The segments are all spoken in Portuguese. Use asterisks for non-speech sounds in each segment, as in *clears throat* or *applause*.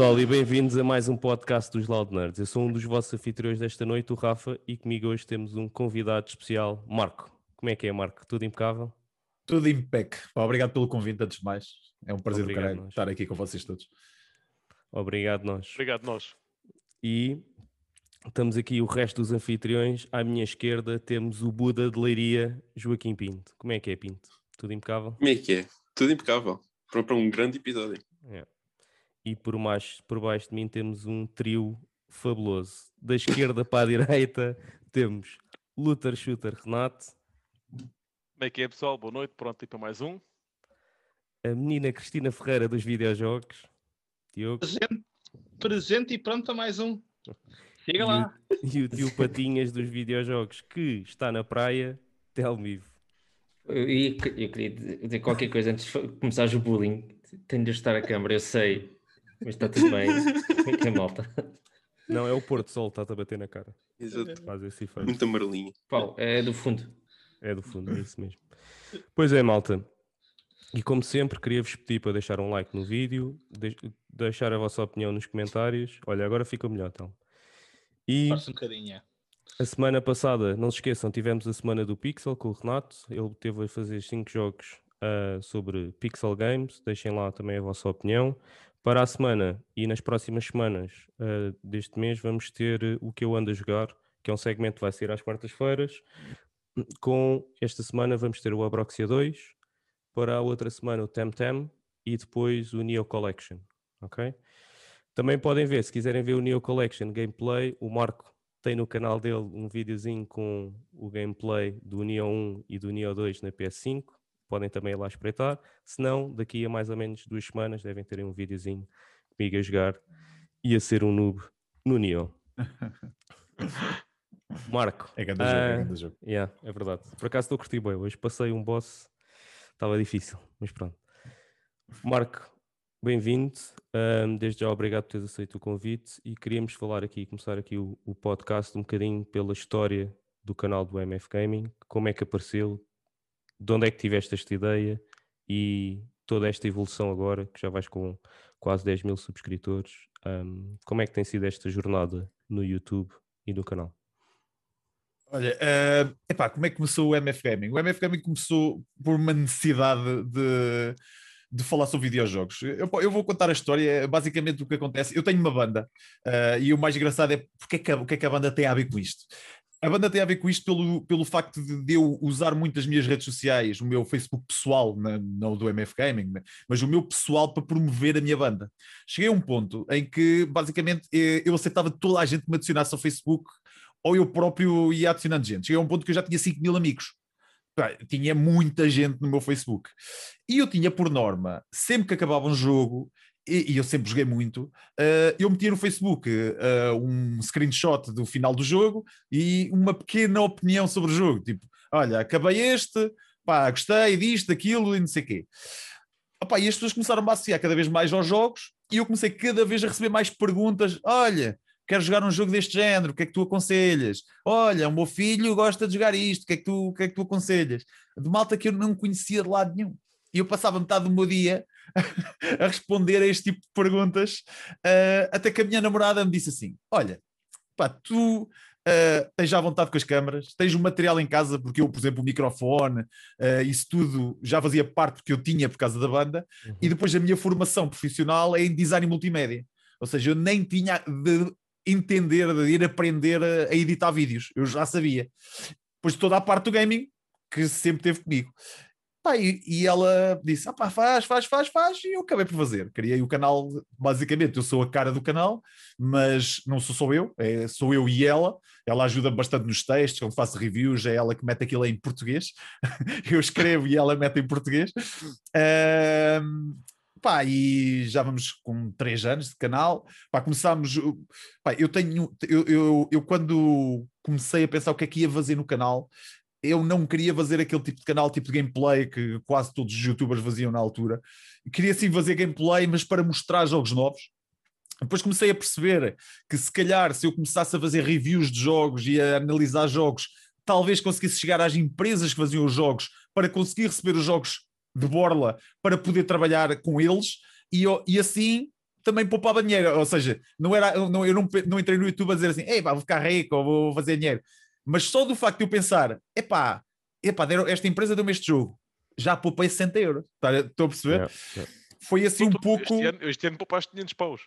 Pessoal e bem-vindos a mais um podcast dos Loud Nerds. Eu sou um dos vossos anfitriões desta noite, o Rafa, e comigo hoje temos um convidado especial, Marco. Como é que é, Marco? Tudo impecável? Tudo impec. Obrigado pelo convite, antes de mais. É um prazer do Obrigado, caralho nós. estar aqui com vocês todos. Obrigado, nós. Obrigado, nós. E estamos aqui o resto dos anfitriões. À minha esquerda temos o Buda de Leiria, Joaquim Pinto. Como é que é, Pinto? Tudo impecável? Como é que é? Tudo impecável. Para, para um grande episódio. E por, mais, por baixo de mim temos um trio fabuloso. Da esquerda para a *laughs* direita temos Luther Shooter Renato, Como é que é, pessoal? Boa noite. Pronto, e para mais um. a menina Cristina Ferreira dos videojogos, Diogo, Presente, presente e pronto para mais um. Chega E o- lá. *laughs* e o tio Patinhas dos videojogos, que está na praia, Telmo Vivo. Eu, eu eu queria dizer qualquer coisa antes de começares o bullying. Tenho de ajustar a câmera, eu sei, mas está tudo bem. É *laughs* que é, malta? Não, é o Porto Sol, está-te a bater na cara. Exato. Faz esse efeito. Muito amarelinho. Paulo, é do fundo. É do fundo, é isso mesmo. Pois é, malta. E como sempre, queria-vos pedir para deixar um like no vídeo, deix- deixar a vossa opinião nos comentários. Olha, agora fica melhor, então. E Força um bocadinho. é. a semana passada, não se esqueçam, tivemos a semana do Pixel com o Renato. Ele teve a fazer 5 jogos ah, sobre Pixel Games. Deixem lá também a vossa opinião. Para a semana e nas próximas semanas ah, deste mês, vamos ter eh, o que eu ando a jogar, que é um segmento que vai ser às quartas-feiras. Com esta semana vamos ter o Abroxia 2, para a outra semana o Temtem e depois o Neo Collection. Ok? Também podem ver, se quiserem ver o Neo Collection gameplay, o Marco tem no canal dele um videozinho com o gameplay do Neo 1 e do Neo 2 na PS5. Podem também ir lá espreitar. Se não, daqui a mais ou menos duas semanas devem ter um videozinho comigo a jogar e a ser um noob no Neo. *laughs* Marco. É grande jogo, é ah, grande jogo. Yeah, é verdade. Por acaso estou a curtir bem. Hoje passei um boss, estava difícil, mas pronto. Marco, bem-vindo. Desde já, obrigado por teres aceito o convite e queríamos falar aqui, começar aqui o, o podcast um bocadinho pela história do canal do MF Gaming, como é que apareceu, de onde é que tiveste esta ideia e toda esta evolução agora, que já vais com quase 10 mil subscritores. ahm, como é que tem sido esta jornada no YouTube e no canal? Olha, eh, epá, como é que começou o MF Gaming? O MF Gaming começou por uma necessidade de, de falar sobre videojogos. Eu, eu vou contar a história, basicamente o que acontece. Eu tenho uma banda eh, e o mais engraçado é porque é que, a- o que é que a banda tem a ver com isto. A banda tem a ver com isto pelo, pelo facto de, eu usar muito as minhas redes sociais, o meu Facebook pessoal, não do MF Gaming, mas o meu pessoal para promover a minha banda. Cheguei a um ponto em que, basicamente, eh, eu aceitava toda a gente que me adicionasse ao Facebook ou eu próprio ia adicionando gente. Cheguei a um ponto que eu já tinha 5 mil amigos. Tinha muita gente no meu Facebook. E eu tinha por norma, sempre que acabava um jogo, e, e eu sempre joguei muito, eh, eu metia no Facebook eh, um screenshot do final do jogo e uma pequena opinião sobre o jogo. Tipo, olha, acabei este, pá, gostei disto, daquilo e não sei o quê. Opa, e as pessoas começaram a associar cada vez mais aos jogos e eu comecei cada vez a receber mais perguntas. Olha, quero jogar um jogo deste género, o que é que tu aconselhas? Olha, o meu filho gosta de jogar isto, o que é que tu, o que é que tu aconselhas? De malta que eu não conhecia de lado nenhum. E eu passava metade do meu dia *laughs* a responder a este tipo de perguntas, eh, até que a minha namorada me disse assim: Olha, pá, tu eh, tens já vontade com as câmaras, tens o material em casa, porque eu, por exemplo, o microfone, eh, isso tudo já fazia parte porque eu tinha por causa da banda, e depois a minha formação profissional é em design multimédia. Ou seja, eu nem tinha de entender, de ir aprender a, a editar vídeos, eu já sabia. Depois toda a parte do gaming, que sempre teve comigo. Pá, e, e ela disse: ah, pá, faz, faz, faz, faz, e eu acabei por fazer. Criei o canal, basicamente, eu sou a cara do canal, mas não sou só eu, é, sou eu e ela. Ela ajuda bastante nos textos, quando faço reviews, é ela que mete aquilo em português. *laughs* eu escrevo e ela mete em português. Pá, e já vamos com três anos de canal. Pá, começámos. Pá, eu tenho. Eu, eu, eu, quando comecei a pensar o que é que ia fazer no canal, eu não queria fazer aquele tipo de canal, tipo de gameplay que quase todos os youtubers faziam na altura. Queria sim fazer gameplay, mas para mostrar jogos novos. Depois comecei a perceber que se calhar se eu começasse a fazer reviews de jogos e a analisar jogos, talvez conseguisse chegar às empresas que faziam os jogos para conseguir receber os jogos de borla para poder trabalhar com eles e, e assim também poupava dinheiro. Ou seja, não era, não, eu não, não entrei no YouTube a dizer assim, ei vou ficar rico ou vou fazer dinheiro. Mas só do facto de eu pensar, epá, epá, deram, esta empresa deu-me este jogo, já poupei 60 euros. Tá- Estou a perceber? Yeah, yeah. Foi assim um pouco. Este ano, este ano poupaste 500 paus.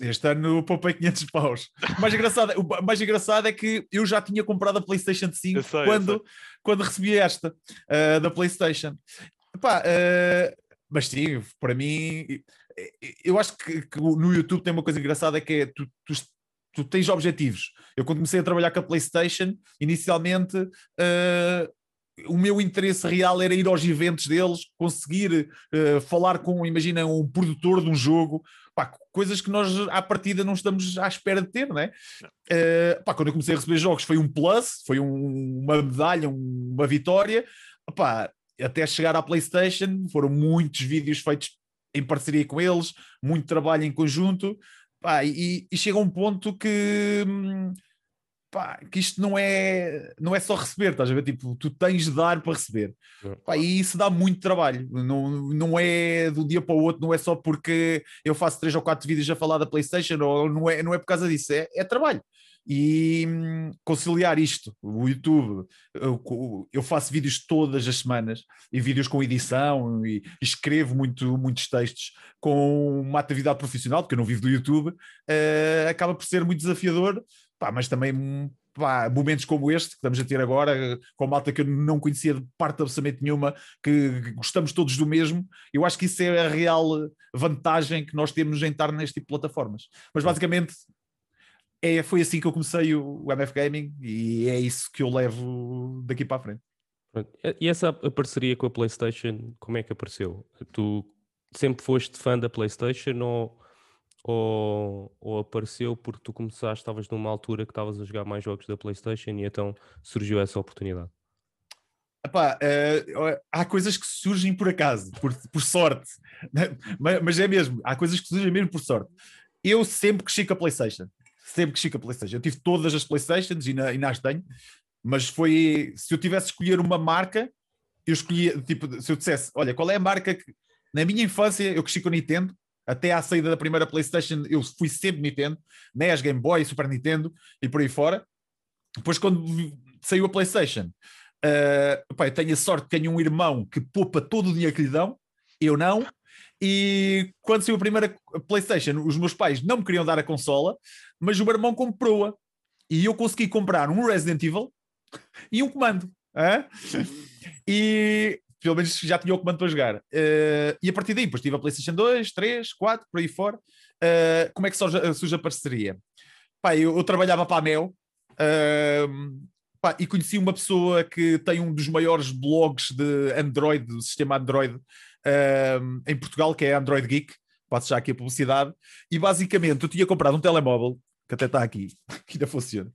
Este ano poupei 500 paus. O mais engraçado, o mais engraçado é que eu já tinha comprado a PlayStation 5 Eu sei, quando, quando recebi esta ah, da PlayStation. Epá, ah, mas sim, para mim, eu acho que, que no YouTube tem uma coisa engraçada que é tu, tu, tu tens objetivos. Eu quando comecei a trabalhar com a PlayStation, inicialmente ah, o meu interesse real era ir aos eventos deles, conseguir ah, falar com, imagina, um produtor de um jogo, pá, coisas que nós à partida não estamos à espera de ter, não é? Eh, pá, quando eu comecei a receber jogos foi um plus, foi um- uma medalha, um- uma vitória. Pá, até chegar à PlayStation foram muitos vídeos feitos em parceria com eles, muito trabalho em conjunto. Pá, e, e chega um ponto que, hum, pá, que isto não é, não é só receber, estás a ver? Tipo, tu tens de dar para receber. Pá, e isso dá muito trabalho, não, não é do dia para o outro, não é só porque eu faço três ou quatro vídeos a falar da PlayStation, ou não é, não é por causa disso, é, é trabalho. E hum, conciliar isto, o YouTube, eu, faço vídeos todas as semanas e vídeos com edição e escrevo muito, muitos textos com uma atividade profissional, porque eu não vivo do YouTube, eh, acaba por ser muito desafiador, pá, mas também pá, momentos como este que estamos a ter agora, com malta que eu não conhecia de parte absolutamente nenhuma, que gostamos todos do mesmo, eu acho que isso é a real vantagem que nós temos em estar neste tipo de plataformas. Mas basicamente é, foi assim que eu comecei o, o MF Gaming e é isso que eu levo daqui para a frente. E- essa parceria com a PlayStation, como é que apareceu? Tu sempre foste fã da PlayStation ou, ou, ou apareceu porque tu começaste, estavas numa altura que estavas a jogar mais jogos da PlayStation e então surgiu essa oportunidade? Epá, eh, há coisas que surgem por acaso, por, por sorte, *laughs* mas, mas é mesmo, há coisas que surgem mesmo por sorte. Eu sempre cresci com a PlayStation, sempre cresci com a PlayStation. Eu tive todas as PlayStations e, na, e nas tenho, mas foi se eu tivesse escolher uma marca, eu escolhia, tipo, se eu dissesse, olha, qual é a marca que na minha infância eu cresci com a Nintendo, até à saída da primeira PlayStation eu fui sempre Nintendo, NES, Game Boy, Super Nintendo e por aí fora. Depois, quando saiu a PlayStation, Uh, pá, eu tenho a sorte que tenho um irmão que poupa todo o dinheiro que lhe dão, eu não. E quando saiu a primeira PlayStation, os meus pais não me queriam dar a consola, mas o meu irmão comprou-a. E eu consegui comprar um Resident Evil e um comando. hã? E pelo menos já tinha o comando para jogar. Uh, e a partir daí, depois tive a PlayStation 2, 3, 4, por aí fora. Uh, como é que surge, surge a parceria? Pá, eu, eu trabalhava para a Mel. uh, Pá, e conheci uma pessoa que tem um dos maiores blogs de Android, do sistema Android um, em Portugal, que é Android Geek. Passo já aqui a publicidade. E basicamente eu tinha comprado um telemóvel, que até está aqui, *laughs* que ainda funciona,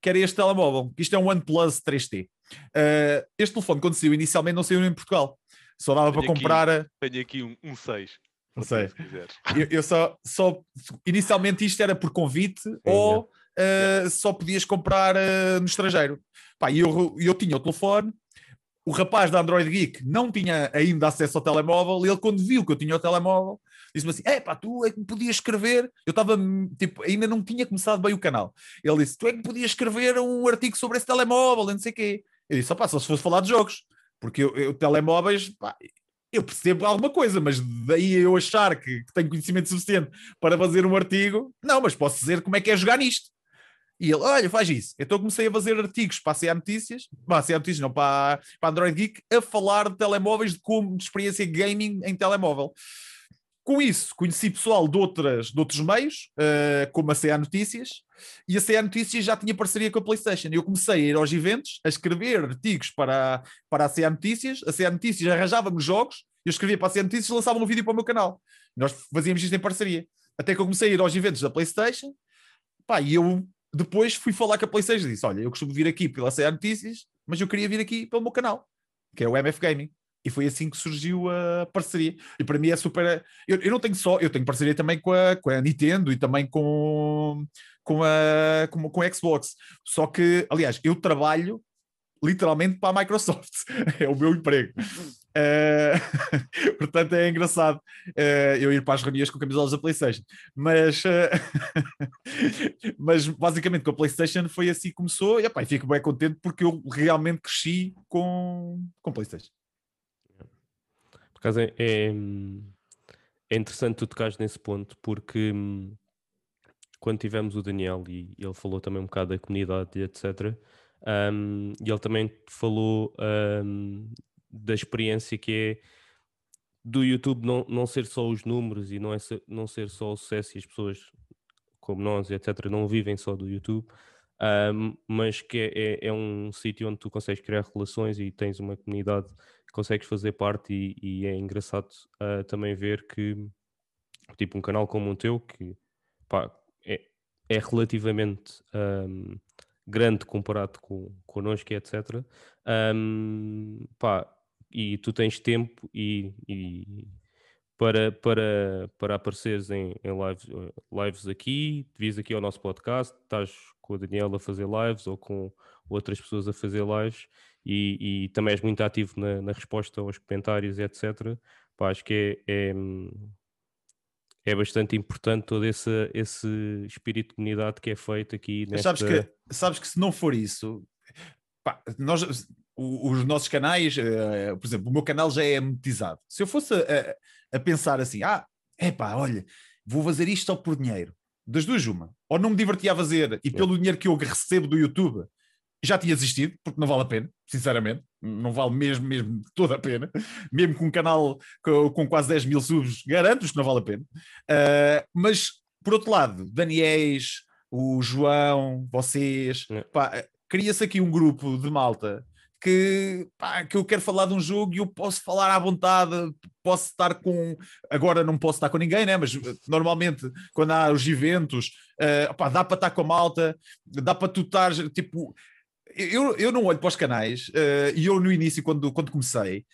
que era este telemóvel. Isto é um OnePlus 3T. Uh, este telefone, quando saiu inicialmente, não saiu em Portugal. Só dava para Tenho aqui- comprar. a- Tenho aqui um, um 6. Não sei. Se. Eu, eu só, só. Inicialmente isto era por convite ou uh, só podias comprar uh, no estrangeiro. Pá, e eu, eu tinha o telefone, o rapaz da Android Geek não tinha ainda acesso ao telemóvel, e ele, quando viu que eu tinha o telemóvel, disse-me assim: É pá, tu é que me podias escrever. Eu estava, tipo, ainda não tinha começado bem o canal. Ele disse: Tu é que podias escrever um artigo sobre esse telemóvel, não sei o quê. Eu disse: Opá, só se fosse falar de jogos, porque eu, eu telemóveis, pá, eu percebo alguma coisa, mas daí eu achar que, que tenho conhecimento suficiente para fazer um artigo, não, mas posso dizer como é que é jogar nisto. E ele, olha, faz isso. Então comecei a fazer artigos para a CA Notícias, para a CA Notícias, não, para, para Android Geek, a falar de telemóveis, de como de experiência gaming em telemóvel. Com isso, conheci pessoal de, outras, de outros meios, uh, como a CA Notícias, e a CA Notícias já tinha parceria com a PlayStation. Eu comecei a ir aos eventos, a escrever artigos para, para a CA Notícias. A CA Notícias arranjava-me jogos, eu escrevia para a CA Notícias e lançava um vídeo para o meu canal. Nós fazíamos isto em parceria. Até que eu comecei a ir aos eventos da PlayStation, pá, e eu depois fui falar com a PlayStation e disse: Olha, eu costumo vir aqui pela CA Notícias, mas eu queria vir aqui pelo meu canal, que é o MF Gaming. E foi assim que surgiu a parceria. E para mim é super. Eu, eu não tenho só, eu tenho parceria também com a, com a Nintendo e também com, com, a, com, com a Xbox. Só que, aliás, eu trabalho literalmente para a Microsoft. *laughs* É o meu emprego. Eh, *laughs* portanto, é engraçado eh, eu ir para as reuniões com camisolas da PlayStation. Mas, eh, *laughs* mas basicamente com a PlayStation foi assim que começou. E, e fico bem contente porque eu realmente cresci com, com PlayStation. Por acaso é, é, é interessante tu tocares nesse ponto, porque hum, quando tivemos o Daniel e ele falou também um bocado da comunidade etc. hum, e ele também falou hum, da experiência que é do YouTube não, não ser só os números e não, é não ser só o sucesso e as pessoas como nós, etc., não vivem só do YouTube, hum, mas que é, é, é um sítio onde tu consegues criar relações e tens uma comunidade que consegues fazer parte e, e é engraçado ah, também ver que tipo um canal como o teu que pá, é, é relativamente hum, grande comparado com connosco etc. hum, pá, e tu tens tempo e, e para, para, para apareceres em, em lives, lives aqui, vis aqui ao nosso podcast, estás com o Daniel a fazer lives ou com outras pessoas a fazer lives e, e também és muito ativo na, na resposta aos comentários, etc. Pá, acho que é, é, é bastante importante todo esse, esse espírito de comunidade que é feito aqui nesta... sabes que, sabes que se não for isso, pá, nós, os nossos canais, eh, por exemplo, o meu canal já é monetizado. Se eu fosse a, a- a pensar assim, ah, epá, olha, vou fazer isto só por dinheiro, das duas, uma, ou não me divertia a fazer e pelo dinheiro que eu recebo do YouTube já tinha desistido, porque não vale a pena, sinceramente, não vale mesmo, mesmo toda a pena, mesmo com um canal com, com quase 10 mil subs, garanto-vos que não vale a pena. Ah, mas, por outro lado, Daniéis, o João, vocês, cria-se aqui um grupo de malta que, pá, que eu quero falar de um jogo e eu posso falar à vontade, posso estar com. Agora não posso estar com ninguém, né? mas eh, normalmente quando há os eventos, eh, pá, dá para estar com a malta, dá para tu estar tipo. Eu, eu não olho para os canais eh, e eu no início, quando, quando comecei,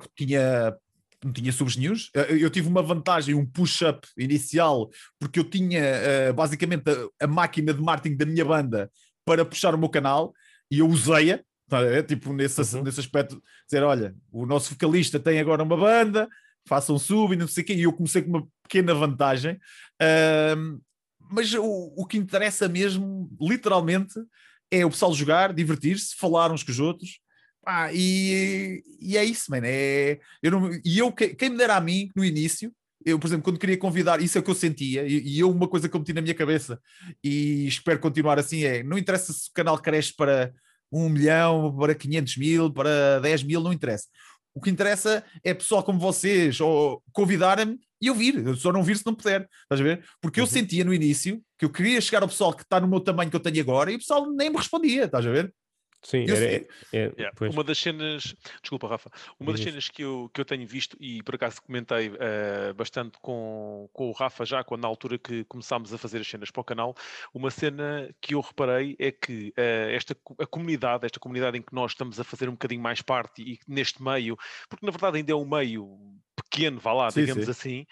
que tinha não tinha subs news. Eh, Eu tive uma vantagem, um push-up inicial, porque eu tinha basicamente a, máquina de marketing da minha banda para puxar o meu canal e eu usei-a, tá tipo nesse, Uhum. nesse aspecto, dizer: olha, o nosso vocalista tem agora uma banda, façam um sub e não sei o quê, e eu comecei com uma pequena vantagem. Ahm, mas o, o que interessa mesmo, literalmente, é o pessoal jogar, divertir-se, falar uns com os outros. Pá, e, e é isso, mano. É, eu não, e eu, que- quem me dera a mim no início, eu, por exemplo, quando queria convidar, isso é o que eu sentia, e, e eu, uma coisa que eu meti na minha cabeça, e espero continuar assim, é: não interessa se o canal cresce para 1 milhão, para 500 mil, para 10 mil, não interessa. O que interessa é pessoal como vocês, ou convidarem-me e eu vir, eu só não vir se não puder, estás a ver? Porque eu Uhum. sentia no início que eu queria chegar ao pessoal que está no meu tamanho que eu tenho agora e o pessoal nem me respondia, estás a ver? Sim, Eu era, é, é- Yeah. pois. Uma das cenas, desculpa, Rafa, uma das cenas que eu, que eu tenho visto e por acaso comentei eh, bastante com, com o Rafa já, quando na altura que começámos a fazer as cenas para o canal, uma cena que eu reparei é que eh, esta a comunidade, esta comunidade em que nós estamos a fazer um bocadinho mais parte e neste meio, porque na verdade ainda é um meio pequeno, vá lá, Sim, digamos sim. assim,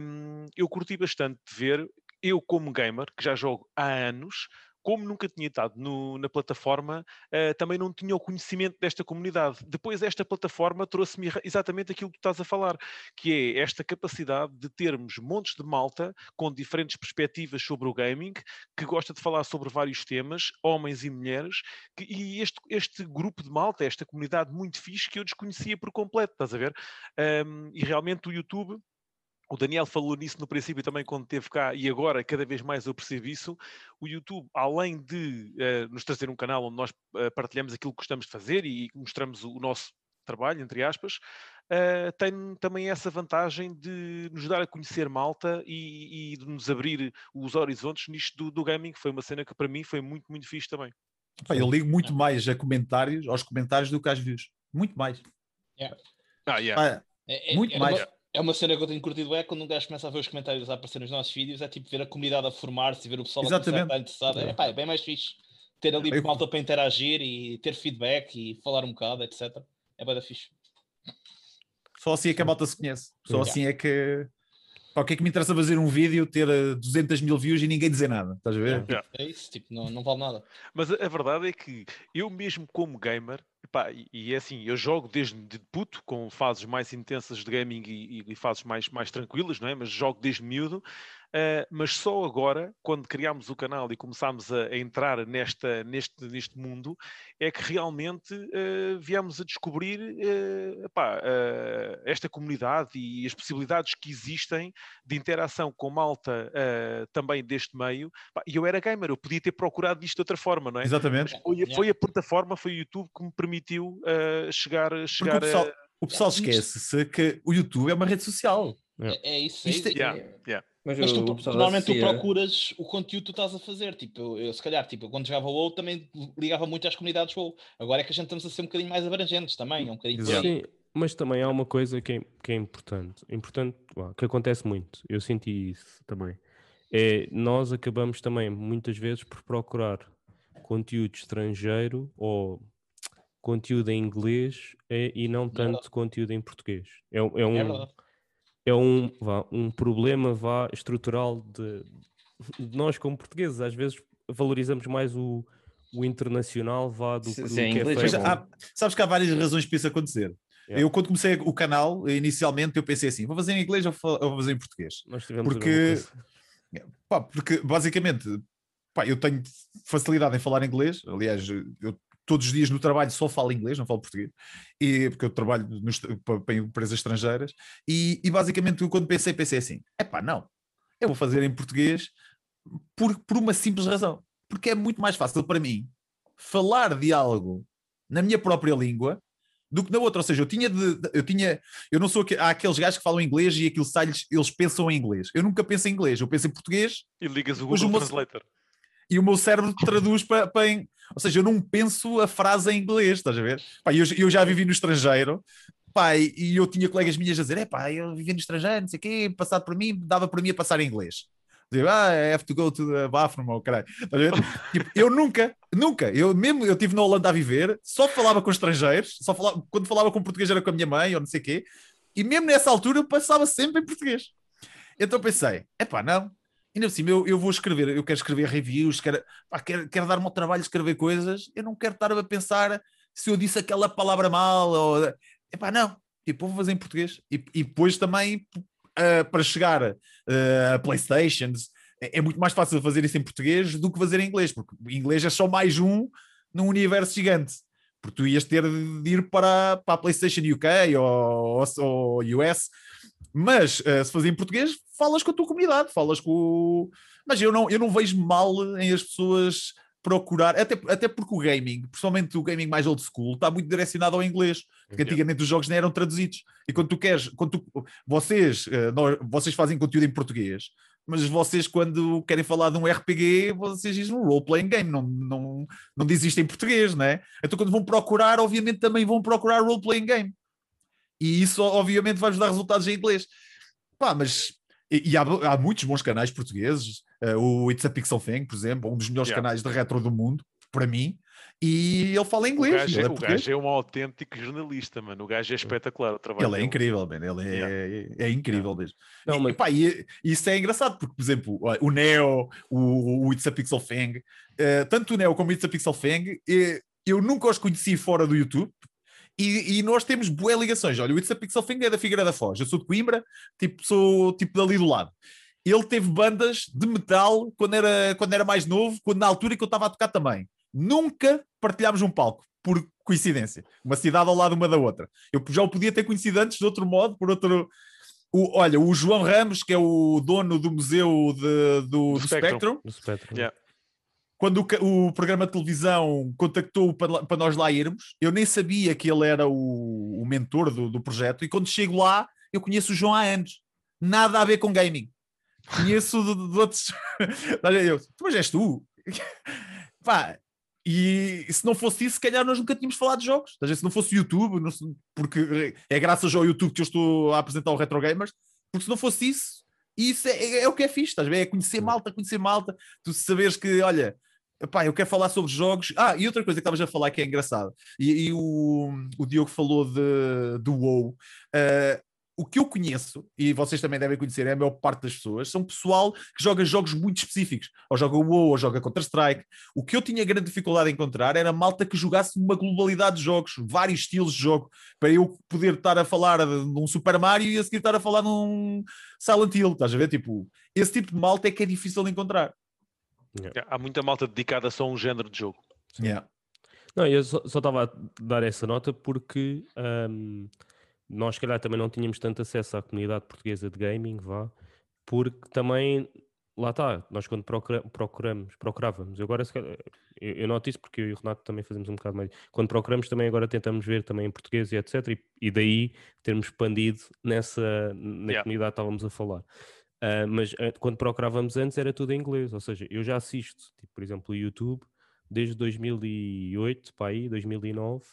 hum, eu curti bastante de ver, eu como gamer, que já jogo há anos, como nunca tinha estado no- na plataforma, eh, também não tinha o conhecimento desta comunidade. Depois, esta plataforma trouxe-me exatamente aquilo que tu estás a falar, que é esta capacidade de termos montes de malta com diferentes perspectivas sobre o gaming, que gosta de falar sobre vários temas, homens e mulheres, que- e este, este grupo de malta, esta comunidade muito fixe que eu desconhecia por completo, estás a ver? Ahm, e realmente o YouTube. O Daniel falou nisso no princípio também quando esteve cá e agora cada vez mais eu percebo isso. O YouTube, além de eh, nos trazer um canal onde nós eh, partilhamos aquilo que gostamos de fazer e mostramos o nosso trabalho, entre aspas, eh, tem também essa vantagem de nos dar a conhecer malta e, e de nos abrir os horizontes nisto do, do gaming, que foi uma cena que para mim foi muito, muito fixe também. Eu ligo muito mais a comentários, aos comentários do que às views. Muito mais. Ah, yeah. É, é- Muito é mais. É uma cena que eu tenho curtido é quando um gajo começa a ver os comentários a aparecer nos nossos vídeos, é tipo ver a comunidade a formar-se e ver o pessoal a começar a Exatamente. estar interessado. É, pá, é bem mais fixe. Ter ali Eu- malta para interagir e ter feedback e falar um bocado, etc. É bem da fixe. só assim é que a malta se conhece. Só assim é que. Pá, o que é que me interessa fazer um vídeo, ter eh, 200 mil views e ninguém dizer nada? Estás a ver? Yeah. É isso, tipo, não, não vale nada. Mas a, a verdade é que eu mesmo como gamer, epá, e, e é assim, eu jogo desde de puto, com fases mais intensas de gaming e, e- e fases mais, mais tranquilas, não é? Mas jogo desde miúdo. Ah, mas só agora, quando criámos o canal e começámos a, a entrar nesta, neste, neste mundo, é que realmente ah, viemos a descobrir ah, epá, ah, esta comunidade e as possibilidades que existem de interação com malta também deste meio. E eu era gamer, eu podia ter procurado isto de outra forma, não é? Exatamente. Mas foi, foi a plataforma, foi o YouTube que me permitiu chegar, chegar o pessoal, a. o pessoal esquece-se que o YouTube é uma rede social. É, é isso, é Isto isso. Yeah. Mas, Mas o, tu, normalmente tu procuras o conteúdo que tu estás a fazer. Tipo, eu, eu, se calhar, tipo, quando jogava WoW também ligava muito às comunidades WoW. Agora é que a gente estamos a ser um bocadinho mais abrangentes também. É um bocadinho. Sim, mas também há uma coisa que é, que é importante, importante que acontece muito, eu senti isso também. É nós acabamos também muitas vezes por procurar conteúdo estrangeiro ou conteúdo em inglês eh, e não tanto conteúdo em português. É, um- é É um, verdade. É um, vá, um problema vá, estrutural de, de nós como portugueses. Às vezes valorizamos mais o, o internacional vá, do, do se é que é feito. há- sabes que há várias razões para isso acontecer. Yeah. Eu, quando comecei o canal, inicialmente, eu pensei assim: vou fazer em inglês ou vou fazer em português? Porque-. *laughs* Pá, porque basicamente, pá, eu tenho facilidade em falar inglês. Aliás, eu todos os dias no trabalho só falo inglês, não falo português, e, porque eu trabalho nos, para, para empresas estrangeiras. E, e basicamente, eu, quando pensei, pensei assim: é pá, não, eu vou fazer em português por, por uma simples razão. Porque é muito mais fácil para mim falar de algo na minha própria língua do que na outra. Ou seja, eu tinha de, eu tinha, eu não sou há aqueles gajos que falam inglês e aquilo sai-lhes, eles pensam em inglês. Eu nunca penso em inglês, eu penso em português E ligas o Google o Translator. e o meu cérebro traduz para, para ou seja, eu não penso a frase em inglês, estás a ver? Pá, eu, eu já vivi no estrangeiro, pá, e, eu tinha colegas minhas a dizer, é pá, eu vivi no estrangeiro, não sei o quê, passado por mim, dava para mim a passar em inglês. Digo, ah, I have to go to the bathroom, ou caralho. Estás a ver? *laughs* Tipo, eu nunca, nunca, eu mesmo, eu estive na Holanda a viver, só falava com estrangeiros, só falava, quando falava com português era com a minha mãe, ou não sei o quê, e mesmo nessa altura eu passava sempre em português. Então pensei, é pá, não, ainda cima eu, eu vou escrever, eu quero escrever reviews, quero, pá, quero, quero dar-me ao trabalho de escrever coisas, eu não quero estar a pensar se eu disse aquela palavra mal, ou, epá, não, tipo, vou fazer em português. E, e depois também, ah, para chegar ah, a Playstations, é, é muito mais fácil fazer isso em português do que fazer em inglês, porque inglês é só mais um num universo gigante. Porque tu ias ter de ir para, para a PlayStation UK ou, ou US, mas ah, se fazer em português, falas com a tua comunidade, falas com o... Mas eu não, eu não vejo mal em as pessoas procurar, até, até porque o gaming, principalmente o gaming mais old school, está muito direcionado ao inglês, porque antigamente os jogos nem eram traduzidos. E quando tu queres, quando tu, vocês, eh, nós- vocês fazem conteúdo em português, mas vocês, quando querem falar de um RPG, vocês dizem um role-playing game, não, não, não dizem em português, não é? Então, quando vão procurar, obviamente também vão procurar role-playing game. E isso, obviamente, vai-vos dar resultados em inglês. Pá, mas. E, e há, há muitos bons canais portugueses. eh, o It's a Pixel Thing, por exemplo, um dos melhores Yeah. canais de retro do mundo, para mim. E ele fala O inglês. gajo, ele é, é o gajo é um autêntico jornalista, mano. O gajo é espetacular o trabalho Ele é dele. incrível, man. ele é, é incrível mesmo. Não, e, mas- pá, e- e isso é engraçado, porque, por exemplo, o Neo, o, o It's a Pixel Fang, eh, tanto o Neo como o It's a Pixel Fang, eh, eu nunca os conheci fora do YouTube. E, e nós temos boas ligações. Olha, o It's a Pixel Fang é da Figueira da Foz. Eu sou de Coimbra, tipo, sou tipo dali do lado. Ele teve bandas de metal quando era, quando era mais novo, quando na altura que eu estava a tocar também. Nunca partilhámos um palco, por coincidência. Uma cidade ao lado uma da outra. Eu já o podia ter conhecido antes de outro modo, por outro. O, olha, o João Ramos, que é o dono do museu de- do, do Spectrum. Spectrum, No Spectrum. Yeah. Quando o, o programa de televisão contactou para, para nós lá irmos, eu nem sabia que ele era o, o mentor do, do projeto, e quando chego lá, eu conheço o João há anos. Nada a ver com gaming. Conheço de, de outros. *laughs* Eu, "Tu, mas és tu? *laughs* Pá, e se não fosse isso, se calhar nós nunca tínhamos falado de jogos. Se não fosse o YouTube, não porque é graças ao YouTube que eu estou a apresentar o Retro Gamers, porque se não fosse isso, isso é, é- é o que é fixe, estás ver? É conhecer malta, conhecer malta, tu saberes que, olha, pá, eu quero falar sobre jogos. Ah, e outra coisa que estavas a falar que é engraçado, e, e o, o Diogo falou de, do WoW. ah, o que eu conheço, e vocês também devem conhecer, é a maior parte das pessoas, são pessoal que joga jogos muito específicos. Ou joga WoW, ou joga Counter-Strike. O que eu tinha grande dificuldade em encontrar era malta que jogasse uma globalidade de jogos, vários estilos de jogo, para eu poder estar a falar de um Super Mario e a seguir estar a falar num Silent Hill. Estás a ver? Tipo, esse tipo de malta é que é difícil de encontrar. Há muita malta dedicada só a um género de jogo. Yeah. Não, eu só estava a dar essa nota porque ahm, nós, se calhar, também não tínhamos tanto acesso à comunidade portuguesa de gaming, vá, porque também, lá está, nós quando procura- procuramos, procurávamos, eu agora, se calhar, eu, eu noto isso porque eu e o Renato também fazemos um bocado mais, quando procuramos também agora tentamos ver também em português e etc, e, e daí termos expandido nessa, na Yeah. comunidade que estávamos a falar. Ah, mas ah, quando procurávamos antes era tudo em inglês, ou seja, eu já assisto, tipo, por exemplo, o YouTube desde 2008 para aí, 2009,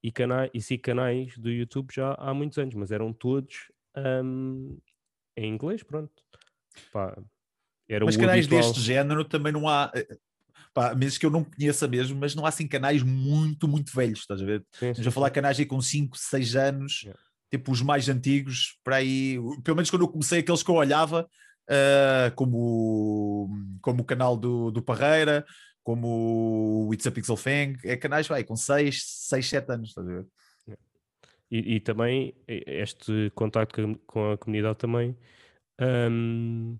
e, cana e sigo canais do YouTube já há muitos anos, mas eram todos ahm, em inglês, pronto. Pá, era Mas canais habitual. deste género também não há. eh, Pá, mesmo que eu não conheça mesmo, mas não há assim canais muito, muito velhos, estás a ver? Sim, Estamos sim, a falar canais aí com 5, 6 anos, Yeah. Tipo os mais antigos, para aí, pelo menos quando eu comecei, aqueles que eu olhava, ah, como, como o canal do, do Parreira, como o It's a Pixel Fang, é canais vai, com 6, 6, 7 anos, estás a ver? E, e também este contacto com- a comunidade também ahm,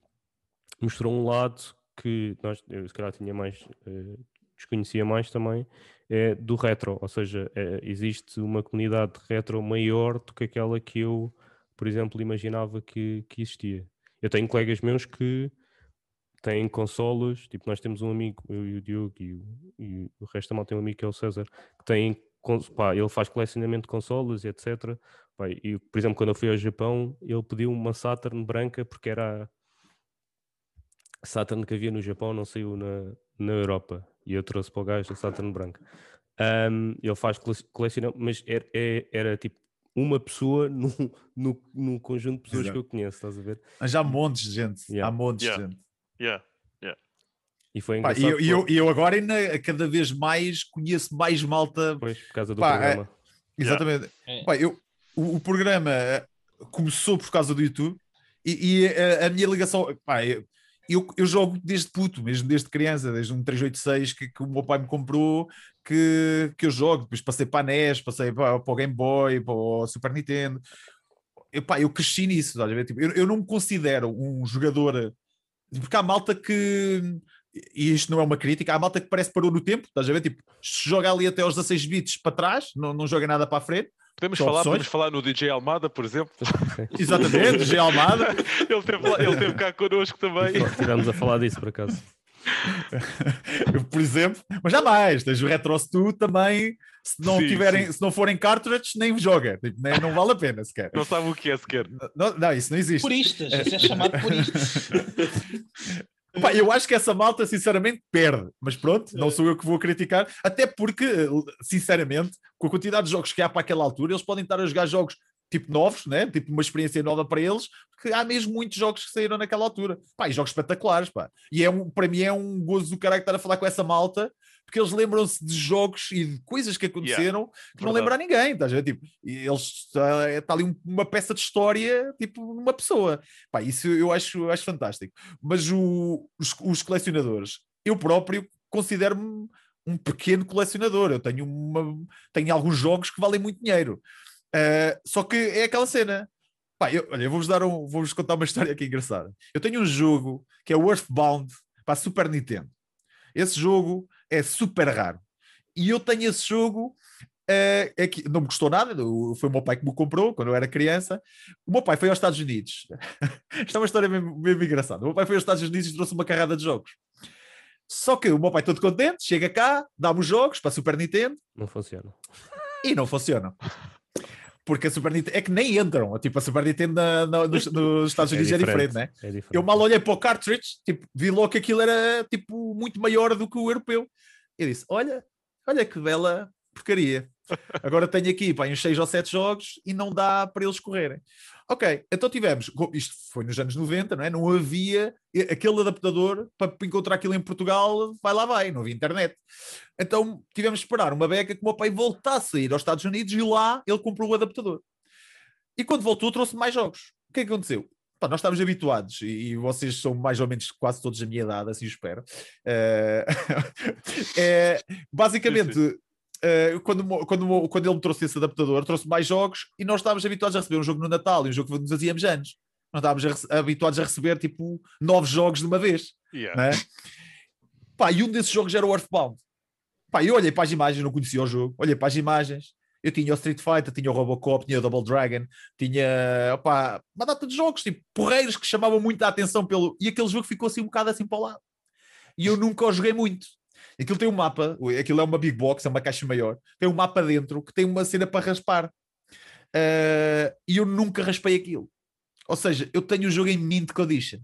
mostrou um lado que nós, eu se calhar tinha mais, eh, desconhecia mais também, é do retro, ou seja, é- existe uma comunidade de retro maior do que aquela que eu, por exemplo, imaginava que, que existia. Eu tenho colegas meus que têm consolas, tipo, nós temos um amigo, eu e o Diogo e o, e o resto da malta tem um amigo que é o César, que tem, pá, ele faz colecionamento de consolas e etc. Pá, e, por exemplo, quando eu fui ao Japão, ele pediu uma Saturn branca porque era a Saturn que havia no Japão, não saiu na, na Europa. E eu trouxe para o gajo a Saturn branca. Ahm, ele faz cole- colecionamento, mas era, é- era tipo uma pessoa no, no, no conjunto de pessoas Exato. que eu conheço, estás a ver? Mas há montes de gente, Yeah. há montes Yeah. de gente. Yeah. E foi Pá, engraçado. e eu, e eu, porque- e eu agora ainda cada vez mais conheço mais malta Pois, por causa do Pá, é- programa. Exatamente. É. Pá, eu, o, o programa eh, começou por causa do YouTube e, e a, a minha ligação. Pá, eu, eu, eu jogo desde puto, mesmo desde criança, desde um 386 que, que o meu pai me comprou, que, que eu jogo. Depois passei para a NES, passei para, para o Game Boy, para o Super Nintendo. Eu, pá, eu cresci nisso? Tipo, eu, eu não me considero um jogador. Porque há malta que. E isto não é uma crítica, há malta que parece que parou no tempo, estás a ver? Tipo, joga ali até aos 16 bits para trás, não, não joga nada para a frente. Podemos falar, opções? podemos falar no DJ Almada, por exemplo. Exatamente, G. Almada. *laughs* ele, teve lá, ele teve cá connosco também. Estivemos a falar disso por acaso. Eu, por exemplo, mas jamais, tens o Retros tu também, se não Sim, tiverem, sim. se não forem cartridges, nem joga, tipo, nem, não vale a pena sequer. Não sabe o que é sequer. Não, não, isso não existe. Puristas, isso é chamado puristas. *laughs* Pá, eu acho que essa malta, sinceramente, perde. Mas pronto, não sou eu que vou criticar. Até porque, sinceramente, com a quantidade de jogos que há para aquela altura, eles podem estar a jogar jogos tipo novos, né? tipo uma experiência nova para eles, porque há mesmo muitos jogos que saíram naquela altura. Pá, e jogos espetaculares, pá. E é um, para mim é um gozo do caralho estar a falar com essa malta, porque eles lembram-se de jogos e de coisas que aconteceram que não verdade. lembra a ninguém, estás a ver? Tipo, eles está ali um- uma peça de história, tipo, numa pessoa. Pá, isso eu acho, acho fantástico. Mas o- os, os colecionadores, eu próprio considero-me um pequeno colecionador. Eu tenho, uma, tenho alguns jogos que valem muito dinheiro. Ah, só que é aquela cena. Pá, eu, olha, eu vou-vos dar um, vou-vos contar uma *laughs* história aqui engraçada. Eu tenho um jogo que é o Earthbound para a Super Nintendo. Esse jogo é super raro. E eu tenho esse jogo. eh, é que não me custou nada, foi o meu pai que me comprou quando eu era criança. O meu pai foi aos Estados Unidos. *laughs* Isto é uma história mesmo, mesmo engraçada. O meu pai foi aos Estados Unidos e trouxe uma carrada de jogos. Só que o meu pai todo contente, chega cá, dá-me os jogos para a Super Nintendo Não funciona. e não funcionam. Porque a Super Nintendo é que nem entram. Tipo, a Super Nintendo na- na- nos, *laughs* nos Estados Unidos é diferente, né? É diferente. Eu mal olhei para o cartridge, tipo, vi logo que aquilo era tipo muito maior do que o europeu. Eu disse: Olha, olha que bela porcaria. Agora tenho aqui pá, uns 6 ou 7 jogos e não dá para eles correrem. Ok, então tivemos, isto foi nos anos 90, não é? Não havia aquele adaptador para encontrar aquilo em Portugal, vai lá vai, não havia internet. Então tivemos de esperar uma beca que o meu pai voltasse a ir aos Estados Unidos e lá ele comprou o adaptador. E quando voltou, trouxe mais jogos. O que é que aconteceu? Pá, nós estávamos habituados, e, vocês são mais ou menos quase todos a minha idade, assim espero. Eh, *laughs* é, basicamente, eh, quando, quando, quando ele me trouxe esse adaptador, trouxe mais jogos e nós estávamos habituados a receber um jogo no Natal e um jogo que nos fazíamos anos. Nós estávamos a habituados a receber tipo nove jogos de uma vez. Yeah. Né? Pá, e um desses jogos era o Earthbound. Pá, eu olhei para as imagens, não conhecia o jogo, olhei para as imagens. Eu tinha o Street Fighter, tinha o Robocop, tinha o Double Dragon, tinha opá, uma data de jogos, tipo porreiros que chamavam muito a atenção pelo. E aquele jogo ficou assim um bocado assim para o lado. E eu nunca o joguei muito. Aquilo tem um mapa, aquilo é uma big box, é uma caixa maior, tem um mapa dentro que tem uma cena para raspar. Ah, e eu nunca raspei aquilo. Ou seja, eu tenho o jogo em Mint Condition.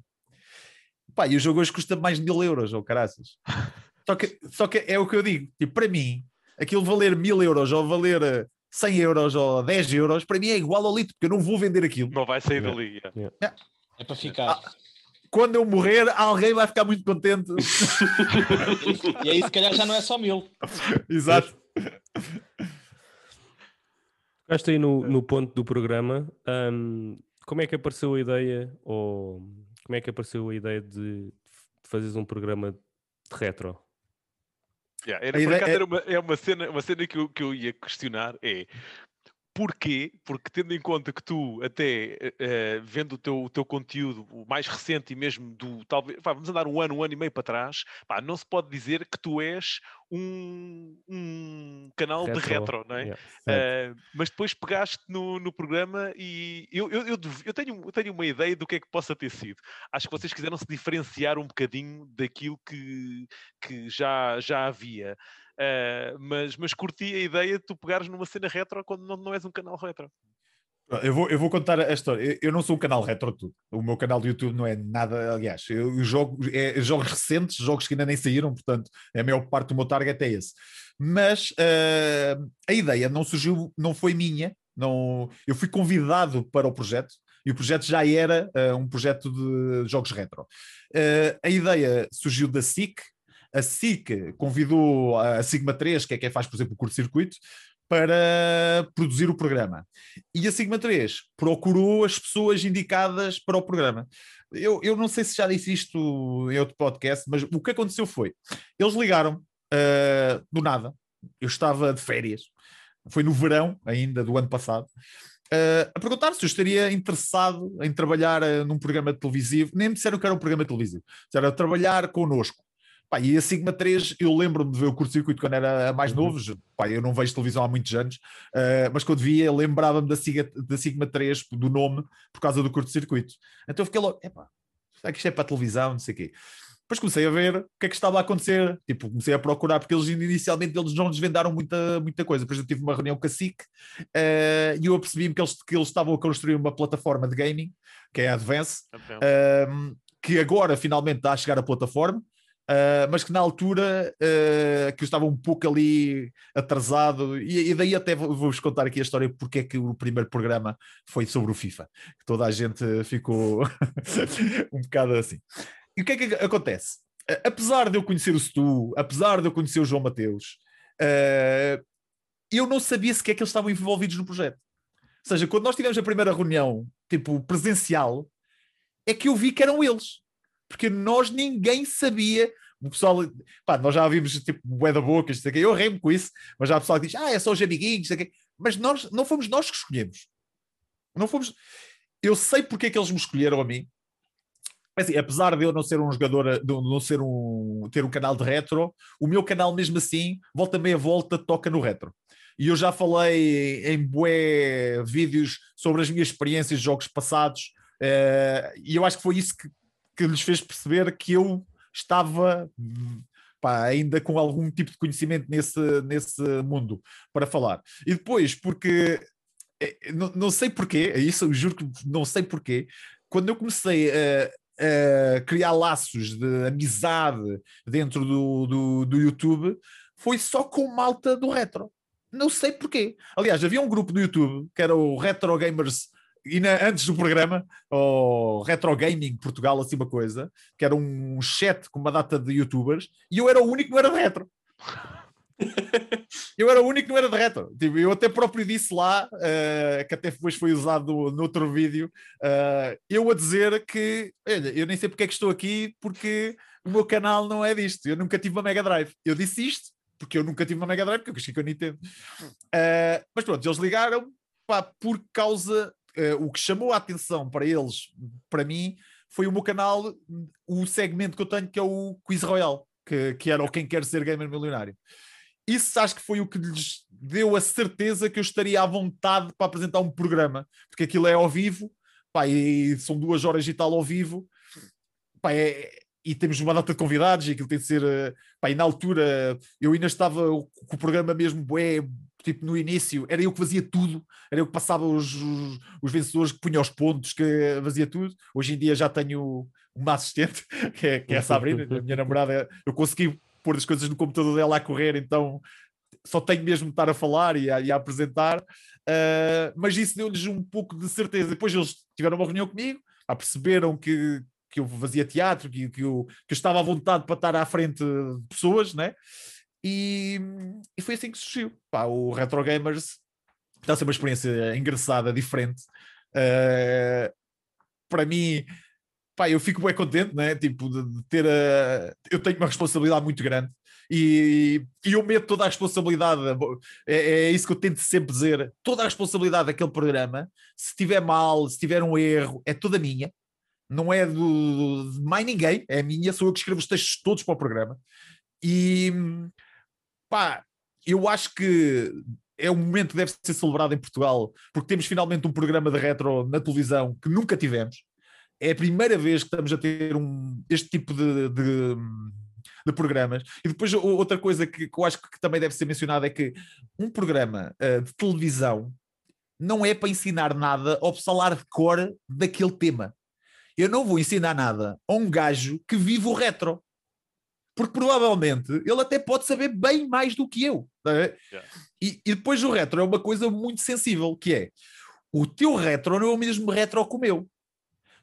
Pá, e o jogo hoje custa mais de mil euros, ou caraças. *laughs* Só que, só que é o que eu digo, tipo, para mim, aquilo valer mil euros ou valer eh, 100 euros ou 10 euros, para mim é igual ao litro, porque eu não vou vender aquilo. Não vai sair dali. yeah. É para ficar. Quando eu morrer, alguém vai ficar muito contente. *laughs* E aí, se calhar, já não é só mil. *laughs* Exato. Tocaste aí no, no ponto do programa. ahm, como é que apareceu a ideia, ou como é que apareceu a ideia de, fazeres um programa de retro? Yeah, era, A por ideia acaso é- era uma, é uma cena, uma cena que, eu, que eu ia questionar é porquê? Porque tendo em conta que tu até eh, vendo o teu, o teu conteúdo o mais recente e mesmo do talvez pá, vamos andar um ano, um ano e meio para trás, pá, não se pode dizer que tu és um, um canal de retro, não é? yeah. Uh, mas depois pegaste no, no programa e eu, eu, eu, eu tenho, eu tenho uma ideia do que é que possa ter sido. Acho que vocês quiseram se diferenciar um bocadinho daquilo que, que já, já havia. Uh, mas, mas curti a ideia de tu pegares numa cena retro quando não, não és um canal retro. Eu vou, eu vou contar a história. Eu, não sou um canal retro tudo. O meu canal do YouTube não é nada, aliás, eu, jogo é, jogos recentes, jogos que ainda nem saíram, portanto, a maior parte do meu target é esse. Mas ah, a ideia não surgiu, não foi minha. Não, eu fui convidado para o projeto e o projeto já era ah, um projeto de jogos retro. Ah, a ideia surgiu da SIC. A SIC convidou a Sigma 3, que é quem faz, por exemplo, o curto-circuito, para produzir o programa. E a Sigma 3 procurou as pessoas indicadas para o programa. Eu, eu não sei se já disse isto em outro podcast, mas o que aconteceu foi: eles ligaram ah, do nada. Eu estava de férias, foi no verão ainda do ano passado, ah, a perguntar se eu estaria interessado em trabalhar ah, num programa televisivo. Nem me disseram que era um programa televisivo, disseram trabalhar connosco. Pá, e a Sigma 3, eu lembro-me de ver o curto-circuito quando era mais Uhum. novo. Pá, eu não vejo televisão há muitos anos, uh, mas quando via, lembrava-me da, Siga- da Sigma 3, do nome, por causa do curto-circuito. Então eu fiquei logo, epá, será que isto é para a televisão? Não sei o quê. Depois comecei a ver o que é que estava a acontecer. Tipo, comecei a procurar, porque eles inicialmente eles não desvendaram muita, muita coisa. Depois eu tive uma reunião com a SIC uh, e eu apercebi-me que eles, que eles estavam a construir uma plataforma de gaming, que é a Advance, um, que agora finalmente está a chegar a plataforma, uh, mas que na altura uh, que eu estava um pouco ali atrasado, e, e daí até vou- vou-vos contar aqui a história porque é que o primeiro programa foi sobre o FIFA, toda a gente ficou *laughs* um bocado assim. E o que é que acontece? Apesar de eu conhecer o Stu, apesar de eu conhecer o João Mateus, uh, eu não sabia sequer que eles estavam envolvidos no projeto. Ou seja, quando nós tivemos a primeira reunião, tipo, presencial, é que eu vi que eram eles. Porque nós ninguém sabia. O pessoal, pá, nós já vimos tipo bué da boca, isto aqui. eu remo com isso, mas já há pessoal diz, ah, é só os amiguinhos, isto aqui. mas nós não fomos nós que escolhemos. Não fomos. Eu sei porque é que eles me escolheram a mim. Assim, apesar de eu não ser um jogador, de não ser um, ter um canal de retro, o meu canal mesmo assim, volta meia volta, toca no retro. E eu já falei em bué vídeos sobre as minhas experiências de jogos passados, eh, e eu acho que foi isso que, que lhes fez perceber que eu estava pá, ainda com algum tipo de conhecimento nesse, nesse mundo para falar. E depois, porque eh, não, não sei porquê, é isso juro que não sei porquê, quando eu comecei a, a criar laços de amizade dentro do, do, do YouTube, foi só com malta do retro. Não sei porquê. Aliás, havia um grupo do YouTube que era o Retro Gamers e na- antes do programa, o Retro Gaming Portugal, assim uma coisa, que era um chat com uma data de youtubers, e eu era o único que não era de retro. *laughs* eu era o único que não era de retro. Tipo, eu até próprio disse lá, uh, que até depois foi usado no outro vídeo, uh, eu a dizer que, olha, eu nem sei porque é que estou aqui, porque o meu canal não é disto. Eu nunca tive uma Mega Drive. Eu disse isto porque eu nunca tive uma Mega Drive, porque eu cresci com a Nintendo. Uh, mas pronto, eles ligaram pá, por causa. O que chamou a atenção para eles, para mim, foi o meu canal, o segmento que eu tenho, que é o Quiz Royale, que, que era o Quem Quer Ser Gamer Milionário. Isso acho que foi o que lhes deu a certeza que eu estaria à vontade para apresentar um programa, porque aquilo é ao vivo, pá, e são duas horas e tal ao vivo, pá, é, e temos uma data de convidados, e aquilo tem de ser, eh, pá, e na altura eu ainda estava com o programa mesmo, é, tipo no início, era eu que fazia tudo, era eu que passava os, os, os vencedores, que punha os pontos, que fazia tudo. Hoje em dia já tenho uma assistente, *laughs* que é, que é a Sabrina, a minha namorada, eu consegui pôr as coisas no computador dela a correr, então só tenho mesmo de estar a falar e a, e a apresentar. Uh, mas isso deu-lhes um pouco de certeza. Depois eles tiveram uma reunião comigo, perceberam que, que eu fazia teatro, que, que, eu, que eu estava à vontade para estar à frente de pessoas, né? E, e foi assim que surgiu. Pá, o Retro Gamers está a ser uma experiência engraçada, diferente. Uh, para mim, pá, eu fico bem contente, né? Tipo, de, de ter a. Eu tenho uma responsabilidade muito grande e, e eu meto toda a responsabilidade. É, é, isso que eu tento sempre dizer. Toda a responsabilidade daquele programa, se tiver mal, se tiver um erro, é toda minha. Não é do, de mais ninguém, é minha, sou eu que escrevo os textos todos para o programa. E pá, eu acho que é um momento que deve ser celebrado em Portugal, porque temos finalmente um programa de retro na televisão que nunca tivemos é a primeira vez que estamos a ter um, este tipo de, de, de programas. E depois outra coisa que, que, eu acho que também deve ser mencionada é que um programa uh, de televisão não é para ensinar nada ao pessoal de cor daquele tema. Eu não vou ensinar nada a um gajo que vive o retro. Porque provavelmente ele até pode saber bem mais do que eu. Tá yeah. e, e depois o retro é uma coisa muito sensível, que é o teu retro não é o mesmo retro que o meu.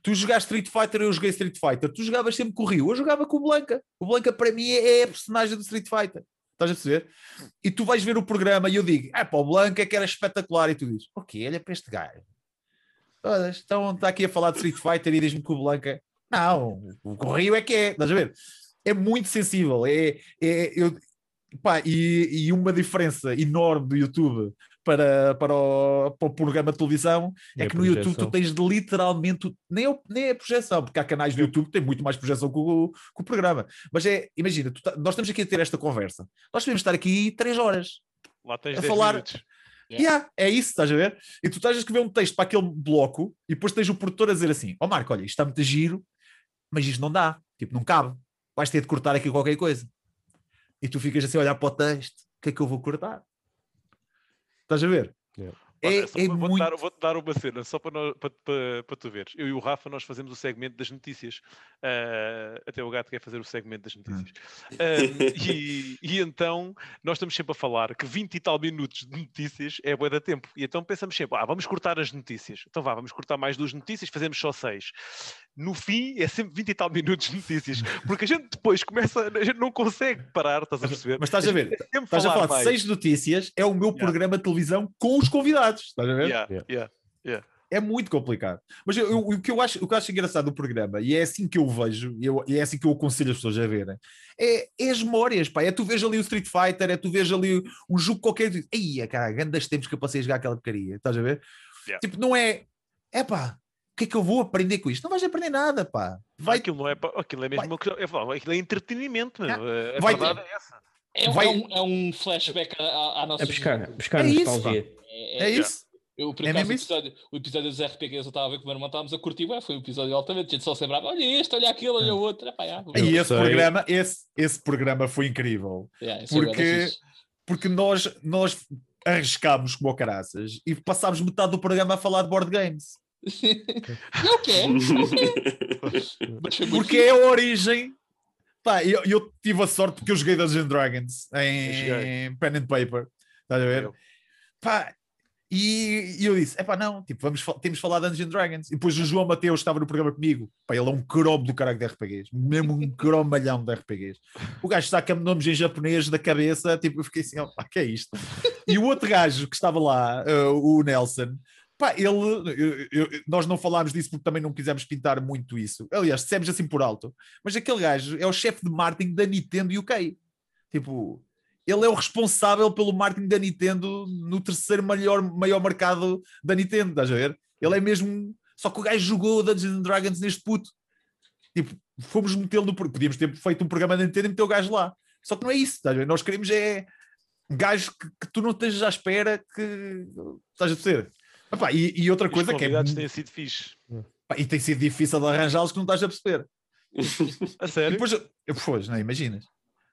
Tu jogaste Street Fighter, eu joguei Street Fighter. Tu jogavas sempre com o Rio, eu jogava com o Blanca. O Blanca para mim é, é a personagem do Street Fighter. Estás a perceber? E tu vais ver o programa e eu digo, ah, pá, o Blanca que era espetacular. E tu dizes, ok, olha para este gajo. Então está aqui a falar de Street Fighter e diz-me que o Blanca. Não, o Rio é que é, estás a ver? É muito sensível. É, é, eu, pá, e, e uma diferença enorme do YouTube para, para, o, para o programa de televisão e é que no YouTube tu tens literalmente nem, o, nem a projeção, porque há canais do YouTube que têm muito mais projeção que o, que o programa. Mas é, imagina, tá, nós estamos aqui a ter esta conversa, nós podemos estar aqui três horas Lá tens a falar. Minutos. Yeah. yeah. é isso, estás a ver? E tu estás a escrever um texto para aquele bloco e depois tens o produtor a dizer assim: Ó oh Marco, olha, isto está muito giro, mas isto não dá, tipo, não cabe, vais ter de cortar aqui qualquer coisa. E tu ficas assim a olhar para o texto: o que é que eu vou cortar? Estás a ver? Yeah. É, é vou, muito... dar, vou-te dar uma cena, só para, nós, para, para, para, tu veres. Eu e o Rafa, nós fazemos o segmento das notícias. Uh, até o gato quer fazer o segmento das notícias. Uh, *laughs* e, e, então, nós estamos sempre a falar que 20 e tal minutos de notícias é boa da tempo. E então pensamos sempre, ah, vamos cortar as notícias. Então vá, vamos cortar mais duas notícias, fazemos só seis. No fim, é sempre 20 e tal minutos de notícias. Porque a gente depois começa, a gente não consegue parar, estás a perceber? Mas estás a, a ver, estás a falar de seis notícias, é o meu yeah. programa de televisão com os convidados estás a ver? Yeah, yeah, yeah. É muito complicado. Mas eu, eu, o, que eu acho, o que eu acho engraçado do programa, e é assim que eu vejo, eu, e é assim que eu aconselho as pessoas a verem, é, é as memórias, pá. É tu vês ali o Street Fighter, é tu vês ali um jogo qualquer. Ei, cara, grandes tempos que eu passei a jogar aquela porcaria, estás a ver? Yeah. Tipo, não é. É pá, o que é que eu vou aprender com isto? Não vais aprender nada, pá. Vai... Aquilo não é, aquilo é mesmo, vai... aquilo é entretenimento, meu. É, a vai... verdade é essa. É, vai... é, um, é um flashback à, à nossa. É buscar, buscar é nostalgia. Isso, é, é, isso. Eu, por é acaso, o episódio, o episódio dos RPGs eu estava a ver com o meu irmão, estávamos a curtir, ué, foi um episódio altamente, a gente só se lembrava, olha este, olha aquele, olha o outro. Epá, já, e esse programa, esse, esse programa foi incrível, yeah, porque, porque nós, nós arriscámos como caraças e passámos metade do programa a falar de board games. *laughs* eu quero. *laughs* porque é a origem. Pá, eu, eu tive a sorte porque eu joguei Dungeons Dragons em, em Pen and Paper. Estás a ver? Pá, E, e eu disse: é pá, não, tipo, vamos, temos de Dungeons Dragons. E depois o João Mateus estava no programa comigo. Pá, ele é um cromo do caralho de RPGs, mesmo um *laughs* cromalhão de RPGs. O gajo saca-me nomes em japonês da cabeça, tipo, eu fiquei assim: ó, pá, que é isto? *laughs* E o outro gajo que estava lá, eh, o Nelson, pá, ele, eu- eu- nós não falámos disso porque também não quisemos pintar muito isso. Aliás, dissemos assim por alto, mas aquele gajo é o chefe de marketing da Nintendo UK. Tipo, ele é o responsável pelo marketing da Nintendo no terceiro maior, maior mercado da Nintendo, estás a ver? Ele é mesmo. Só que o gajo jogou Dungeons and Dragons neste puto. Tipo, fomos metê-lo no. Podíamos ter feito um programa da Nintendo e meter o gajo lá. Só que não é isso, estás a ver? Nós queremos é gajo que, que tu não estejas à espera que. Estás a perceber? Epá, e, e outra coisa que é. têm sido fixe. pá, E tem sido difícil de arranjá-los que não estás a perceber. *laughs* A E sério? depois, eu- pois, não imaginas?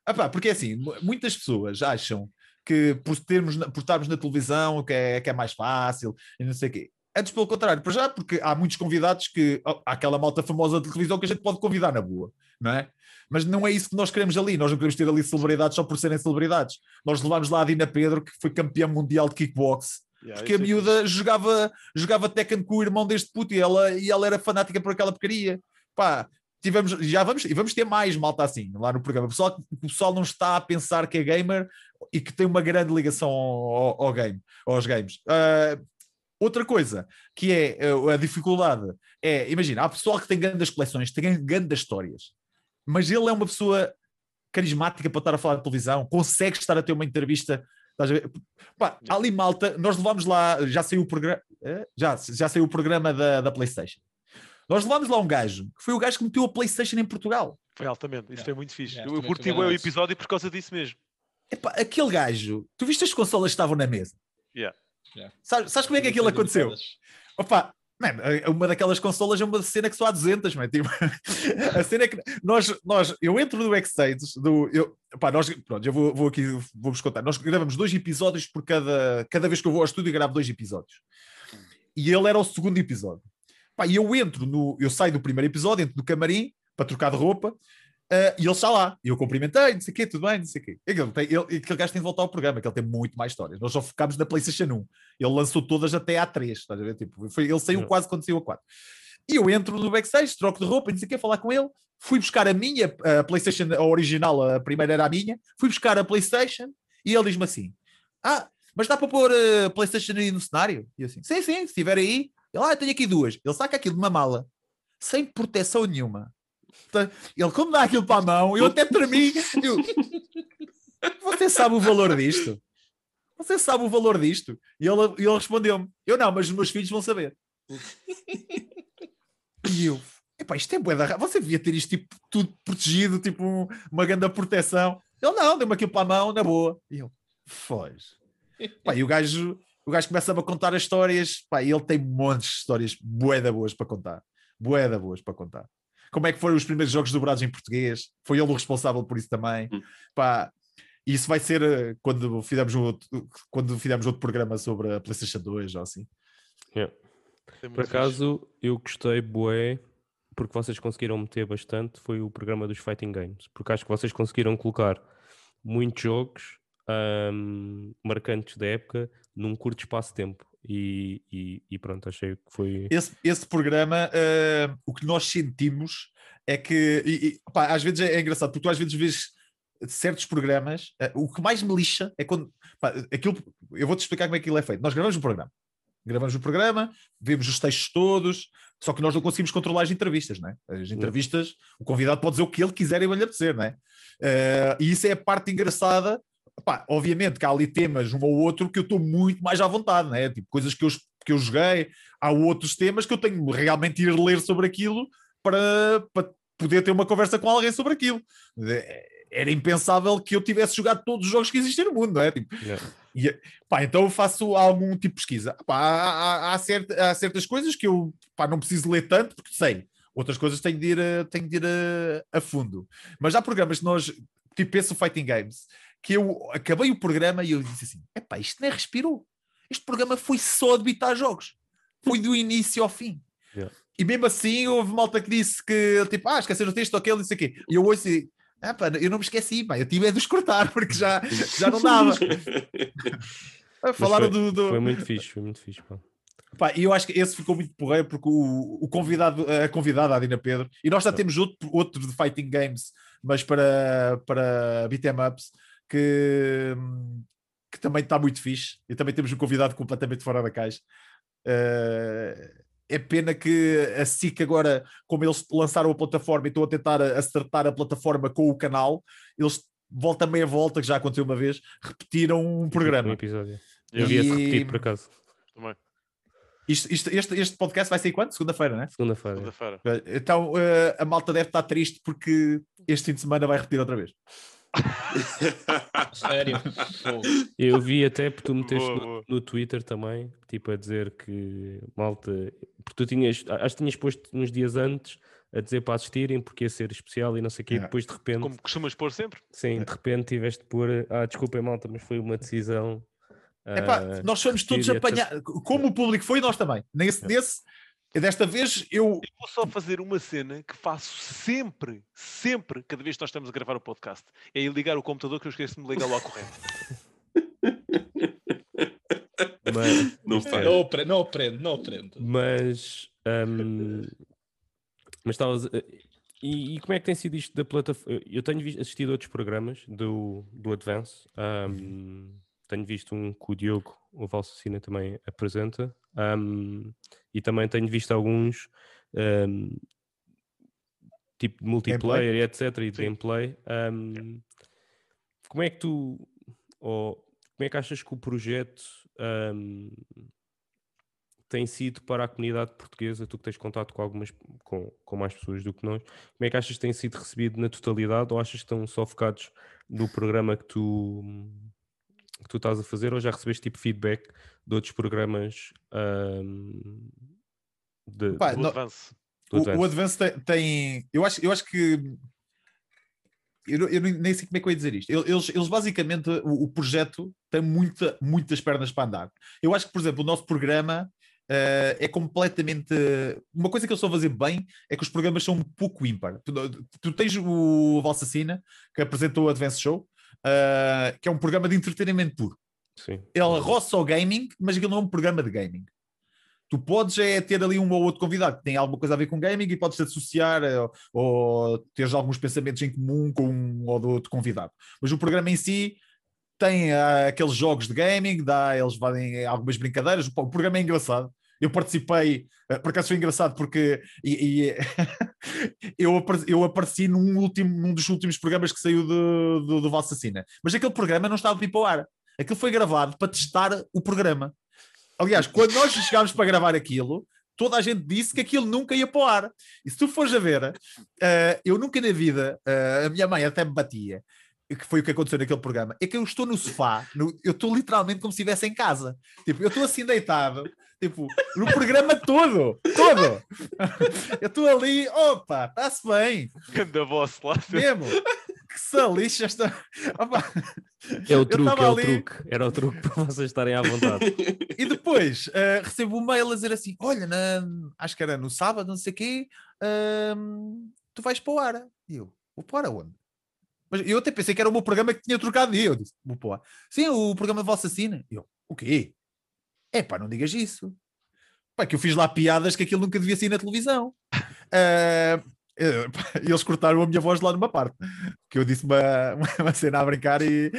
Ah pá, porque é assim, mu- muitas pessoas acham que por, termos, por estarmos na televisão que é, que é mais fácil e não sei o quê. Antes pelo contrário, para já, porque há muitos convidados que oh, há aquela malta famosa de televisão que a gente pode convidar na boa, não é? Mas não é isso que nós queremos ali. Nós não queremos ter ali celebridades só por serem celebridades. Nós levámos lá a Dina Pedro, que foi campeã mundial de kickbox, Yeah, porque a é miúda jogava, jogava Tekken com o irmão deste puto e ela, e ela era fanática por aquela porcaria. Pá, tivemos, já vamos, e vamos ter mais malta assim lá no programa. O pessoal, o pessoal não está a pensar que é gamer e que tem uma grande ligação ao, ao game, aos games. Ah, outra coisa que é ah, a dificuldade é, imagina, há pessoal que tem grandes coleções, tem grandes histórias, mas ele é uma pessoa carismática para estar a falar de televisão, consegue estar a ter uma entrevista. Pá, ali malta, nós levámos lá, já saiu o programa, já, já saiu o programa da, da PlayStation. Nós levámos lá um gajo, que foi o gajo que meteu a PlayStation em Portugal. Foi altamente, isso Yeah. foi muito fixe. Yeah, eu curti bem o episódio por causa disso mesmo. Epá, aquele gajo, tu viste as consolas que estavam na mesa? Yeah. Sabes, sabes como é que aquilo aconteceu? Opa, man, uma daquelas consolas é uma cena que só há 200, man, tipo, *laughs* a cena é que nós, nós, eu entro no backstage do, eu, pá, nós, pronto, eu vou, vou aqui, vou-vos contar, nós gravamos dois episódios por cada, cada vez que eu vou ao estúdio eu gravo dois episódios, e ele era o segundo episódio, pá, e eu entro no, eu saio do primeiro episódio, entro no camarim, para trocar de roupa, eh, e ele está lá, e eu cumprimentei, não sei o quê, tudo bem, não sei o quê. Tem, ele, aquele gajo tem de voltar ao programa, que ele tem muito mais histórias. Nós só focámos na PlayStation 1. Ele lançou todas até à 3, estás a ver? Tipo, foi, ele saiu quase quando saiu a 4. E eu entro no backstage, troco de roupa, não sei o quê, falar com ele. Fui buscar a minha, a PlayStation, a original, a primeira era a minha. Fui buscar a PlayStation e ele diz-me assim: Ah, mas dá para pôr a PlayStation aí no cenário? E eu assim: Sim, sim, se estiver aí. Ele, ah, eu tenho aqui duas. Ele saca aquilo de uma mala, sem proteção nenhuma. Ele, como dá aquilo para a mão, eu até tremi. Eu, Você sabe o valor disto? Você sabe o valor disto? E ele, ele respondeu-me: Eu não, mas os meus filhos vão saber. E eu, epá, isto é bué da Você devia ter isto tipo, tudo protegido, tipo um- uma grande proteção. Ele não, deu-me aquilo para a mão, na boa. E eu. Pá, e o gajo, o gajo começa-me a contar as histórias. Pá, e ele tem montes de histórias bué da boas para contar. Bué da boas para contar. Como é que foram os primeiros jogos dobrados em português? Foi ele o responsável por isso também. Hum. Pá, isso vai ser eh, quando fizermos, um outro, quando fizermos outro programa sobre a PlayStation 2 ou assim. Yeah. Por muito fixe. acaso, eu gostei, bué, porque vocês conseguiram meter bastante, foi o programa dos Fighting Games. Porque acho que vocês conseguiram colocar muitos jogos ahm, marcantes da época num curto espaço de tempo. E, e- e pronto, achei que foi. esse, esse programa, eh, o que nós sentimos é que, e, pá, às vezes é, é engraçado, porque tu às vezes vês certos programas, eh, o que mais me lixa é quando, pá, aquilo, eu vou-te explicar como é que aquilo é feito. Nós gravamos o programa, gravamos o programa, vemos os textos todos, só que nós não conseguimos controlar as entrevistas, não é? As entrevistas, o convidado pode dizer o que ele quiser e vai lhe apetecer, não é? Eh, e isso é a parte engraçada. Obviamente que há ali temas, um ou outro, que eu estou muito mais à vontade, não é? Tipo, coisas que eu, que eu joguei, há outros temas que eu tenho realmente ir ler sobre aquilo para, para poder ter uma conversa com alguém sobre aquilo. Eh, Era impensável que eu tivesse jogado todos os jogos que existem no mundo, não é? Tipo, Yeah. e, pá, então eu faço algum tipo de pesquisa. Pá, há, há- há certa- há certas coisas que eu pá, não preciso ler tanto, porque sei. Outras coisas tenho de ir, a, tenho de ir a, a fundo. Mas há programas que nós, tipo esse o Fighting Games, que eu acabei o programa e eu disse assim: epá, isto nem respirou. Este programa foi só debitar jogos. Foi do início ao fim. Yeah. E mesmo assim houve malta que disse que, tipo, ah, esqueceram o texto, aquele, isso aqui. E eu ouço e, ah, pá, eu não me esqueci, pá, eu tive é de os cortar, porque já, já não dava. *laughs* Mas Falaram foi, do. do- foi muito fixe, foi muito fixe. pá. Pá, e eu acho que esse ficou muito porreiro porque o, o convidado, a convidada, a Dina Pedro, e nós já temos outro, outro de Fighting Games, mas para, para beat'em ups, que, que também está muito fixe. E também temos um convidado completamente fora da caixa. Eh, é pena que a SIC agora, como eles lançaram a plataforma e estão a tentar acertar a plataforma com o canal, eles volta meia volta, que já aconteceu uma vez, repetiram um Um programa. episódio. Yeah. Devia-se E- repetir por acaso. Também. Isto- isto- este, este podcast vai sair quando? Segunda-feira, não é? Segunda-feira. Segunda-feira. Então eh, a malta deve estar triste porque este fim de semana vai repetir outra vez. *laughs* Sério. Eu vi até porque tu meteste Boa, no, boa. no Twitter também, tipo a dizer que malta, porque tu tinhas, acho que tinhas posto uns dias antes a dizer para assistirem porque ia ser especial e não sei o quê, e Yeah. depois de repente, Como costumas pôr sempre. sim, de repente tiveste de pôr, ah, desculpem malta, mas foi uma decisão. Epá, ah, nós fomos todos apanhados, como o público foi, nós também. Nesse, nesse, desta vez eu. Eu vou só fazer uma cena que faço sempre, sempre, cada vez que nós estamos a gravar o podcast. É ir ligar o computador que eu esqueço-me de ligar lá à corrente. mas, Não faz. Não aprendo, não aprendo, não aprendo. mas, ahm, mas estavas. a- E, e como é que tem sido isto da plataforma? Eu tenho visto, assistido a outros programas do, do Advance. ahm, tenho visto um que o Diogo, o Valsacina, também apresenta. ahm, e também tenho visto alguns ahm, tipo de multiplayer, e etc. E de Sim. gameplay. ahm, como é que tu. Ou, como é que achas que o projeto tem sido para a comunidade portuguesa, tu que tens contato com algumas com, com mais pessoas do que nós, como é que achas que tem sido recebido na totalidade ou achas que estão só focados no programa que tu que tu estás a fazer ou já recebeste tipo feedback de outros programas ahm, de, Pá, Do não- avanço. do o, o Advance? Advance tem, tem- eu, acho, eu acho que. Eu, eu nem sei como é que eu ia dizer isto. Eles, eles basicamente, o, o projeto tem muita, muitas pernas para andar. Eu acho que, por exemplo, o nosso programa eh, é completamente. Uma coisa que eles estão a fazer bem é que os programas são um pouco ímpar. Tu, tu tens o Valsacina, que apresentou o Advance Show, eh, que é um programa de entretenimento puro. Sim. Ele roça o gaming, mas aquilo não é um programa de gaming. Tu podes é ter ali um ou outro convidado que tem alguma coisa a ver com gaming e podes te associar eh, ou, teres alguns pensamentos em comum com um ou do outro convidado. Mas o programa em si tem ah, aqueles jogos de gaming, dá, eles fazem algumas brincadeiras. O programa é engraçado. Eu participei, eh, por acaso foi engraçado porque e- e, *laughs* eu, apare- eu apareci num, último, num dos últimos programas que saiu do, do, do Valsacina. Mas aquele programa não estava para ir para o ar. Aquilo foi gravado para testar o programa. Aliás, *laughs* quando nós chegámos para gravar aquilo, toda a gente disse que aquilo nunca ia para o ar. E se tu fores a ver, eh, eu nunca na vida, eh, a minha mãe até me batia, que foi o que aconteceu naquele programa, é que eu estou no sofá, no- eu estou literalmente como se estivesse em casa. Tipo, eu estou assim deitado, tipo, no programa todo, todo. eu estou ali, opa, está-se bem, Ganda voz lá. mesmo. Que salixa esta. Opa. É o Eu truque, é o ali- truque. Era o truque para vocês estarem à vontade. E depois eh, recebo um mail a dizer assim: Olha, na- acho que era no sábado, não sei o quê, ahm, tu vais para o ar. E eu, vou para o ar aonde? Mas eu até pensei que era o meu programa que tinha trocado dia. Eu disse, vou para o ar. Sim, o programa Vossa Cine. E eu, o quê? É pá, não digas isso. Pá, que eu fiz lá piadas que aquilo nunca devia sair na televisão. *laughs* E eles cortaram a minha voz lá numa parte. Que eu disse uma, *laughs* uma cena a brincar e.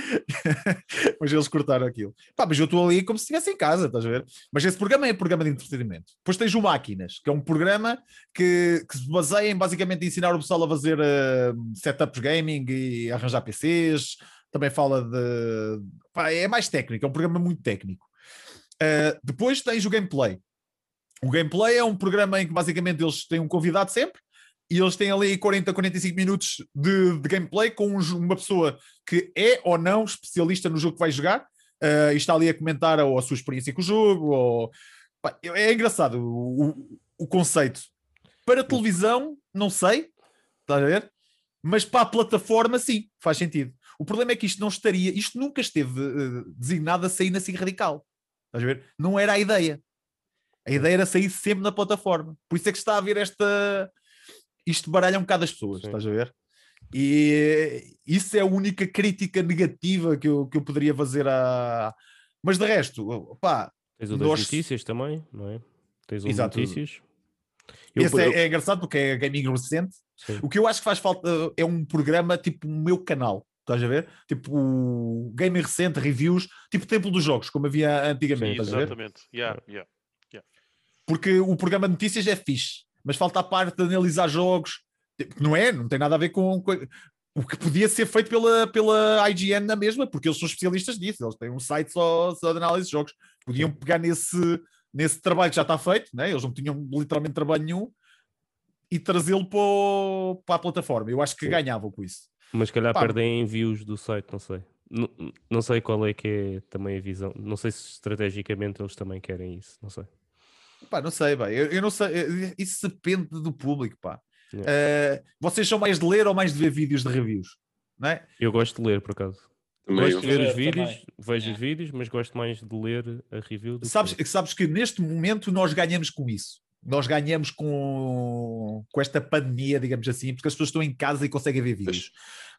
*laughs* mas eles cortaram aquilo. Pá, mas eu estou ali como se estivesse em casa, estás a ver? Mas esse programa é programa de entretenimento. Depois tens o Máquinas, que é um programa que, que se baseia em basicamente ensinar o pessoal a fazer eh, setups gaming e arranjar PCs. Também fala de. Pá, é mais técnico, é um programa muito técnico. Eh, depois tens o gameplay. O gameplay é um programa em que basicamente eles têm um convidado sempre e eles têm ali 40, 45 minutos de, de gameplay com um uma pessoa que é ou não especialista no jogo que vai jogar eh, e está ali a comentar ou a sua experiência com o jogo. Ou... Pá, é engraçado o, o- conceito. Para televisão, não sei, a ver? Mas para a plataforma, sim, faz sentido. O problema é que isto não estaria, isto nunca esteve eh, designado a sair SIG Radical. Estás a ver? Não era a ideia. A ideia era sair sempre na plataforma. Por isso é que está a haver esta. Isto baralha um bocado as pessoas, Sim. estás a ver? E isso é a única crítica negativa que eu, que eu poderia fazer à, Mas de resto, pá, Tens o das Nós- notícias também, não é? Tens o Exato. notícias. Eu- esse é, eu- é engraçado porque é gaming recente. sim. O que eu acho que faz falta é um programa tipo o meu canal. Estás a ver? Tipo o gaming recente, reviews, tipo Templo dos Jogos, como havia antigamente. Estás a ver? Exatamente. Yeah, yeah. Porque o programa de notícias é fixe, mas falta a parte de analisar jogos. Tipo, Não é? Não tem nada a ver com. O que podia ser feito pela, pela IGN na mesma, porque eles são especialistas disso, eles têm um site só, só de análise de jogos. Podiam pegar nesse, nesse trabalho que já está feito, né? eles não tinham literalmente trabalho nenhum, e trazê-lo para, para a plataforma. Eu acho que Sim. ganhavam com isso. Mas se calhar Pá, perdem envios do site, não sei. Não, não sei qual é que é também a visão. Não sei se estrategicamente eles também querem isso, não sei. Pá, não sei, bem. Eu, eu não sei. Isso depende do público, pá. Yeah. Eh, vocês são mais de ler ou mais de ver vídeos de reviews? Não é? Eu gosto de ler, por acaso. Também gosto eu. de ver os vídeos, também. vejo Yeah. os vídeos, mas gosto mais de ler a review do Sabes, que... sabes que neste momento nós ganhamos com isso. Nós ganhamos com, com esta pandemia, digamos assim, porque as pessoas estão em casa e conseguem ver vídeos.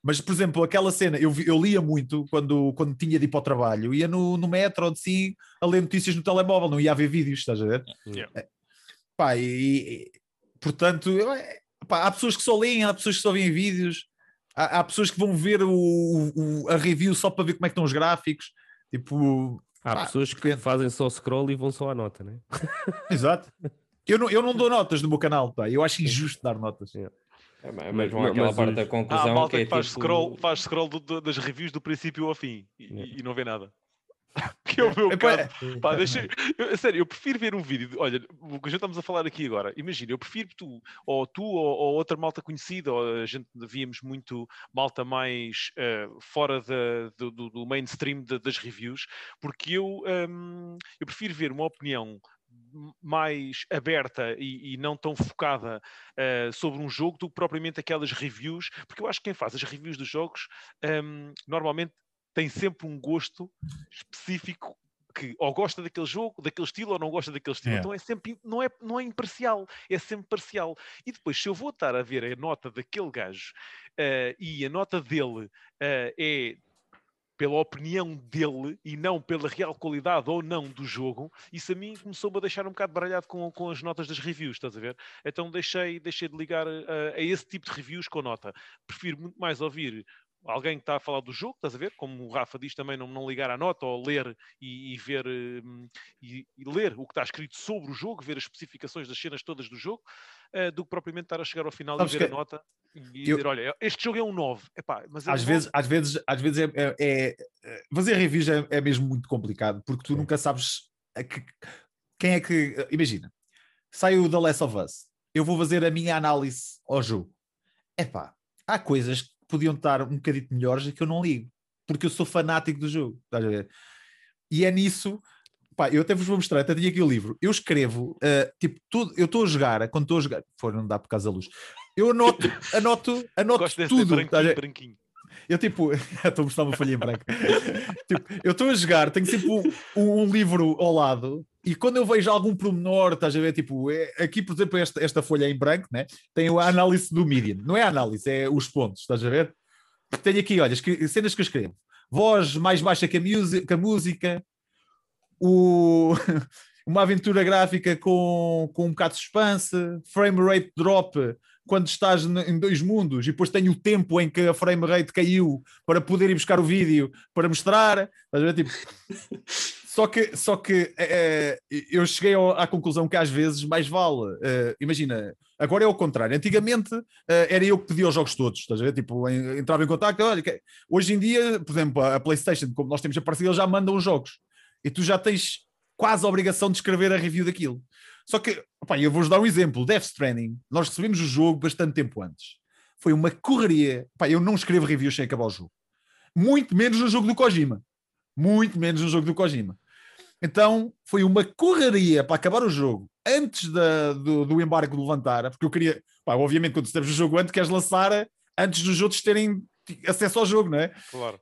Mas, por exemplo, aquela cena, eu, eu lia muito quando, quando tinha de ir para o trabalho, ia no, no metro ou assim a ler notícias no telemóvel, não ia a ver vídeos, estás a ver? Yeah. É, Pá, e, e- portanto, eu- é, pá, há pessoas que só leem, há pessoas que só veem vídeos, há, há pessoas que vão ver o, o- a review só para ver como é que estão os gráficos. Tipo, Há pá, pessoas que depende. fazem só scroll e vão só à nota, né? Exato. *laughs* Eu não, eu não dou notas no meu canal, pá. Eu acho injusto dar notas. É, mas Mas- mas vão mas àquela parte os- da conclusão a malta que que, é faz tipo... scroll, faz scroll do- do- das reviews do princípio ao fim e, Yeah. e não vê nada. *laughs* que é o meu Epá, caso. Pá, deixa, eu, sério, eu prefiro ver um vídeo. de- olha, o que já estamos a falar aqui agora, imagina, eu prefiro tu, ou tu, ou, ou outra malta conhecida, ou a gente víamos muito malta mais eh, fora da- do, do- mainstream da- das reviews, porque eu, hum, eu prefiro ver uma opinião mais aberta e, e não tão focada eh, sobre um jogo do que propriamente aquelas reviews, porque eu acho que quem faz as reviews dos jogos hum, normalmente tem sempre um gosto específico que ou gosta daquele jogo, daquele estilo, ou não gosta daquele estilo. É. Então é sempre, não é, não é imparcial, é sempre parcial. E depois, se eu vou estar a ver a nota daquele gajo eh, e a nota dele eh, é pela opinião dele e não pela real qualidade ou não do jogo, isso a mim começou-me a deixar um bocado baralhado com, com as notas das reviews, estás a ver? Então deixei, deixei de ligar eh, a esse tipo de reviews com nota. Prefiro muito mais ouvir alguém que está a falar do jogo, estás a ver? Como o Rafa diz também, não, não ligar à nota ou ler e, e ver hum, e, e ler o que está escrito sobre o jogo, ver as especificações das cenas todas do jogo, eh, do que propriamente estar a chegar ao final Sabes e ver que a nota e eu- dizer, olha, este jogo é um 9. Epá, mas é Às um vezes, 9. às vezes, às vezes é, é- é- é- fazer reviews é, é mesmo muito complicado porque tu nunca sabes que- quem é que. Imagina, sai o The Last of Us, eu vou fazer a minha análise ao jogo. Epá, há coisas que podiam estar um bocadinho melhores que eu não ligo, porque eu sou fanático do jogo. Estás a ver? E é nisso. Pá, eu até vos vou mostrar, até tinha aqui o livro. Eu escrevo, eh, tipo, tudo, eu estou a jogar, quando estou a jogar, foi, não dá por causa da luz. Eu anoto, *laughs* anoto, anoto Gosto desse tudo. branquinho. Eu tipo, *laughs* estou a mostrar uma folha em branco. tipo, eu estou a jogar, tenho sempre um, um livro ao lado e quando eu vejo algum pormenor, estás a ver, tipo, é- aqui por exemplo, esta, esta folha em branco, né? tem a análise do median. Não é a análise, é os pontos, estás a ver? Tenho aqui, olha, cenas que eu escrevo. Voz mais baixa que a, musi- que a música, o, *laughs* uma aventura gráfica com, com um bocado de suspense, frame rate drop quando estás em dois mundos e depois tenho o tempo em que a frame rate caiu para poder ir buscar o vídeo para mostrar. Estás a ver? Tipo, *laughs* só que, só que eh, eh, eu cheguei à conclusão que às vezes mais vale. eh, imagina, agora é o contrário. Antigamente eh, era eu que pedia os jogos todos. Estás a ver? Tipo, en- entrava em contato. Olha, hoje em dia, por exemplo, a PlayStation, como nós temos a eles já mandam os jogos e tu já tens quase a obrigação de escrever a review daquilo. Só que, opá, eu vou-vos dar um exemplo. Death Stranding, nós recebemos o jogo bastante tempo antes. Foi uma correria. Opá, eu não escrevo reviews sem acabar o jogo. Muito menos no jogo do Kojima. Muito menos no jogo do Kojima. Então, foi uma correria para acabar o jogo antes da- do, do embargo levantar, porque eu queria, pá, obviamente, quando recebes o jogo antes, queres lançar antes dos outros terem acesso ao jogo, não é? Claro.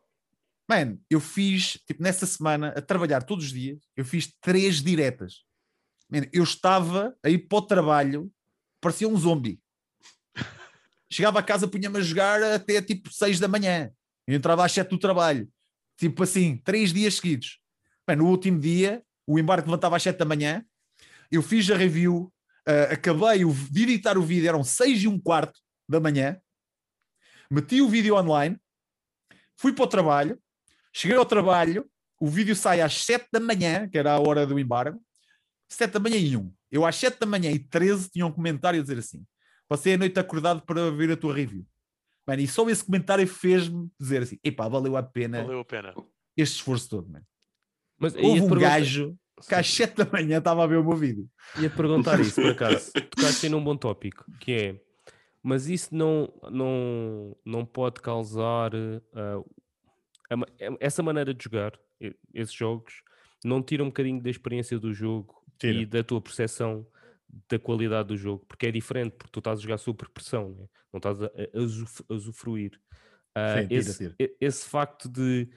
Man, eu fiz, tipo, nessa semana, a trabalhar todos os dias, eu fiz três diretas. Man, eu estava a ir para o trabalho, parecia um zombie. Chegava a casa, punha-me a jogar até tipo seis da manhã. Eu entrava às sete do trabalho. Tipo assim, três dias seguidos. Bem, no último dia, o embarque levantava às 7 da manhã, eu fiz a review, uh, acabei o, de editar o vídeo, eram 6 e um quarto da manhã, meti o vídeo online, fui para o trabalho, cheguei ao trabalho, o vídeo sai às 7 da manhã, que era a hora do embargo, 7 da manhã e 1. Eu às 7 da manhã e 13 tinha um comentário a dizer assim: Passei a noite acordado para ver a tua review. Mano, e só esse comentário fez-me dizer assim: epá, valeu a pena Valeu a pena. este esforço todo, mano. Mas Houve um perguntar- gajo que às 7 da manhã estava a ver o meu vídeo. Ia perguntar isso, por acaso. *laughs* Tocaste num bom tópico, que é, mas isso não, não, não pode causar ah, a ma- essa maneira de jogar esses jogos, não tira um bocadinho da experiência do jogo Tira. e da tua percepção da qualidade do jogo, porque é diferente, porque tu estás a jogar sob pressão, né? não estás a, a a usufruir. Ah, Sim, tira, esse, tira. esse facto de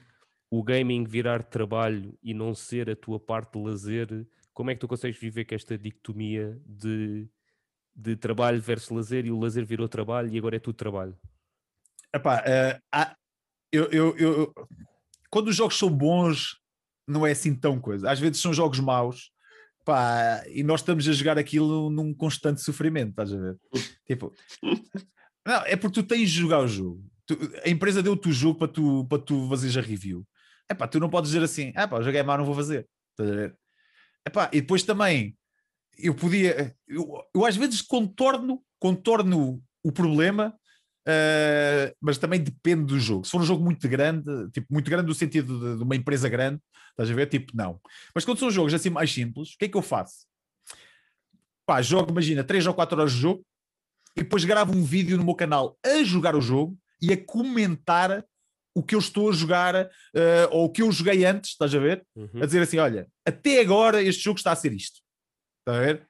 o gaming virar trabalho e não ser a tua parte de lazer, como é que tu consegues viver com esta dicotomia de, de trabalho versus lazer e o lazer virou trabalho e agora é tudo trabalho? Epá, eh, há- eu, eu- eu- quando os jogos são bons, não é assim tão coisa. Às vezes são jogos maus, e nós estamos a jogar aquilo num constante sofrimento, estás a ver? Tipo, não, é porque tu tens de jogar o jogo. Tu- a empresa deu-te o jogo para tu, para tu fazeres a review. Epá, tu não podes dizer assim, ah pá, jogo é mau, não vou fazer. Estás a ver? Epá, e depois também, eu podia, eu, eu às vezes contorno, contorno o problema Uh, mas também depende do jogo. Se for um jogo muito grande, tipo, muito grande no sentido de, de uma empresa grande, estás a ver? Tipo, não. Mas quando são jogos assim mais simples, o que é que eu faço? Pá, jogo, imagina, 3 ou 4 horas de jogo e depois gravo um vídeo no meu canal a jogar o jogo e a comentar o que eu estou a jogar uh, ou o que eu joguei antes, estás a ver? Uhum. a dizer assim: olha, até agora este jogo está a ser isto. Está a ver?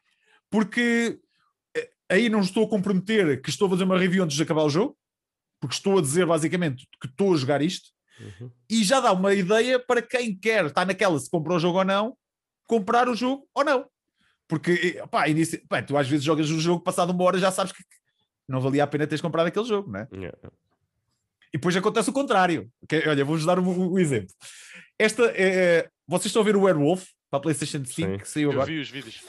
Porque eh, aí não estou a comprometer que estou a fazer uma review antes de acabar o jogo, porque estou a dizer basicamente que estou a jogar isto, Uhum. e já dá uma ideia para quem quer estar naquela se comprou o jogo ou não, comprar o jogo ou não. Porque, pá, inici... pá, tu às vezes jogas o jogo, passado uma hora já sabes que não valia a pena teres comprado aquele jogo, não é? Yeah. E depois acontece o contrário. Que- olha, vou-vos dar um, um exemplo. Esta, é, vocês estão a ver o Werewolf para a PlayStation 5 Sim. que saiu Eu agora? vi os vídeos.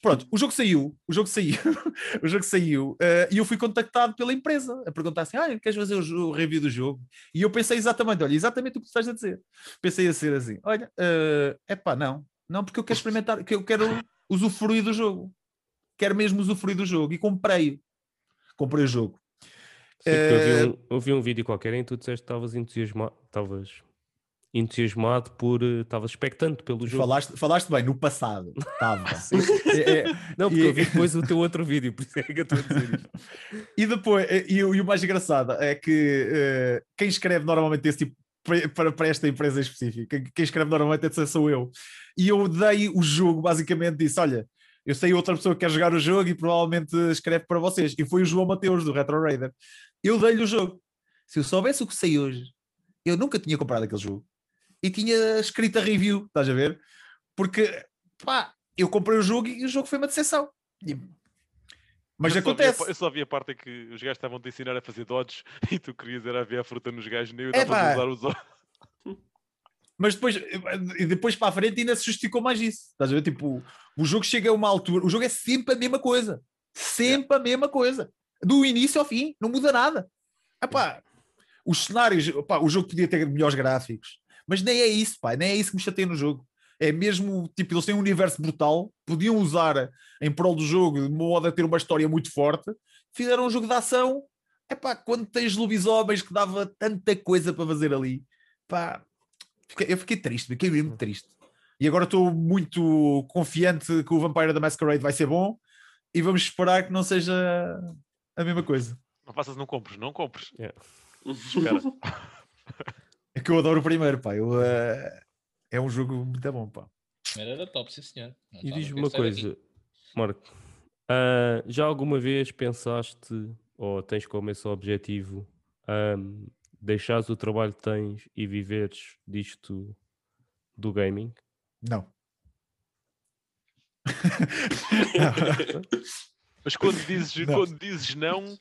Pronto, o jogo saiu, o jogo saiu, *laughs* o jogo saiu, eh, e eu fui contactado pela empresa a perguntar assim: ah, queres fazer o, o review do jogo? E eu pensei exatamente, olha, exatamente o que tu estás a dizer. Pensei a ser assim: olha, é epá, não, não, porque eu quero experimentar, que eu quero usufruir do jogo, quero mesmo usufruir do jogo, e comprei-o. Comprei o jogo. Eu, Eh, vi um, eu vi um vídeo qualquer em que tu disseste que estavas entusiasmado, estavas entusiasmado por, eh, estavas expectante pelo jogo. Falaste, falaste bem, no passado. Estava. *laughs* É, é, Não, porque E- eu vi depois o teu outro vídeo, por isso é que eu estou a dizer isto. *laughs* E depois, e, e o e o mais engraçado é que eh, quem escreve normalmente esse tipo para- para, esta empresa em específico, quem, escreve normalmente esse sou eu. E eu dei o jogo, basicamente disse: Olha, eu sei outra pessoa que quer jogar o jogo e provavelmente escreve para vocês. E foi o João Mateus do Retro Raider. Eu dei-lhe o jogo. Se eu soubesse o que sei hoje, eu nunca tinha comprado aquele jogo e tinha escrito a review, estás a ver? Porque pá, eu comprei o jogo e o jogo foi uma decepção. E- Mas eu só vi acontece. eu só vi a parte em que os gajos estavam a te ensinar a fazer dodges *laughs* e tu querias era ver a fruta nos gajos, nem eu estava a usar os olhos. Mas depois, depois para a frente ainda se justificou mais isso. Estás a ver? Tipo, o jogo chega a uma altura, o jogo é sempre a mesma coisa. Sempre a mesma coisa. Do início ao fim, não muda nada. Epá, os cenários, opá, o jogo podia ter melhores gráficos, mas nem é isso, pá, nem é isso que me chateia no jogo. É mesmo, tipo, eles têm um universo brutal, podiam usar em prol do jogo de modo a ter uma história muito forte, fizeram um jogo de ação. Epá, quando tens lobisomens que dava tanta coisa para fazer ali, pá, eu fiquei triste, fiquei mesmo triste. E agora estou muito confiante que o Vampire da Masquerade vai ser bom e vamos esperar que não seja a mesma coisa. Não faças, não compres, não compres. Yeah. Espera. *laughs* É que eu adoro o primeiro, pá. Eu, eh, é um jogo muito bom, pá. Primeiro era top, sim senhor. Não E diz-me uma pensar aqui. coisa, Marco, ah, já alguma vez pensaste ou tens como esse objetivo ahm, deixares o trabalho que tens e viveres disto do gaming? Não. *laughs* *laughs* Mas *laughs* quando dizes Não. quando dizes não,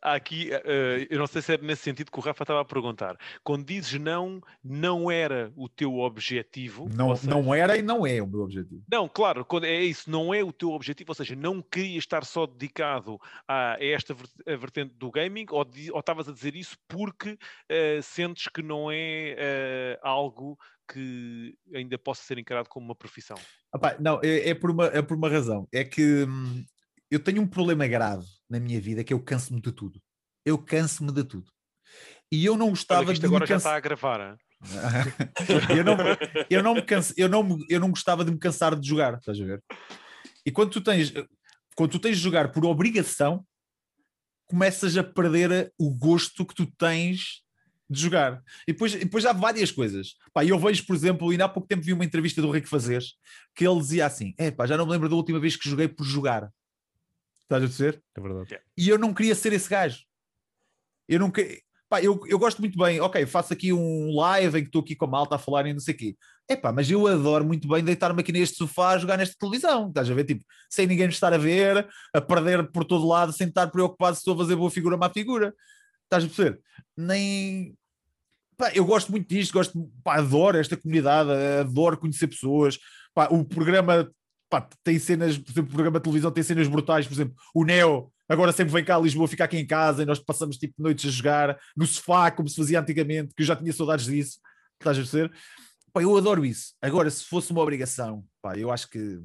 há aqui, eh, eu não sei se era nesse sentido que o Rafa estava a perguntar. Quando dizes não, não era o teu objetivo. Não, seja, não era e não é o meu objetivo. Não, claro, quando é isso, não é o teu objetivo, ou seja, não querias estar só dedicado a, esta vertente do gaming, ou estavas a dizer isso porque eh, sentes que não é algo que ainda possa ser encarado como uma profissão. Não, é, é por uma, é por uma razão. É que hum, eu tenho um problema grave na minha vida que eu canso-me de tudo. Eu canso-me de tudo. E eu não gostava isto de me agora já está a gravar. hein? eu, *laughs* não, eu, não me canso, eu, não, me- eu não gostava de me cansar de jogar, estás a ver? E quando tu tens, quando tu tens de jogar por obrigação, começas a perder o gosto que tu tens de jogar. E depois, e depois há várias coisas. Pá, eu vejo, por exemplo, ainda há pouco tempo vi uma entrevista do Rico Fazeres que ele dizia assim: é pá, já não me lembro da última vez que joguei por jogar. Estás a dizer? É verdade. E eu não queria ser esse gajo. Eu não que- Pá, eu, eu gosto muito bem, ok, faço aqui um live em que estou aqui com a malta a falar e não sei o quê. Epá, mas eu adoro muito bem deitar-me aqui neste sofá a jogar nesta televisão, estás a ver? Tipo, sem ninguém me estar a ver, a perder por todo lado, sem estar preocupado se estou a fazer boa figura ou má figura. Estás a perceber? Nem. Pá, eu gosto muito disto, gosto, pá, adoro esta comunidade, adoro conhecer pessoas. Pá, o programa pá, tem cenas, por exemplo, o programa de televisão tem cenas brutais, por exemplo, o Neo agora sempre vem cá a Lisboa ficar aqui em casa e nós passamos tipo noites a jogar no sofá, como se fazia antigamente, que eu já tinha saudades disso, estás a perceber? Pá, eu adoro isso. Agora, se fosse uma obrigação, pá, eu acho que.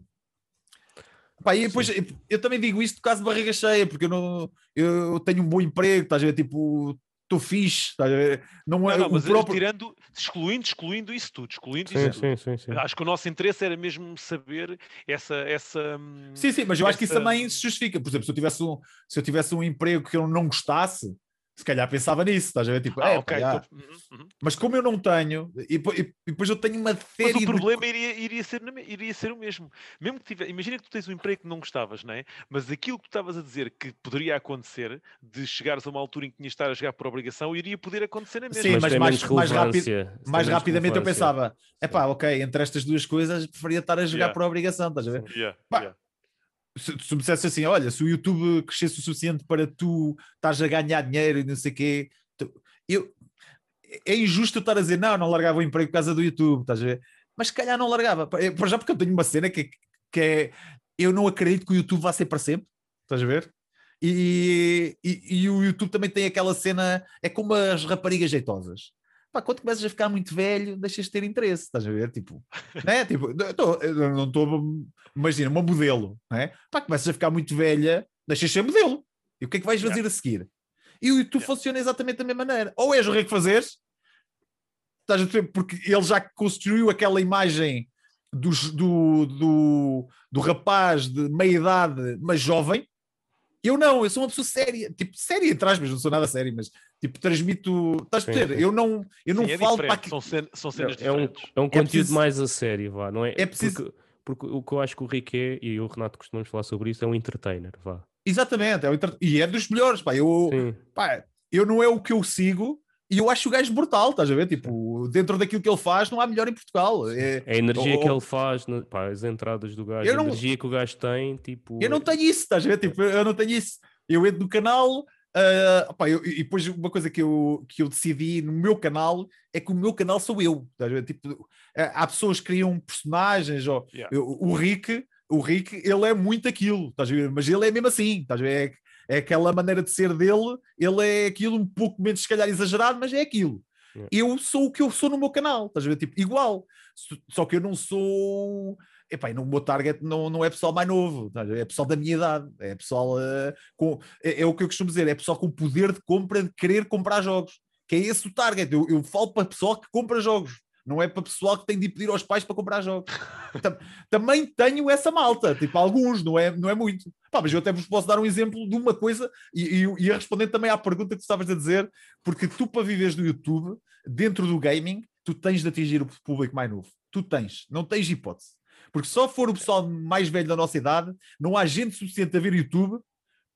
Pá, e depois, eu, eu também digo isto por causa de barriga cheia, porque eu, não, eu tenho um bom emprego, estás a ver? Tipo, estou fixe, estás a ver? Não é Não, não, o mas próprio. tirando, excluindo, excluindo isso tudo, excluindo Sim, isso tudo. sim, sim, sim. Acho que o nosso interesse era mesmo saber essa. essa hum, Sim, sim, mas eu acho que isso essa- também se justifica. Por exemplo, se eu tivesse um, se eu tivesse um emprego que eu não gostasse, se calhar pensava nisso, estás a ver? Tipo, Ah, é, ok. pá, tô- uhum, uhum. Mas como eu não tenho, e, e- e depois eu tenho uma Mas série o de problema iria, iria, ser, iria ser o mesmo. Mesmo que tiver, imagina que tu tens um emprego que não gostavas, não é? Mas aquilo que tu estavas a dizer que poderia acontecer, de chegares a uma altura em que tinhas de estar a jogar por obrigação, iria poder acontecer na mesma. Sim, mas tem mais- mais rápido- mais rapidamente eu pensava, é pá, ok, entre estas duas coisas preferia estar a jogar Yeah. por obrigação, estás a ver? Yeah, Pá, yeah. Se, se me dissesse assim, olha, se o YouTube crescesse o suficiente para tu estás a ganhar dinheiro e não sei o quê, tu- eu, é injusto estar a dizer, não, não largava o emprego por causa do YouTube, estás a ver? Mas se calhar não largava, por já porque eu tenho uma cena que, que é, eu não acredito que o YouTube vá ser para sempre, estás a ver? E, e, e o YouTube também tem aquela cena, é como as raparigas jeitosas. Pá, quando começas a ficar muito velho, deixas de ter interesse, estás a ver? Tipo, *laughs* né? tipo eu tô- eu não estou, imagina, uma modelo, né? Pá, começas a ficar muito velha, deixas de ser modelo. E o que é que vais fazer a seguir? E o YouTube funciona exatamente da mesma maneira. Ou és o rei que fazeres, estás a ver? Porque ele já construiu aquela imagem dos- do, do, do rapaz de meia idade, mas jovem. Eu não, eu sou uma pessoa séria, tipo, séria entre aspas, não sou nada sério, mas tipo, transmito. Estás a sim. Eu não, eu não Sim, é falo para aqui. São, cen- são cenas É um, é um conteúdo preciso- mais a sério, vá, não é? É preciso- Porque, porque o que eu acho que o Rick é, e o Renato costumamos falar sobre isso, é um entertainer, vá. Exatamente, é inter- e é dos melhores, pá. Eu, Sim, pá, eu não é o que eu sigo e eu acho o gajo brutal, estás a ver? Tipo, dentro daquilo que ele faz, não há melhor em Portugal. É- a energia que Oh, oh. ele faz, pá, as entradas do gajo, Eu a não- energia que o gajo tem, tipo... Eu não tenho isso, estás a ver? Tipo, eu não tenho isso. Eu entro no canal, ah, pá, eu- e depois uma coisa que eu, que eu decidi no meu canal é que o meu canal sou eu. Estás a ver? Tipo, ah, há pessoas que criam personagens, ou, Yeah. eu- o Rick, o Rick, ele é muito aquilo, estás a ver? Mas ele é mesmo assim, estás a ver? É, aquela maneira de ser dele, ele é aquilo um pouco menos, se calhar, exagerado, mas é aquilo. Yeah. Eu sou o que eu sou no meu canal, estás a ver? Tipo, igual. Só que eu não sou. Epá, e no meu target não, não é pessoal mais novo, é pessoal da minha idade, é pessoal eh, com. É, é o que eu costumo dizer, é pessoal com poder de compra de querer comprar jogos. Que é esse o target. Eu, eu falo para pessoal que compra jogos, não é para pessoal que tem de ir pedir aos pais para comprar jogos. Tam- Também tenho essa malta, tipo alguns, não é, não é muito. Pá, mas eu até vos posso dar um exemplo de uma coisa e, e, e a responder também à pergunta que tu estavas a dizer, porque tu, para viveres do YouTube, dentro do gaming, tu tens de atingir o público mais novo. Tu tens, não tens hipótese. Porque só for o pessoal mais velho da nossa idade, não há gente suficiente a ver YouTube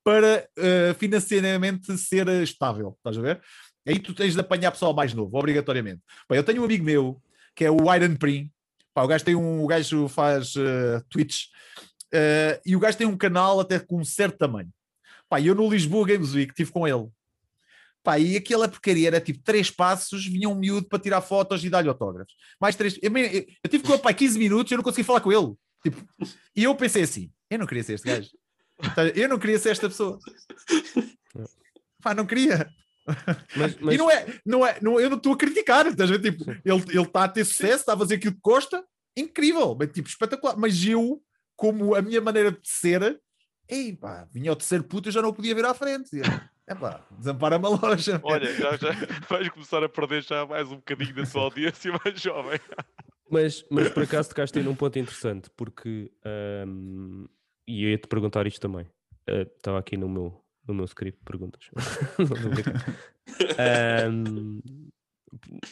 para eh, financeiramente ser eh, estável. Estás a ver? Aí tu tens de apanhar pessoal mais novo, obrigatoriamente. Pá, eu tenho um amigo meu que é o Iron Prim. Pá, o gajo tem um. O gajo faz uh, Twitch. Uh, e o gajo tem um canal até com um certo tamanho. Pá, eu no Lisboa Games Week estive com ele. Pá, e aquela porcaria era tipo três passos, vinha um miúdo para tirar fotos e dar-lhe autógrafos. Mais três. Eu, eu, eu tive com ele, pá, 15 minutos e eu não consegui falar com ele. Tipo, e eu pensei assim: eu não queria ser este gajo. Eu não queria ser esta pessoa. *laughs* Pá, não queria. *laughs* Mas, mas... E não é, não é, não, eu não estou a criticar, estás a ver? Tipo, ele está a ter sucesso, está a fazer aquilo que gosta, incrível, bem, tipo, espetacular. Mas eu, como a minha maneira de ser, ei pá, vinha ao terceiro puto, eu já não podia vir à frente. É *laughs* pá, desampara-me a loja. Olha, já, já *laughs* vais começar a perder já mais um bocadinho da sua audiência mais jovem. Mas, mas por acaso tocaste aí num ponto interessante, porque um, e eu ia-te perguntar isto também. Uh, estava aqui no meu, no meu script de perguntas. *laughs* um,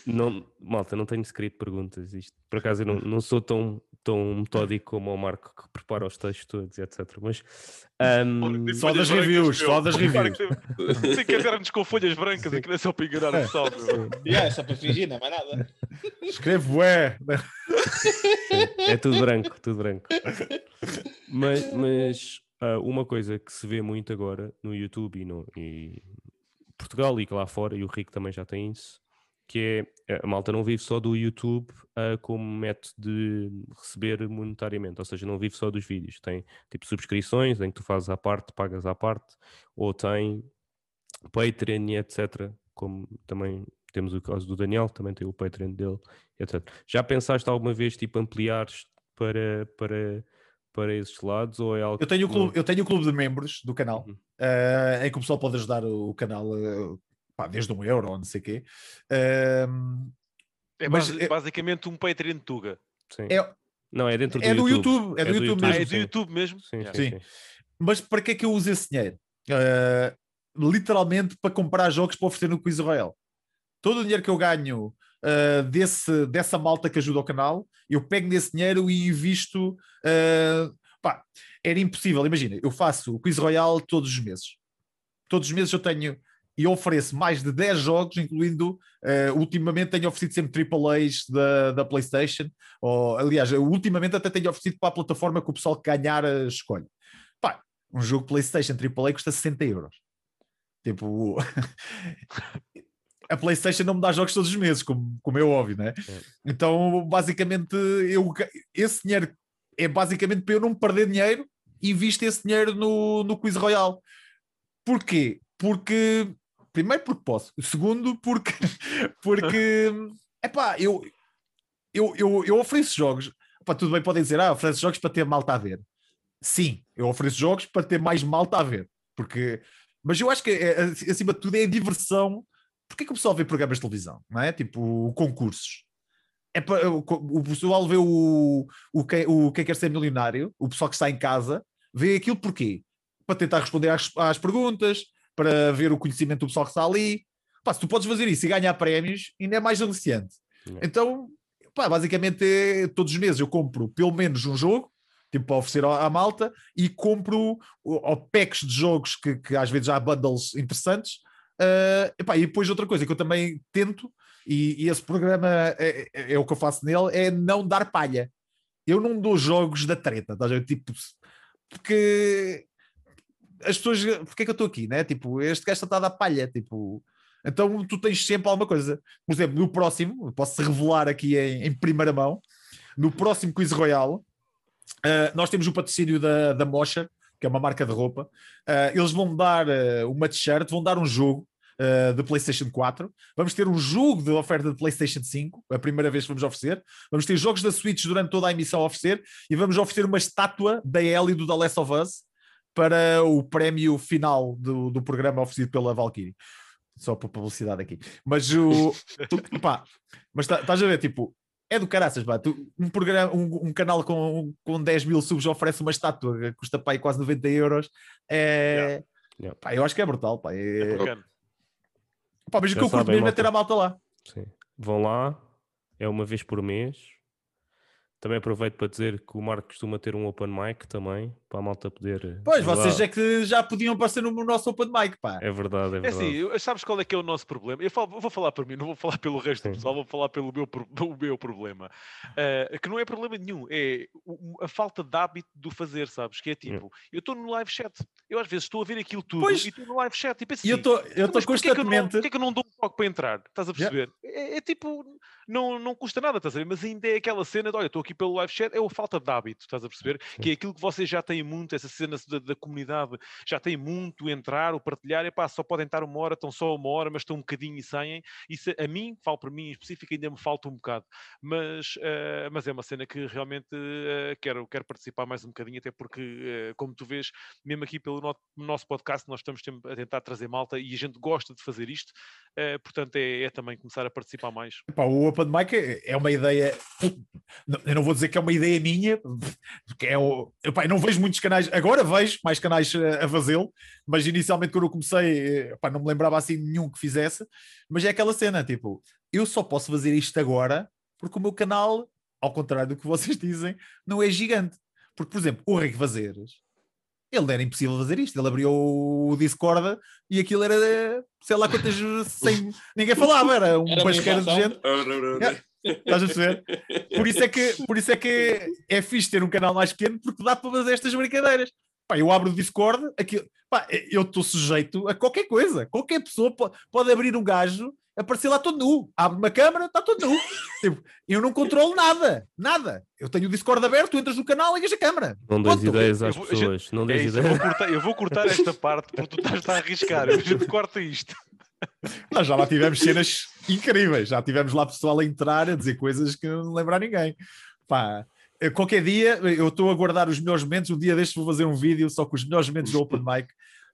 não, malta, não tenho script de perguntas. Isto, por acaso eu não, não sou tão, tão metódico como o Marco que prepara os textos todos, etc. Mas um... só das reviews, só das reviews. Tem que nos com folhas brancas e que é só para enganar o pessoal. Yeah, é só para fingir, não é mais nada. Escrevo é. *laughs* É tudo branco, tudo branco. Mas, mas uh, uma coisa que se vê muito agora no YouTube e no e Portugal e que lá fora, e o Rico também já tem isso, que é a malta não vive só do YouTube uh, como método de receber monetariamente, ou seja, não vive só dos vídeos, tem tipo subscrições em que tu fazes à parte, pagas à parte, ou tem Patreon e etc. Como também temos o caso do Daniel, também tem o Patreon dele, etc. Já pensaste alguma vez tipo ampliares para, para, para esses lados ou é algo eu tenho o clube, eu tenho o clube de membros do canal uhum. uh, em que o pessoal pode ajudar o, o canal uh, pá, desde um euro ou não sei o quê. Uh, é mas, é basicamente um Patreon Tuga. Sim. É, não, é dentro do, é YouTube. do YouTube. É do, é YouTube, YouTube, mesmo. Ah, é do YouTube mesmo? Sim, yeah. sim, sim. Mas para que é que eu uso esse dinheiro? Uh, literalmente para comprar jogos para oferecer no Quiz Royal. Todo o dinheiro que eu ganho uh, desse, dessa malta que ajuda o canal, eu pego nesse dinheiro e invisto. Uh, pá, era impossível. Imagina, eu faço o Quiz Royal todos os meses. Todos os meses eu tenho e ofereço mais de 10 jogos, incluindo, uh, ultimamente tenho oferecido sempre AAAs da, da PlayStation, ou, aliás, ultimamente até tenho oferecido para a plataforma que o pessoal que ganhar escolhe. Pá, um jogo PlayStation AAA custa 60 euros. Tipo, *laughs* a PlayStation não me dá jogos todos os meses, como, como é óbvio, né? É. Então, basicamente, eu, esse dinheiro é basicamente para eu não perder dinheiro, invisto esse dinheiro no, no Quiz Royale. Porquê? Porque primeiro porque posso, segundo porque *laughs* porque é pá, eu, eu, eu, eu ofereço jogos, epá, tudo bem, podem dizer, ah, ofereço jogos para ter malta a ver. Sim, eu ofereço jogos para ter mais malta a ver, porque mas eu acho que é, acima de tudo é a diversão. Porquê que o pessoal vê programas de televisão? Não é? Tipo, concursos. É para, o, o pessoal vê o, o, quem, o Quem Quer Ser Milionário, o pessoal que está em casa, vê aquilo porquê? Para tentar responder às, às perguntas, para ver o conhecimento do pessoal que está ali. Pá, se tu podes fazer isso e ganhar prémios, ainda é mais aliciante. Então, pá, basicamente, todos os meses eu compro pelo menos um jogo, tipo para oferecer à, malta, e compro o, packs de jogos que, que às vezes há bundles interessantes. Uh, epá, e depois outra coisa que eu também tento, e, e esse programa é, é, é, o que eu faço nele, é não dar palha. Eu não dou jogos da treta, tá? tipo, porque as pessoas, porque é que eu estou aqui, né? Tipo, este gajo está a dar palha, tipo, então tu tens sempre alguma coisa. Por exemplo, no próximo, posso revelar aqui em, em primeira mão, no próximo Quiz Royal, uh, nós temos o patrocínio da, da Mocha, que é uma marca de roupa. Uh, eles vão dar uh, uma t-shirt, vão dar um jogo. Uh, de PlayStation 4, vamos ter um jogo de oferta de PlayStation 5, a primeira vez que vamos oferecer. Vamos ter jogos da Switch durante toda a emissão a oferecer e vamos oferecer uma estátua da Ellie do The Last of Us para o prémio final do, do programa oferecido pela Valkyrie. Só por publicidade aqui. Mas o. *laughs* pá, mas tá, estás tá a ver, tipo, é do caraças, pá. Tu, um, programa, um, um, canal com, com 10 mil subs oferece uma estátua que custa pá, quase 90 euros. É. Yeah. Yeah. Pá, eu acho que é brutal, pá. É, é pá, mas o que eu curto mesmo é ter a malta lá. Sim. Vão lá, é uma vez por mês. Também aproveito para dizer que o Marco costuma ter um open mic também, para a malta poder. eh, Pois, ir vocês é que já podiam aparecer no nosso Open Mic, pá. É verdade, é É verdade. assim, eu- sabes qual é que é o nosso problema? Eu, falo- vou falar para mim, não vou falar pelo resto do pessoal, vou falar pelo meu, *laughs* o meu problema. Ah, que não é problema nenhum, é a falta de hábito do fazer, sabes? Que é tipo, eu estou no live chat, eu às vezes estou a ver aquilo tudo Pois. e estou no live chat e penso eu assim, estou eu "Então, estou porquê não- constantemente. Porquê que eu não dou um toque para entrar? Estás a Yeah. perceber? É, é tipo, não, não custa nada, estás a ver? Mas ainda é aquela cena de, olha, estou aqui pelo live chat, é a falta de hábito, estás a perceber? Que é aquilo que vocês já têm muito, essa cena da, da comunidade, já têm muito, entrar, o partilhar, epá, só podem estar uma hora, estão só uma hora, mas estão um bocadinho e saem. Isso a mim, falo para mim em específico, ainda me falta um bocado. Mas, eh, mas é uma cena que realmente eh, quero, quero participar mais um bocadinho, até porque, eh, como tu vês, mesmo aqui pelo no- nosso podcast, nós estamos a tentar trazer malta e a gente gosta de fazer isto, portanto é, é também começar a participar mais. Pá, o Open Mic é é uma ideia. Eu não vou dizer que é uma ideia minha, porque é o. Epá, eu não vejo muitos canais. Agora vejo mais canais a, a fazê-lo, mas inicialmente quando eu comecei, epá, não me lembrava assim nenhum que fizesse. Mas é aquela cena, tipo, eu só posso fazer isto agora porque o meu canal, ao contrário do que *laughs* vocês dizem, não é gigante. Porque, por exemplo, o Rick Vazeres, ele era impossível fazer isto. Ele abriu o Discord e aquilo era, sei lá quantas, *laughs* sem, ninguém falava, era um Era basqueiro de gente. Estás a perceber? Por isso é que, por isso é, que é fixe ter um canal mais pequeno porque dá para fazer estas brincadeiras. Pá, eu abro o Discord, aquilo, pá, eu estou sujeito a qualquer coisa. Qualquer pessoa po- pode, abrir um gajo, aparecer lá todo nu. Abre uma câmara, está todo nu. *laughs* Tipo, eu não controlo nada. Nada. Eu tenho o Discord aberto, tu entras no canal e ligas a câmara. Não dês ideias Eu às vou- a gente- pessoas. Não É dês isso, eu, vou ideias. cortar, eu vou cortar esta *laughs* parte porque tu estás a arriscar. A gente corta isto. Nós já lá tivemos cenas incríveis. Já tivemos lá pessoal a entrar a dizer coisas que não lembrar ninguém. Pá, qualquer dia eu estou a guardar os melhores momentos. Um dia deste vou fazer um vídeo só com os melhores momentos do Open Mic,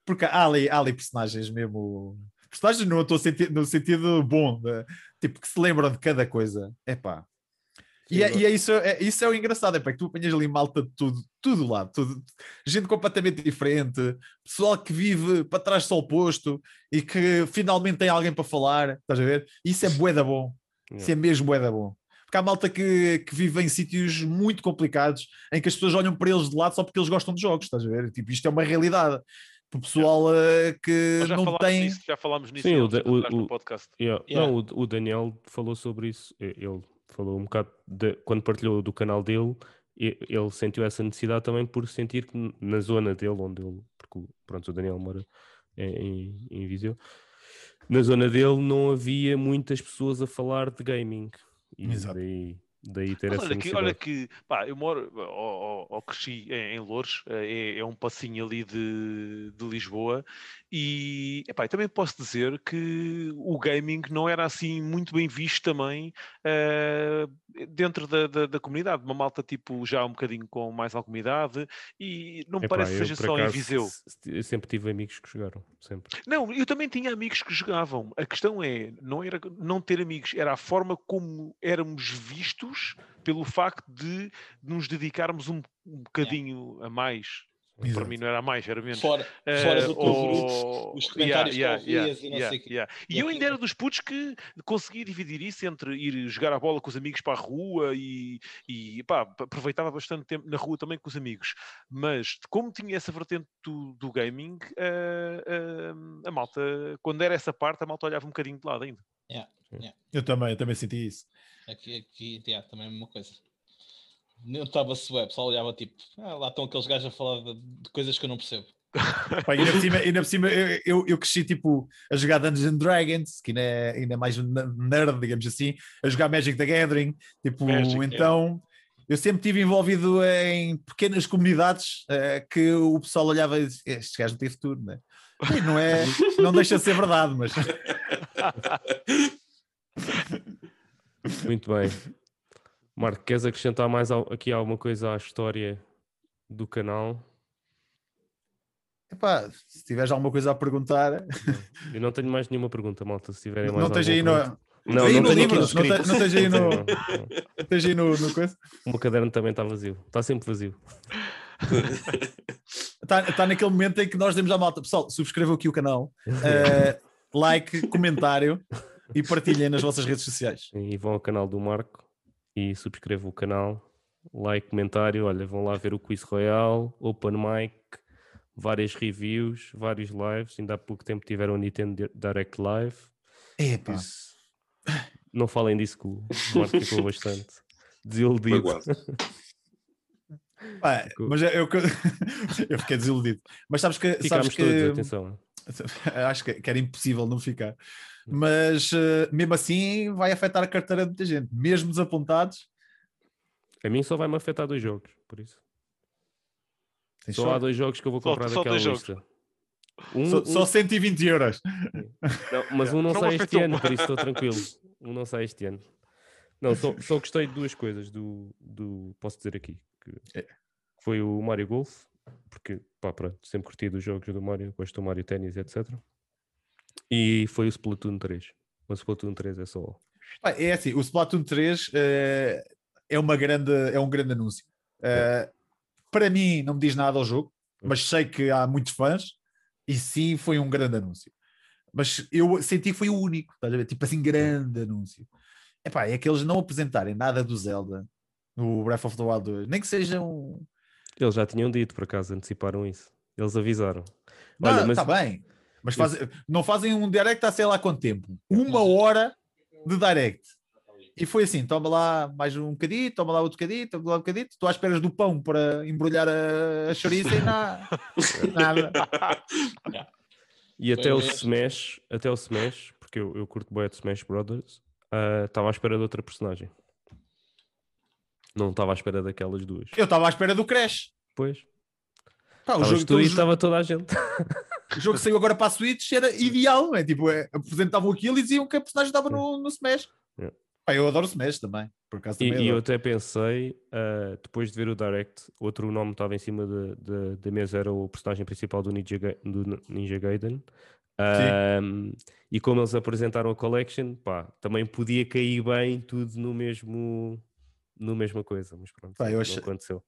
porque há ali, há ali personagens mesmo. Personagens não estou no sentido bom, de- tipo que se lembram de cada coisa. É pá. E, é, e é isso, é, isso é o engraçado, é pá, que tu apanhas ali malta de tudo, tudo lá, tudo, gente completamente diferente, pessoal que vive para trás do sol posto e que finalmente tem alguém para falar, estás a ver? Isso é bué da bom, isso é mesmo bué da bom. Porque há malta que, que vive em sítios muito complicados em que as pessoas olham para eles de lado só porque eles gostam de jogos, estás a ver? Tipo, isto é uma realidade. Para o pessoal eh, que não tem. nisso, já falámos nisso Sim, o o- o- podcast. Yeah. Yeah. Não, o, o Daniel falou sobre isso. Ele falou um bocado de- quando partilhou do canal dele. Ele sentiu essa necessidade também por sentir que na zona dele, onde ele, porque pronto, o Daniel mora em, em, em Viseu, na zona dele não havia muitas pessoas a falar de gaming. E Exato. daí, daí ter Mas essa olha que, olha que, pá, eu moro, ou, cresci em, em Loures, eh, é, é um passinho ali de, de Lisboa, e epá, também posso dizer que o gaming não era assim muito bem visto também eh, dentro da, da, da comunidade, uma malta tipo já um bocadinho com mais alguma idade, e não me Epá, parece que seja só em Viseu. eu sempre tive amigos que jogaram, sempre. Não, eu também tinha amigos que jogavam. A questão é, não era não ter amigos, era a forma como éramos vistos pelo facto de nos dedicarmos um, um bocadinho a mais. Para Exato. mim não era a mais, era menos. Fora, Eh, fora do ou- os Yeah, comentários yeah, que ouvias yeah, e não yeah, sei o quê. yeah. E eu ainda era dos putos que conseguia dividir isso entre ir jogar a bola com os amigos para a rua e, e pá, aproveitava bastante tempo na rua também com os amigos. Mas como tinha essa vertente do, do gaming, eh, eh, a malta, quando era essa parte, a malta olhava um bocadinho de lado ainda. Eu também, eu também senti isso. Aqui, aqui yeah, também é a mesma coisa. Eu estava web, pessoal olhava tipo, ah, lá estão aqueles gajos a falar de, de coisas que eu não percebo. *laughs* Pá, ainda por cima, ainda por cima eu, eu, eu cresci tipo a jogar Dungeons and Dragons, que ainda é, ainda é mais ne- nerd, digamos assim, a jogar Magic the Gathering, tipo, Magic, é. então eu sempre estive envolvido em pequenas comunidades eh, que o pessoal olhava e dizia, este gajo não tem futuro, né? E não é, não deixa de ser verdade, mas *laughs* Muito bem. Marco, queres acrescentar mais aqui alguma coisa à história do canal? epá, se tiveres alguma coisa a perguntar, Eu não tenho mais nenhuma pergunta, malta. Se tiverem mais não esteja aí no. Não, não tenho livro, não, no te- não esteja aí no, Não, esteja aí no, no coisa. O meu caderno também está vazio. Está sempre vazio. Está *laughs* tá naquele momento em que nós demos à malta, pessoal, subscrevam aqui o canal, *laughs* eh, like, comentário e partilhem nas vossas redes sociais. E vão ao canal do Marco e subscrevam o canal like, comentário. Olha, vão lá ver o Quiz Royale, Open Mic, várias reviews, vários lives. Ainda há pouco tempo tiveram o Nintendo Di- Direct Live. Epá. Isso- Não falem disso que o Marco ficou bastante desiludido. Pá, mas eu, eu, *laughs* eu fiquei desiludido. Mas sabes que, Ficámos sabes que todos, atenção. *laughs* acho que, que era impossível não ficar. Mas eh, mesmo assim vai afetar a carteira de muita gente, mesmo desapontados. A mim só vai-me afetar dois jogos, por isso. Tem Só há dois jogos que eu vou Só- comprar só daquela jogos. lista. Um, Só, um- só 120 euros. *laughs* não, mas um não, Não sai este ano, por isso estou tranquilo. Um não sai este ano. Não, só, só gostei de duas coisas do, do posso dizer aqui. Que É. foi o Mario Golf, porque pá, pronto, sempre curti dos jogos do Mario, gosto do Mario Tennis, etc. E foi o Splatoon 3. O Splatoon 3 é só. Pá, É assim, o Splatoon 3 eh, é, uma grande, é um grande anúncio. Eh, para mim, não me diz nada ao jogo, mas sei que há muitos fãs e sim foi um grande anúncio. Mas eu senti que foi o único, estás a ver? Tipo assim, grande anúncio. Epá, é que eles não apresentarem nada do Zelda no Breath of the Wild 2, nem que seja um. Eles já tinham dito, por acaso, anteciparam isso. Eles avisaram. Não, Olha, mas- está bem, mas fazem- não fazem um direct há sei lá quanto tempo uma hora de direct. E foi assim: toma lá mais um bocadinho, toma lá outro bocadinho, toma lá um bocadinho. Tu à esperas do pão para embrulhar a, a chouriça e na- *laughs* nada. E até o mesmo. Smash, até o Smash, porque eu, eu curto bem de Smash Brothers, ah, estava à espera de outra personagem. Não estava à espera daquelas duas. Eu estava à espera do Crash. Pois. Pá, o, jogo, tu e o estava toda a gente. *laughs* o jogo que saiu agora para a Switch era ideal. É? Tipo, é, apresentavam aquilo e diziam que a personagem estava no, no Smash. É. Pá, eu adoro Smash também. Por acaso E, também e eu adoro. até pensei, ah, depois de ver o Direct, outro nome estava em cima de- de- da mesa, era o personagem principal do Ninja, Ga- do Ninja Gaiden. Ahm, e como eles apresentaram a Collection, pá, também podia cair bem tudo no mesmo, no mesma coisa, mas pronto, Pá, eu não aconteceu.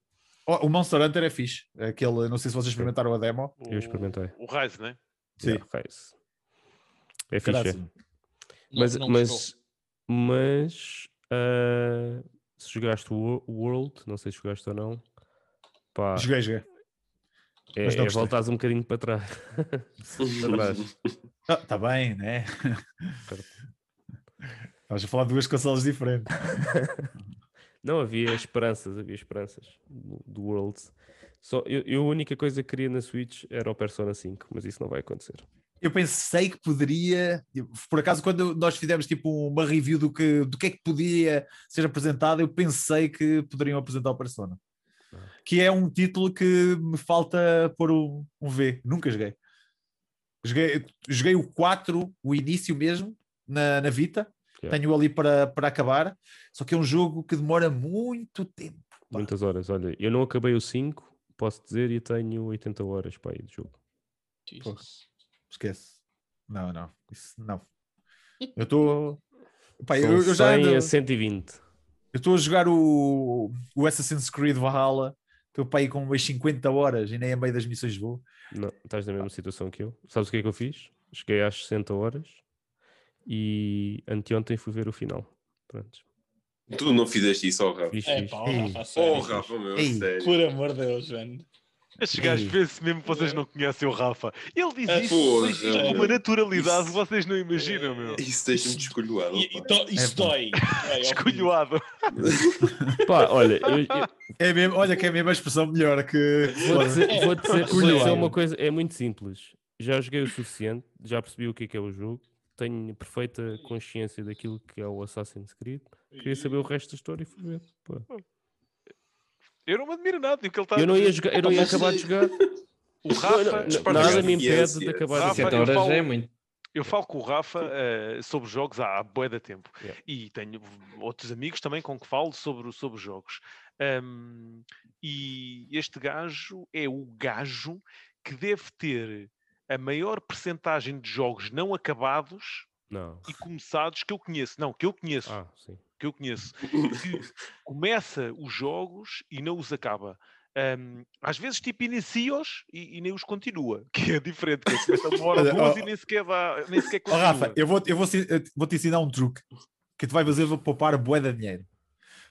Oh, o Monster Hunter é fixe. Aquele, não sei se vocês experimentaram a demo. Eu experimentei. O Rise, né? Sim. Yeah, Rise. É fixe. é. Não- Mas, não mas, gostou. mas ah, se jogaste o Wo- o World, não sei se jogaste ou não, pá, Joguei, joguei. é, mas não é voltares um bocadinho para trás. *laughs* para trás. Está tá bem, né? Estás a falar de duas consolas diferentes. *laughs* Não, havia esperanças, havia esperanças do, do World. Só, eu, eu a única coisa que queria na Switch era o Persona 5, mas isso não vai acontecer. Eu pensei que poderia, por acaso, quando nós fizemos tipo uma review do que, do que é que podia ser apresentado, eu pensei que poderiam apresentar o Persona. Que é um título que me falta pôr um, um V. Nunca joguei. Joguei, joguei o 4, o início mesmo, na, na Vita. Yeah. Tenho ali para, para acabar. Só que é um jogo que demora muito tempo. pá. Muitas horas. Olha, eu não acabei o 5, posso dizer, e tenho 80 horas para aí de jogo. Esquece. Não, não. Isso não. Eu estou. Pá, São eu, eu já 100 ando- a 120. Eu estou a jogar o, o Assassin's Creed Valhalla. Estou para aí com umas 50 horas e nem a meio das missões vou. Não, estás na mesma situação que eu. Sabes o que é que eu fiz? Cheguei às 60 horas e anteontem fui ver o final. Pronto. Tu não fizeste isso ao Rafa. Fiz, É fiz. pá, Ei. Rafa, sério. Oh, Rafa, meu, Ei. sério. Por amor de Deus, velho. Estes gajos vê-se mesmo que vocês não conhecem o Rafa. Ele diz É, isso com meu. uma naturalidade que vocês não imaginam, meu. Isso deixa-me descolhoado. Isso É, dói. É, *laughs* óbvio. Escolhoado. *laughs* Pá, olha, eu, eu É mesmo, olha que é mesmo a expressão melhor que. vou, dizer, vou, dizer, *laughs* vou dizer uma coisa, é muito simples. Já joguei o suficiente, já percebi o que é que é o jogo, tenho perfeita consciência daquilo que é o Assassin's Creed. Queria saber o resto da história e fui ver. Pá. Eu não me admiro nada do que ele está Eu não ia, jogar, eu não ia acabar de jogar. *laughs* O Rafa, Não, nada jogar me impede de acabar de Rafa, 60 eu horas falo- é muito. Eu falo com o Rafa eh, sobre jogos há bué de tempo Yeah. e tenho outros amigos também com que falo sobre, sobre jogos. Ahm, e este gajo é o gajo que deve ter a maior percentagem de jogos não acabados Não. e começados que eu conheço. Não, que eu conheço. Ah, sim. que eu conheço, *laughs* que começa os jogos e não os acaba. Ahm, às vezes, tipo, inicia-os e, e nem os continua, *laughs* que é diferente. Que começa uma hora duas e nem sequer, dá, nem sequer Oh, continua. Rafa, eu vou, eu vou, eu vou te ensinar um truque que te vai fazer poupar bué de dinheiro.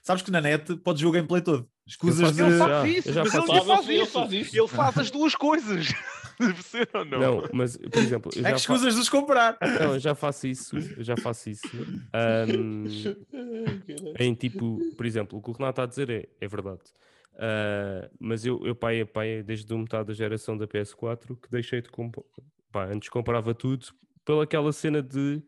Sabes que na net podes ver o gameplay todo. Escusas de. Ele faz isso, mas ele faz isso. Ele faz as duas coisas. *laughs* Perceberam ou não? Não, mas, por exemplo, É que escusas de os comprar. não, eu já faço isso, eu já faço isso. *laughs* ahm, em tipo, por exemplo, o que o Renato está a dizer é, é verdade. Ah, mas eu, eu pai, pai, desde metade da geração da PS4 que deixei de comprar. Antes comprava tudo pela aquela cena de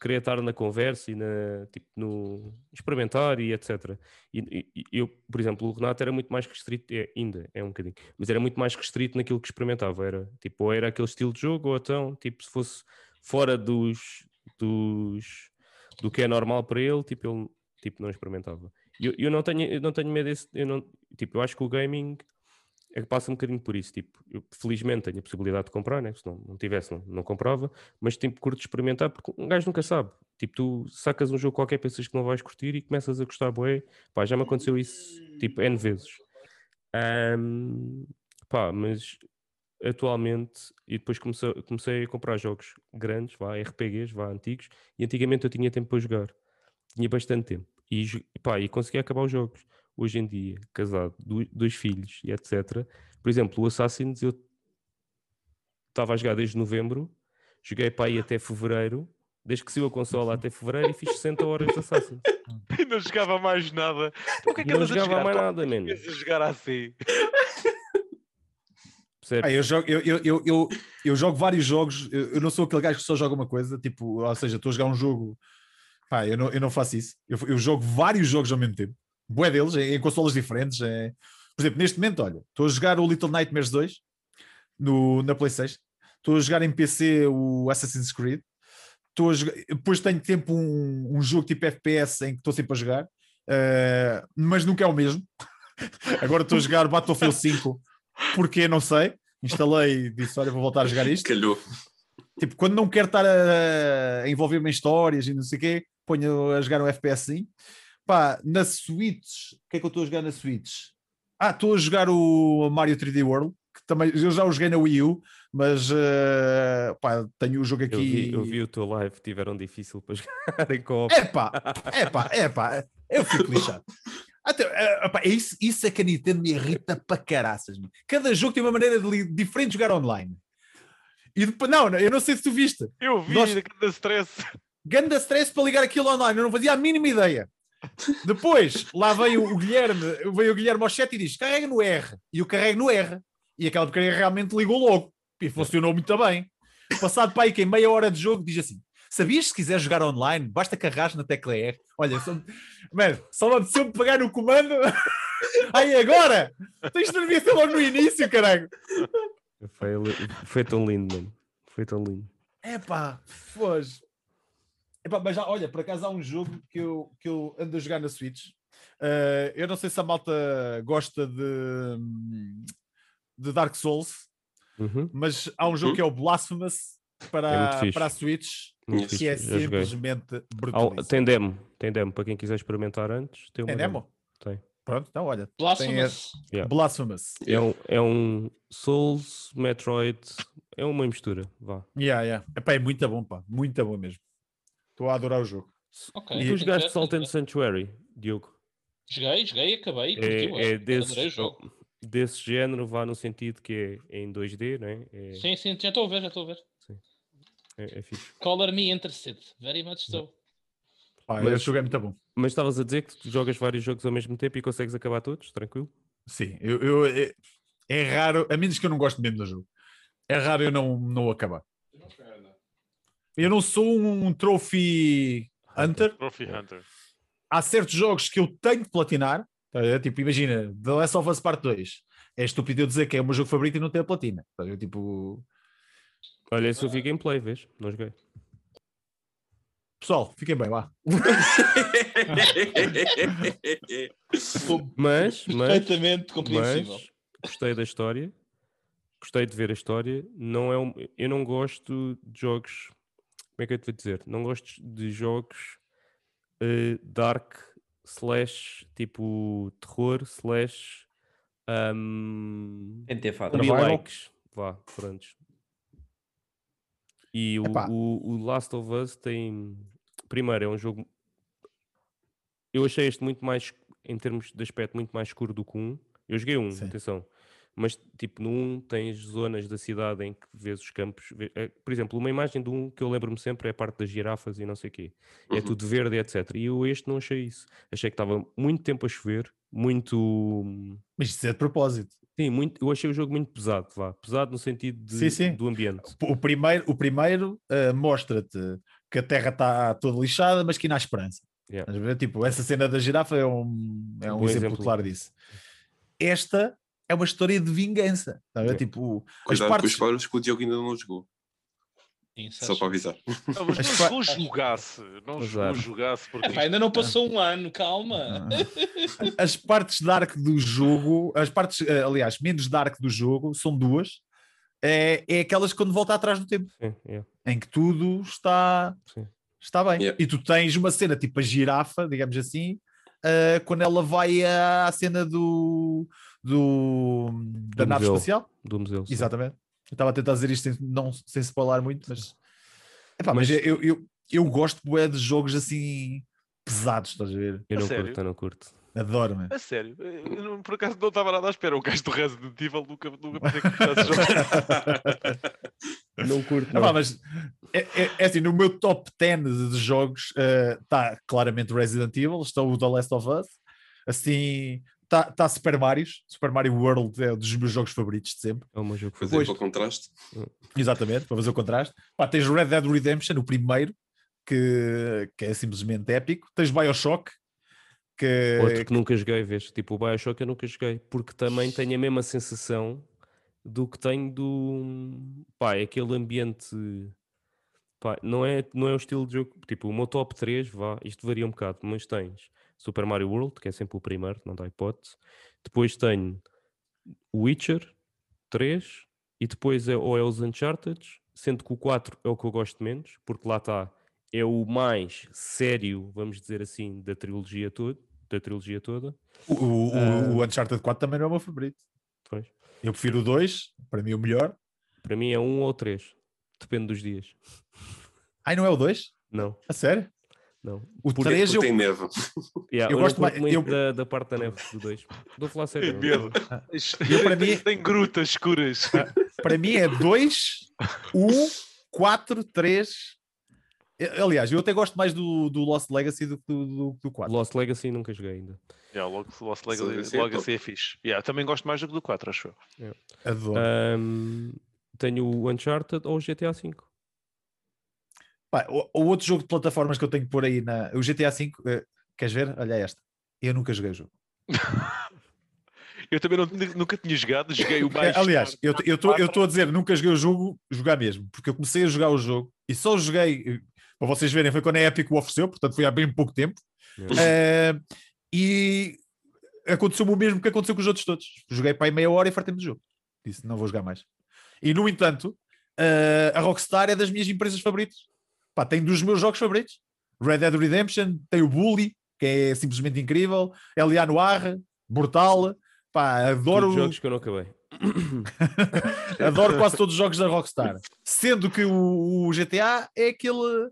querer estar na conversa e na, tipo, no experimentar e etc. E, e- eu, por exemplo, o Renato era muito mais restrito, é, ainda é um bocadinho, mas era muito mais restrito naquilo que experimentava. Era tipo, ou era aquele estilo de jogo, ou então, tipo, se fosse fora dos, dos do que é normal para ele, tipo, ele tipo, não experimentava. Eu, eu não tenho, eu não tenho medo desse, eu não, tipo, eu acho que o gaming é que passa um bocadinho por isso, tipo, eu felizmente tenho a possibilidade de comprar, né? se não, não tivesse não, não comprava, mas tipo, curto experimentar, porque um gajo nunca sabe, tipo, tu sacas um jogo qualquer, pensas que não vais curtir e começas a gostar, bué, pá, já me aconteceu isso, tipo, N vezes. Ahm, pá, mas atualmente, e depois comecei, comecei a comprar jogos grandes, vá, RPGs, vá, antigos, e antigamente eu tinha tempo para jogar, tinha bastante tempo, e, pá, e conseguia acabar os jogos. Hoje em dia, casado, dois filhos e etc. Por exemplo, o Assassin's eu estava a jogar desde novembro, joguei para aí até fevereiro, desde que saiu a consola até fevereiro e fiz 60 horas de Assassin's. E *laughs* não jogava mais nada. Então o que é que Não jogava jogar? mais Quanto nada, mano. jogar assim? Ah, eu, jogo, eu, eu, eu, eu, eu jogo vários jogos, eu, eu não sou aquele gajo que só joga uma coisa, tipo, ou seja, estou a jogar um jogo, pá, eu não, eu não faço isso. Eu, eu jogo vários jogos ao mesmo tempo, bué deles, em, consolas diferentes. é- Por exemplo, neste momento, olha, estou a jogar o Little Nightmares 2 no, na PlayStation, estou a jogar em PC o Assassin's Creed, estou a jogar, depois tenho tempo um, um jogo tipo FPS em que estou sempre a jogar, eh, mas nunca é o mesmo. *laughs* Agora estou a jogar Battlefield 5 porque não sei. Instalei e disse: Olha, vou voltar a jogar isto. Calhou. Tipo, quando não quero estar a, a envolver-me em histórias e não sei o quê, ponho a jogar um FPS. Pá, na Switch, o que é que eu estou a jogar na Switch? Ah, estou a jogar o Mario 3D World, que também eu já o joguei na Wii U, mas eh, pá, tenho o jogo aqui. Eu vi, eu vi o teu live, tiveram difícil para *laughs* jogar em co Epá, epá, epá, eu fico lixado. Até, eh, epá, isso, isso é que a Nintendo me irrita para caraças. meu. Cada jogo tem uma maneira de diferente de jogar online. E depois, não, eu não sei se tu viste. Eu vi Nós- da stress. Ganda stress para ligar aquilo online, eu não fazia a mínima ideia. Depois, lá veio o Guilherme, veio o Guilherme ao chat e diz: carrega no R. E eu carrego no R. E aquela porcaria realmente ligou logo. E funcionou muito bem. Passado para aí que em meia hora de jogo diz assim: Sabias que se quiser jogar online, basta carregar na tecla R. Olha, só, mano, só me apeteceu pegar no comando. *laughs* Aí agora! Então isto devia ser logo no início, caralho. Foi, foi tão lindo, mano. Foi tão lindo. Epá, foge. Epá, mas já, olha, por acaso há um jogo que eu, que eu ando a jogar na Switch. Eh, eu não sei se a malta gosta de, de Dark Souls, Uhum, mas há um jogo que é o Blasphemous É para, fixe. para a Switch, muito que é fixe, já joguei. simplesmente brutal. tem demo, tem demo para quem quiser experimentar antes. Tem uma É demo? Tem. Pronto, então olha. Tem Blasphemous. Yeah. Blasphemous. É um, é um Souls, Metroid, é uma mistura. Vá. Yeah, yeah. Epá, é muito bom, pá. Muito bom mesmo. Estou a adorar o jogo. Ok. E tu que jogaste Salt and. Sanctuary, Diogo? Joguei, joguei, acabei. É, curti, é adorei desse, o jogo. desse género, vá no sentido que é em 2D, né? É, Sim, sim, já estou a ver, já estou a ver. é, é fixe. Color me interested. Very much so. Pá, Mas- Esse jogo é muito bom. Mas estavas a dizer que tu jogas vários jogos ao mesmo tempo e consegues acabar todos, tranquilo? Sim, eu, eu- é, é raro, a menos que eu não goste mesmo do jogo, é raro eu não, não acabar. Eu não sou um trophy hunter. Trophy Hunter. Há certos jogos que eu tenho de platinar. tá? Tipo, imagina, The Last of Us Part 2. É estúpido eu dizer que é o meu jogo favorito e não ter a platina. tá ver? Tipo, Olha, esse eu vi gameplay, vês? Não joguei. pessoal, fiquem bem lá. *laughs* Mas, mas, Perfeitamente compreensível. mas gostei da história, gostei de ver a história. Não é um, eu não gosto de jogos. Como é que eu te vou dizer? Não gosto de jogos eh, dark slash tipo terror slash um, likes. Vá, prontos. E o, o, o Last of Us tem. Primeiro, é um jogo. Eu achei este muito mais. em termos de aspecto, muito mais escuro do que um. Eu joguei um, Sim. atenção. Mas, tipo, no 1 tens zonas da cidade em que vês os campos. eh, Por exemplo, uma imagem de um que eu lembro-me sempre é a parte das girafas e não sei o quê. É Uhum. tudo verde, etc. E eu este não achei isso. Achei que estava muito tempo a chover, muito. Mas isso é de propósito. Sim, muito, eu achei o jogo muito pesado, vá. Pesado no sentido de- Sim, sim. do ambiente. O primeiro, o primeiro ah, mostra-te que a Terra está toda lixada, mas que ainda há esperança. Yeah. Tipo, essa cena da girafa é um, é um Bom exemplo, exemplo. claro disso. Esta é uma história de vingança. Ver? Yeah. Tipo, as Cuidado com os partes, spoilers que o Diogo ainda não jogou. Isso, Só acho. para avisar. Não, mas *laughs* As não, fa- não jogasse, porque Epá, ainda não passou um ano, calma. as partes dark do jogo, as partes, eh, aliás, menos dark do jogo, são duas. É, é aquelas quando volta atrás do tempo, Sim, yeah, em que tudo está, sim. está bem. Yeah. E tu tens uma cena tipo a girafa, digamos assim, eh, quando ela vai à cena do, do da Do nave museu. espacial. Do museu. sim. Exatamente. Eu estava a tentar dizer isto sem, não, sem spoiler muito, mas. Epá, mas Mas- eu, eu, eu gosto bué de jogos assim pesados, estás a ver? Eu A não sério? curto, eu não curto. Adoro, man. A sério, eu não- por acaso não estava nada à espera. O gajo do Resident Evil nunca, nunca pensei que gostasse de jogar. *laughs* Não curto, Epá, mas é, é- é assim, no meu top 10 de, de jogos está claramente Resident Evil, está o The Last of Us, assim, está tá Super Mario, Super Mario World é um dos meus jogos favoritos de sempre. É meu jogo Fazer favorito. Pois. para o contraste. Exatamente, para fazer o contraste. Pá, tens Red Dead Redemption, o primeiro, que, que é simplesmente épico. Tens Bioshock, que, Outro que nunca joguei, vês? Tipo, o Bioshock eu nunca joguei, porque também tenho a mesma sensação do que tenho do. Pá, é aquele ambiente. Pá, não é, não é o estilo de jogo. Tipo, o meu top 3, vá, isto varia um bocado, mas tens Super Mario World, que é sempre o primeiro, não dá hipótese. Depois tenho Witcher 3, e depois é, ou é os Uncharted, sendo que o 4 é o que eu gosto menos, porque lá está, é o mais sério, vamos dizer assim, da trilogia toda. Da trilogia toda. o, o, Ah. o Uncharted 4 também não é o meu favorito. Pois. Eu prefiro o 2, para mim o melhor. Para mim é um ou três. Depende dos dias. Ai, não é o 2? Não, A sério? Não. O Porque- 3 eu, tem neve. *laughs* Yeah, Eu eu gosto mais- muito eu- da, da parte da neve do 2. Estou a falar sério. Tem medo. *laughs* Eu, para mim- Tem grutas escuras. para mim é 2, 1, 4, 3. Aliás, eu até gosto mais do, do Lost Legacy do que do, do, do 4. Lost Legacy nunca joguei ainda. Yeah, logo, Lost Legacy, sim, é logo top. assim é fixe. Yeah, também gosto mais do que do 4, acho eu. Adoro. Ahm, tenho o Uncharted ou o GTA V. Pá, o, o outro jogo de plataformas que eu tenho que pôr aí na. O GTA V, eh, queres ver? Olha esta. Eu nunca joguei o jogo. *laughs* Eu também não, nunca tinha jogado, joguei o *laughs* mais. Aliás, eu estou a dizer nunca joguei o jogo, jogar mesmo, porque eu comecei a jogar o jogo e só joguei, eh, para vocês verem, foi quando a Epic o ofereceu, portanto foi há bem pouco tempo. Yeah. Eh, e aconteceu-me o mesmo que aconteceu com os outros todos. Joguei para aí meia hora e fartei-me do jogo. Disse, não vou jogar mais. E no entanto, eh, a Rockstar é das minhas empresas favoritas. Pá, tem dos meus jogos favoritos. Red Dead Redemption, tem o Bully, que é simplesmente incrível. L.A. Noir, brutal. Pá, adoro, Todos jogos que eu não acabei. *coughs* adoro quase todos os jogos da Rockstar. Sendo que o, o GTA é aquele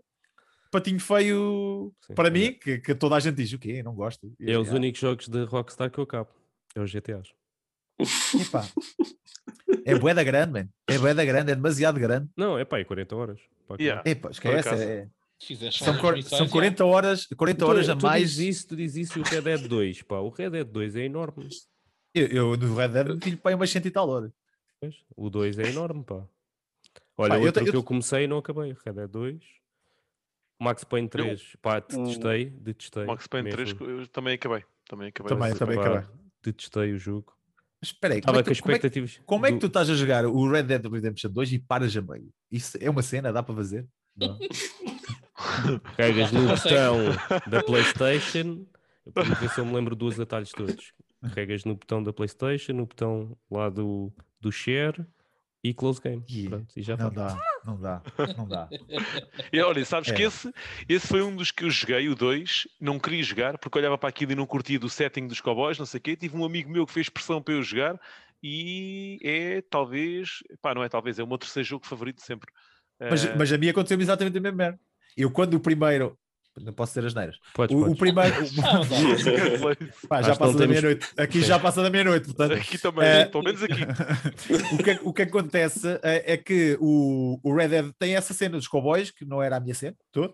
patinho feio Sim, para é. mim, que, que toda a gente diz o quê? Não gosto. É os GTA. únicos jogos de Rockstar que eu acabo. É os GTAs. Epá. É boeda grande, man. É boeda grande, é demasiado grande. Não, é pá, é 40 horas. Pá, Yeah. Epá, esquece. é- Fizeste só São, são já. 40 horas, 40 Tu- horas a tu mais. dizes isso, tu dizes isso e o Red Dead 2, pá. O Red Dead 2 é enorme. Eu, eu no Red Dead para aí umas 100 e tal horas. Pois, o 2 é enorme, pá. Olha, Pá, eu outro te- eu que eu comecei e não acabei. Red Dead 2. Max Payne 3, pá, detestei, detestei. Max Payne 3, mesmo. eu também acabei. Também acabei. Também, também pá, acabei. Detestei o jogo. Mas espera aí, como Estava é, com que, tu- como, é, que- expectativas. como é que tu estás a jogar o Red Dead Redemption 2 e paras a meio? Isso é uma cena, dá para fazer? Não. *laughs* Carregas no botão da PlayStation. Para ver se eu me lembro dos atalhos todos. Carregas no botão da PlayStation, no botão lá do, do Share e Close Game. Pronto, e já Não está. dá, não dá, não dá. *laughs* E olha, sabes que É. esse, esse foi um dos que eu joguei, o 2, não queria jogar porque olhava para aquilo e não curtia do setting dos cowboys, não sei o quê. Tive um amigo meu que fez pressão para eu jogar e é talvez, pá, não é talvez, é o meu terceiro jogo favorito de sempre. Mas, Eh, mas a mim aconteceu exatamente a mesma merda. Eu, quando o primeiro Não posso ter as neiras. Podes, O, o podes. primeiro. *laughs* Mas ó, Pá, já passa da meia-noite. Aqui Sim. já passa da meia-noite, portanto. Aqui também, É, pelo menos aqui. *laughs* o, que, o que acontece é, é que o, o Red Dead tem essa cena dos cowboys, que não era a minha cena, todo.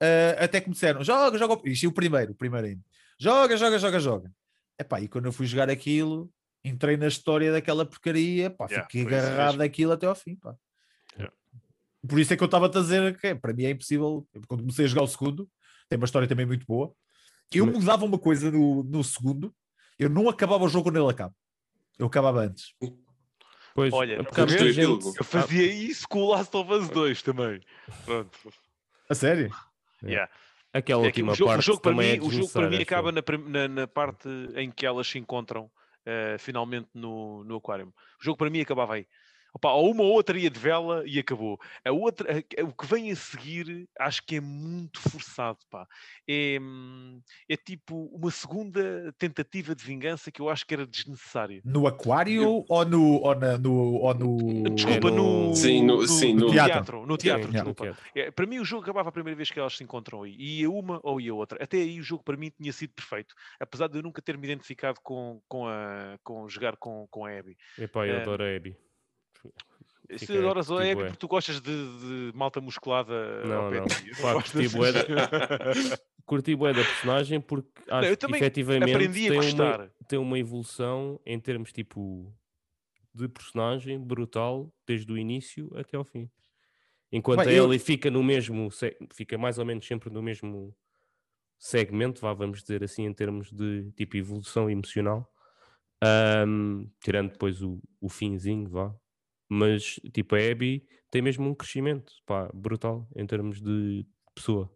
eh, até que me disseram, joga, joga. Isto é o primeiro, o primeiro ainda. Joga, joga, joga, joga. Epá, e quando eu fui jogar aquilo, entrei na história daquela porcaria, pá, Yeah, fiquei agarrado daquilo até ao fim, pá. Yeah. Por isso é que eu estava a dizer que para mim é impossível. Quando comecei a jogar o segundo, tem uma história também muito boa. Eu Mas- mudava uma coisa no, no segundo, eu não acabava o jogo quando ele acaba. Eu acabava antes. Pois, Olha, é muita gente- daquilo. Eu fazia isso com o Last of Us 2 também. Pronto. A sério? É. Yeah. Aquela É última o jogo, o parte jogo para mim, é o jogo para mim acaba na, na- na parte em que elas se encontram eh, finalmente no, no aquário. O jogo para mim acabava aí. Opa, ou uma ou outra ia de vela e acabou. A outra, a- o que vem a seguir, acho que é muito forçado, pá. É, hum, é tipo uma segunda tentativa de vingança que eu acho que era desnecessária. No aquário ou no. Ou na, no, ou no... Desculpa, É no- no, Sim, no- sim, no no- teatro. No teatro, Sim, desculpa. no teatro. É, para mim, o jogo acabava a primeira vez que elas se encontram aí. E ia uma ou ia outra. Até aí, o jogo para mim tinha sido perfeito. Apesar de eu nunca ter me identificado com, com, a, com jogar com, com a Abby. Epá, eu É. adoro a Abby. Se Fica adoras a tipo, Abby é. porque tu gostas de, de malta musculada Não, ao pé não. Pá, curti bué *laughs* Curti bué da personagem porque acho eu que efetivamente Aprendi a tem uma, tem uma evolução em termos tipo de personagem brutal desde o início até ao fim. Enquanto Bem, a eu- fica no mesmo, fica mais ou menos sempre no mesmo segmento, vá, vamos dizer assim, em termos de tipo evolução emocional, Ahm, tirando depois o, o finzinho, vá. Mas tipo a Abby tem mesmo um crescimento, pá, brutal em termos de pessoa.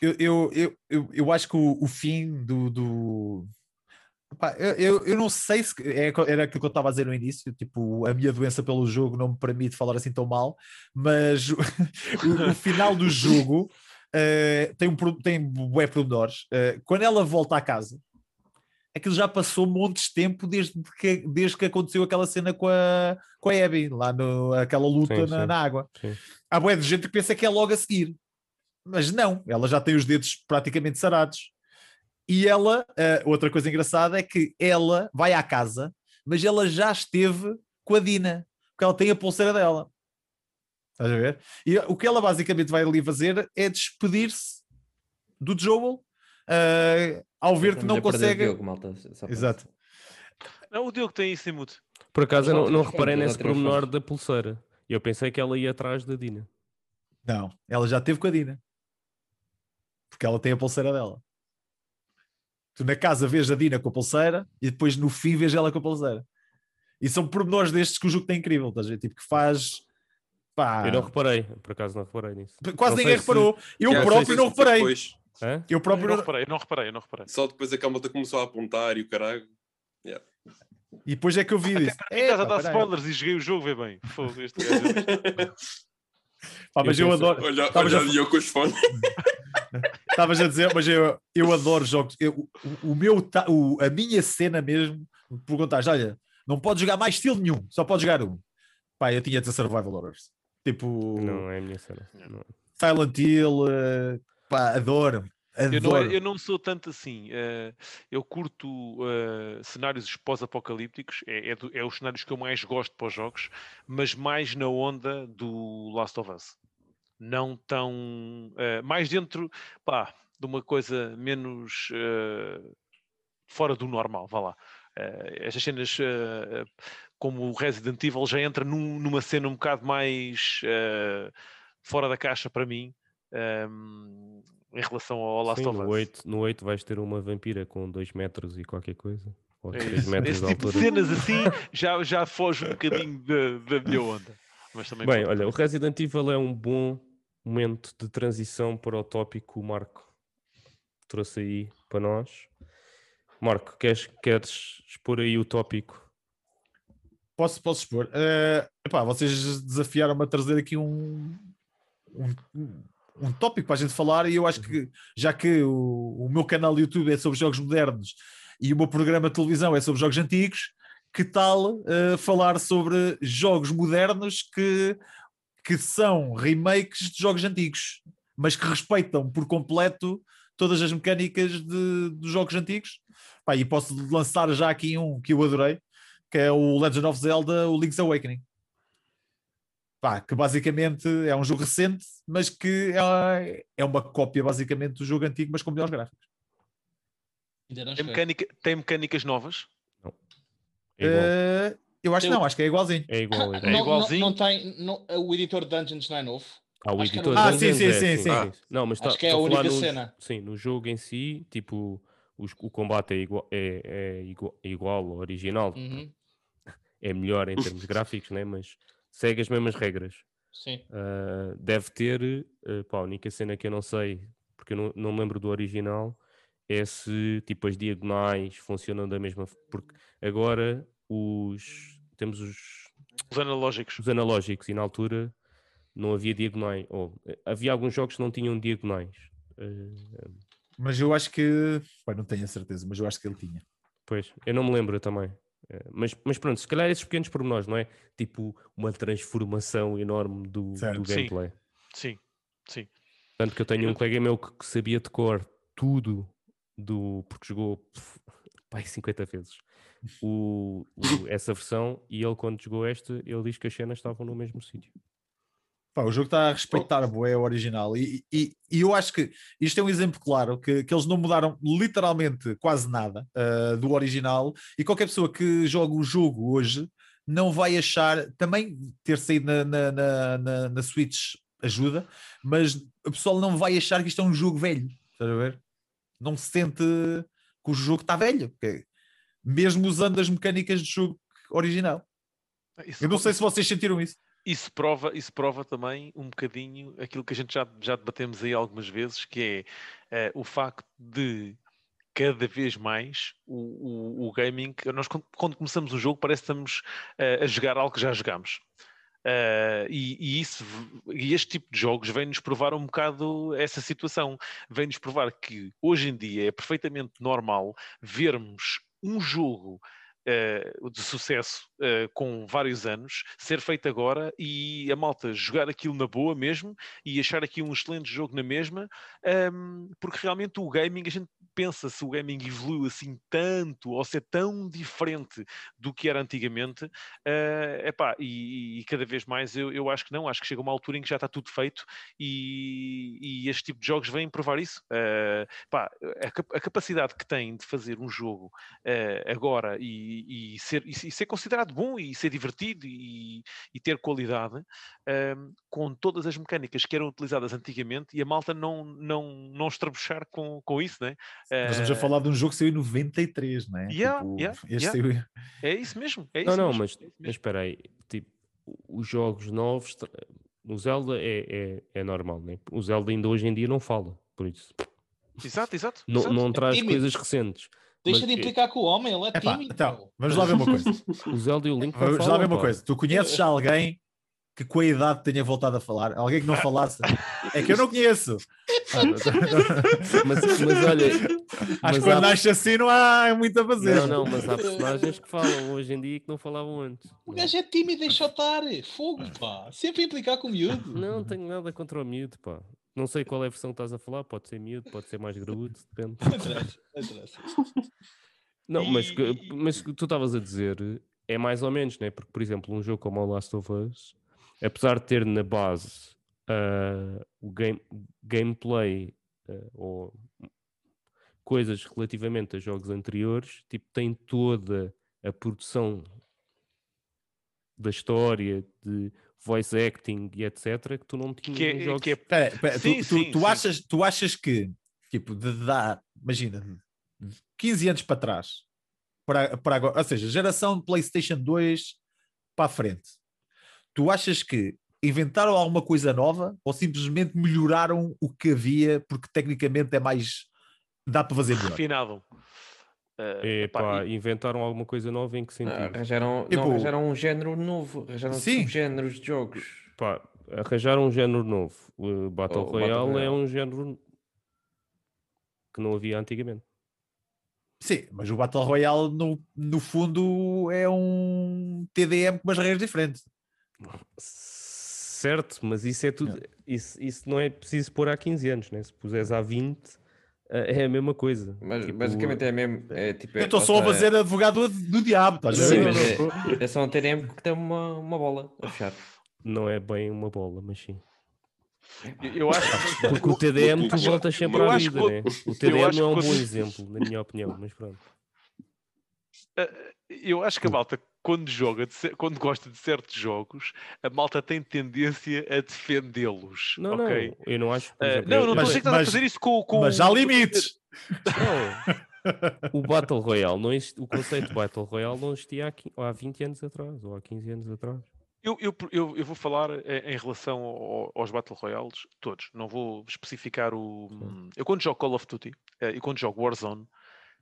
Eu, eu, eu, eu, eu acho que o, o fim do. do... Eu, eu, eu não sei se é, era aquilo que eu estava a dizer no início, tipo, a minha doença pelo jogo não me permite falar assim tão mal, mas *laughs* o, o final do jogo eh, tem um tem bué pormenores. Eh, quando ela volta à casa, aquilo já passou montes de tempo desde que, desde que aconteceu aquela cena com a, com a Abby, lá no, aquela luta Sim, na, sim. na água. Sim. Há bué de gente que pensa que é logo a seguir. Mas não, ela já tem os dedos praticamente sarados. E ela, eh, outra coisa engraçada é que ela vai à casa, mas ela já esteve com a Dina, porque ela tem a pulseira dela. Estás a ver? E o que ela basicamente vai ali fazer é despedir-se do Joel eh, ao ver que não consegue. Diogo, malta, Exato. Não, o Diogo tem isso em mute. Por acaso eu não, não reparei nesse pormenor da pulseira. Eu pensei que ela ia atrás da Dina. Não, ela já teve com a Dina. Porque ela tem a pulseira dela. Tu na casa vês a Dina com a pulseira e depois no fim vês ela com a pulseira. E são pormenores destes que o jogo tem incrível, estás a ver? Tipo que faz. Pá, Eu não reparei, por acaso não reparei nisso. quase não ninguém sei se- reparou. Eu Yeah, próprio não reparei. depois. Hã? Eu Eu próprio não não- reparei, eu não reparei, eu não reparei. Só depois a malta começou a apontar e o caralho. E depois é que eu vi isso. estás a dar spoilers e joguei o jogo, vê bem. Fogo, este gajo é- *laughs* Pá, mas Eu eu adoro. Olha, Estavas olha a- eu com os fones. *laughs* Estavas a dizer, mas eu, eu adoro jogos. Eu- o, o meu, ta- o- a minha cena mesmo, perguntaste, olha, não podes jogar mais estilo nenhum, só podes jogar um. Pá, eu tinha de ser Survival Horrors. Tipo, Não é a minha cena. Não. Silent Hill, eh, pá, adoro. Eu não, eu não sou tanto assim. eh, eu curto eh, cenários pós-apocalípticos, é, é, do- é os cenários que eu mais gosto para os jogos, mas mais na onda do Last of Us. Não tão. eh, mais dentro, pá, de uma coisa menos fora do normal, vá lá. Estas cenas como o Resident Evil já entra num- numa cena um bocado mais fora da caixa para mim. Ehm, em relação ao Last Sim, of no Us. 8, no 8 vais ter uma vampira com 2 metros e qualquer coisa. Ou É 3 isso. metros Esse de tipo de altura. cenas assim *laughs* já, já foge um bocadinho da, da minha onda. Mas também Bem, olha, o Resident Evil é um bom momento de transição para o tópico que o Marco trouxe aí para nós. Marco, queres, queres expor aí o tópico? Posso, posso expor? Eh, epá, vocês desafiaram-me a trazer aqui um, um, um tópico para a gente falar, e eu acho que, já que o, o meu canal do YouTube é sobre jogos modernos e o meu programa de televisão é sobre jogos antigos, que tal eh, falar sobre jogos modernos que, que são remakes de jogos antigos? mas que respeitam por completo todas as mecânicas de, dos jogos antigos. Pá, e posso lançar já aqui um que eu adorei, que é o Legend of Zelda, o Link's Awakening. Pá, que basicamente é um jogo recente, mas que é, é uma cópia basicamente do jogo antigo, mas com melhores gráficos. Ainda não Tem, mecânica, tem mecânicas novas? É igual. Eh, eu acho que não, acho que é igualzinho. É igual. é Não, igual. não- igualzinho? Não, tem, não- o editor de Dungeons não é novo. Ah, o acho era editor o- Ah, de sim, Dungeons sim, é, sim, sim. Não, mas Acho está que é a única no, cena. Sim, no jogo em si, tipo, os- o combate é igual, é, é igual, é igual ao original. Uhum, É melhor em termos gráficos, né? mas segue as mesmas regras. Sim. Ah, deve ter, ah, pá, a única cena que eu não sei, porque eu não, não me lembro do original, é se tipo as diagonais funcionam da mesma. Porque agora os temos os, Os analógicos. os analógicos e na altura não havia diagonais. Ou, eh, havia alguns jogos que não tinham diagonais. Ah, Mas eu acho que. Pá, não tenho a certeza, mas eu acho que ele tinha. Pois, eu não me lembro também. Eh, Mas, mas pronto, se calhar esses pequenos pormenores, não é? Tipo uma transformação enorme do, do Certo. Sim. gameplay. Sim, sim. Tanto que eu tenho um colega meu que, que sabia de cor tudo do. porque jogou pai, *laughs* 50 vezes o, o- essa versão e ele quando jogou esta, ele diz que as cenas estavam no mesmo sítio. Pá, o jogo está a respeitar bué o original e, e, e eu acho que isto é um exemplo claro que, que eles não mudaram literalmente quase nada ah, do original e qualquer pessoa que joga o jogo hoje não vai achar, também ter saído na, na, na, na, na Switch ajuda, mas o pessoal não vai achar que isto é um jogo velho, estás a ver? Não se sente que o jogo está velho, porque mesmo usando as mecânicas do jogo original. Isso, Eu não sei se vocês sentiram isso. Isso prova, isso prova também um bocadinho aquilo que a gente já, já debatemos aí algumas vezes, que é eh, o facto de cada vez mais o, o, o gaming, nós quando, quando começamos o jogo parece que estamos eh, a jogar algo que já jogámos. Eh, e, e isso, e este tipo de jogos vem-nos provar um bocado essa situação. Vem-nos provar que hoje em dia é perfeitamente normal vermos um jogo de sucesso eh, com vários anos ser feito agora e a malta jogar aquilo na boa mesmo e achar aqui um excelente jogo na mesma, ehm, porque realmente o gaming, a gente pensa se o gaming evoluiu assim tanto ou se é tão diferente do que era antigamente, eh, epá, e, e cada vez mais eu, eu acho que não, acho que chega uma altura em que já está tudo feito e, e este tipo de jogos vêm provar isso. Eh, pá, a, a capacidade que tem de fazer um jogo eh, agora e, e ser, e, e ser considerado bom e ser divertido e, e ter qualidade ehm, com todas as mecânicas que eram utilizadas antigamente e a malta não, não, não estrabuchar com, com isso, né? Nós estamos a Eh, falar de um jogo que saiu em 93, não é? Yeah, Tipo, yeah, este yeah. saiu- É isso mesmo. É Não, isso não, mesmo, mas, é mas espera aí, tipo, os jogos novos, o Zelda é, é, é normal, né? O Zelda ainda hoje em dia não fala, por isso Exato, exato. não, exato. não traz tímido. coisas recentes. Deixa Mas, de eh, implicar com o homem, ele é Epá, tímido. então, vamos lá ver uma coisa. *laughs* O Zelda e o Link Vamos lá ver uma pá. coisa. Tu conheces já alguém que com a idade tenha voltado a falar? Alguém que não falasse? É que eu não conheço. *laughs* Mas, mas olha, Acho mas que quando há- nasce assim não há muito a fazer. não, não, mas há personagens que falam hoje em dia que não falavam antes. O gajo é tímido, deixa estar. Fogo, pá. Sempre implicar com o miúdo. Não tenho nada contra o miúdo, pá. Não sei qual é a versão que estás a falar, pode ser miúdo, pode ser mais graúdo, depende. *laughs* Não interessa, não mas, mas que tu estavas a dizer é mais ou menos, né? Porque, por exemplo, um jogo como o Last of Us, apesar de ter na base ah, o game, gameplay ah, ou coisas relativamente a jogos anteriores, tipo, tem toda a produção da história, de voice acting e etc., que tu não tinhas Que é, jogos. que é Espera, espera, Sim, tu, tu- sim, tu sim. achas, tu achas que, tipo, de dar, imagina, 15 anos para trás, para, para agora, ou seja, geração de PlayStation 2 para a frente, tu achas que inventaram alguma coisa nova ou simplesmente melhoraram o que havia porque tecnicamente é mais. dá para fazer melhor? refinado. Eh, epá, Epá, e- inventaram alguma coisa nova em que sentido? Ah, Arranjaram, Tipo- não, arranjaram um género novo, arranjaram Sim. subgéneros de jogos. Pá, arranjar um género novo. O Battle Oh, o Battle Royale é Royale. um género que não havia antigamente. Sim, mas o Battle Royale no, no fundo é um TDM com umas regras diferentes. Certo, mas isso é tudo. Isso, isso não é preciso pôr há 15 anos, né? Se puseres há 20, eh, é a mesma coisa. Mas Tipo, basicamente é mesmo. É, tipo, Eu estou só a fazer advogado do diabo, estás a ver? é, é só um TNM que tem uma, uma bola a fechar. Não é bem uma bola, mas sim. Eu- Eu acho que Porque o TDM tu voltas sempre eu à vida, que- né? O TDM não é um que bom exemplo, na minha opinião, mas pronto. Eu acho que a malta, quando joga, quando gosta de certos jogos, a malta tem tendência a defendê-los. Não, ok? não, eu não acho. Ah, exemplo, não, eu- não Mas- estou a dizer que estás a fazer isso com, com Mas há limites. *laughs* Não. O Battle Royale, não existe, o conceito de Battle Royale não existia há, qui- há 20 anos atrás ou há 15 anos atrás. Eu, eu, eu, eu vou falar em, em relação ao- aos Battle Royales, todos. Não vou especificar o. Eu quando jogo Call of Duty eh, e quando jogo Warzone,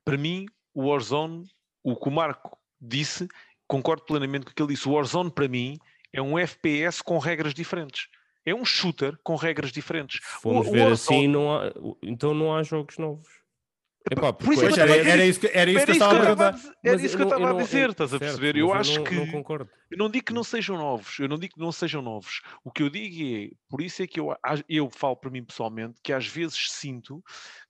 para mim, o Warzone, o que o Marco disse, concordo plenamente com o que ele disse. O Warzone, para mim, é um FPS com regras diferentes. É um shooter com regras diferentes. O ver Warzone- assim, não há, então não há jogos novos. Epá, por isso é era, era dizer- isso que, era isso Era que eu estava a dizer- era isso que eu estava a dizer, estás a perceber? Eu acho que. Não concordo. Eu não digo que não sejam novos, eu não digo que não sejam novos. O que eu digo é, por isso é que eu, eu falo para mim pessoalmente, que às vezes sinto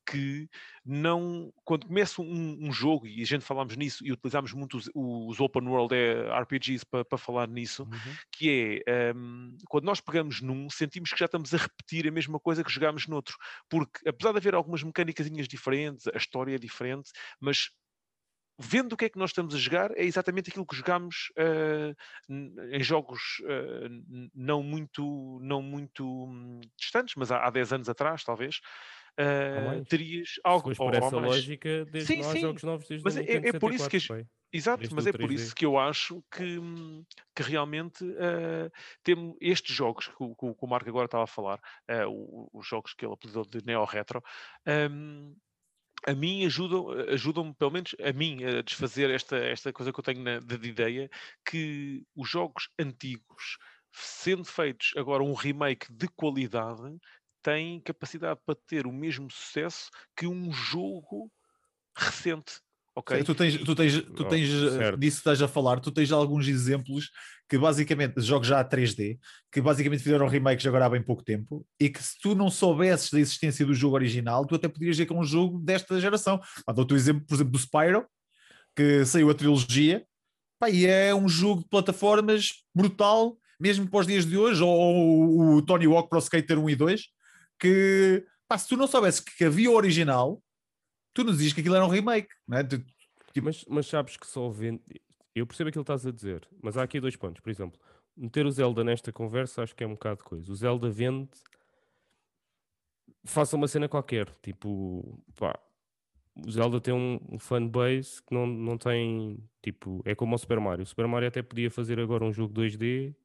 que não, quando começa um, um jogo, e a gente falámos nisso e utilizámos muito os, os open world eh, RPGs para, para falar nisso, Uhum. que é hum, quando nós pegamos num, sentimos que já estamos a repetir a mesma coisa que jogámos noutro. Porque apesar de haver algumas mecânicas diferentes, a história é diferente, mas vendo o que é que nós estamos a jogar, é exatamente aquilo que jogámos n- em jogos n- não muito, não muito hum, distantes, mas há, há 10 anos atrás, talvez. Mais. terias algo ou- por essa mais. lógica, desde Sim, sim, jogos novos desde mas é- é- por isso que 1974, pai. Exato, desde mas é por 3D. isso que eu acho que, que realmente eh, temos estes jogos que, o- que o Marco agora estava a falar, o- os jogos que ele apelidou de neo-retro, hum, a mim ajudam, ajudam pelo menos a mim, a desfazer esta, esta coisa que eu tenho na, de ideia, que os jogos antigos, sendo feitos agora um remake de qualidade, têm capacidade para ter o mesmo sucesso que um jogo recente. Ok? Tu tens, tu tens, tu Oh, tens certo. disso que estás a falar, tu tens alguns exemplos que basicamente, jogos já a 3D, que basicamente fizeram remakes agora há bem pouco tempo, e que se tu não soubesses da existência do jogo original, tu até podias dizer que é um jogo desta geração. Ah, Dou-te o exemplo, por exemplo, do Spyro, que saiu a trilogia, pá, e é um jogo de plataformas brutal, mesmo para os dias de hoje, ou, ou o Tony Hawk para o Skater 1 e 2, que pá, se tu não soubesses que havia o original, tu não dizias que aquilo era um remake, não é? Tu- Mas, mas sabes que só vende. Eu percebo aquilo que estás a dizer, mas há aqui dois pontos. Por exemplo, meter o Zelda nesta conversa acho que é um bocado de coisa. O Zelda vende. Faça uma cena qualquer. Tipo, pá, o Zelda tem um, um fanbase que não, não tem. Tipo, é como o Super Mario. O Super Mario até podia fazer agora um jogo 2D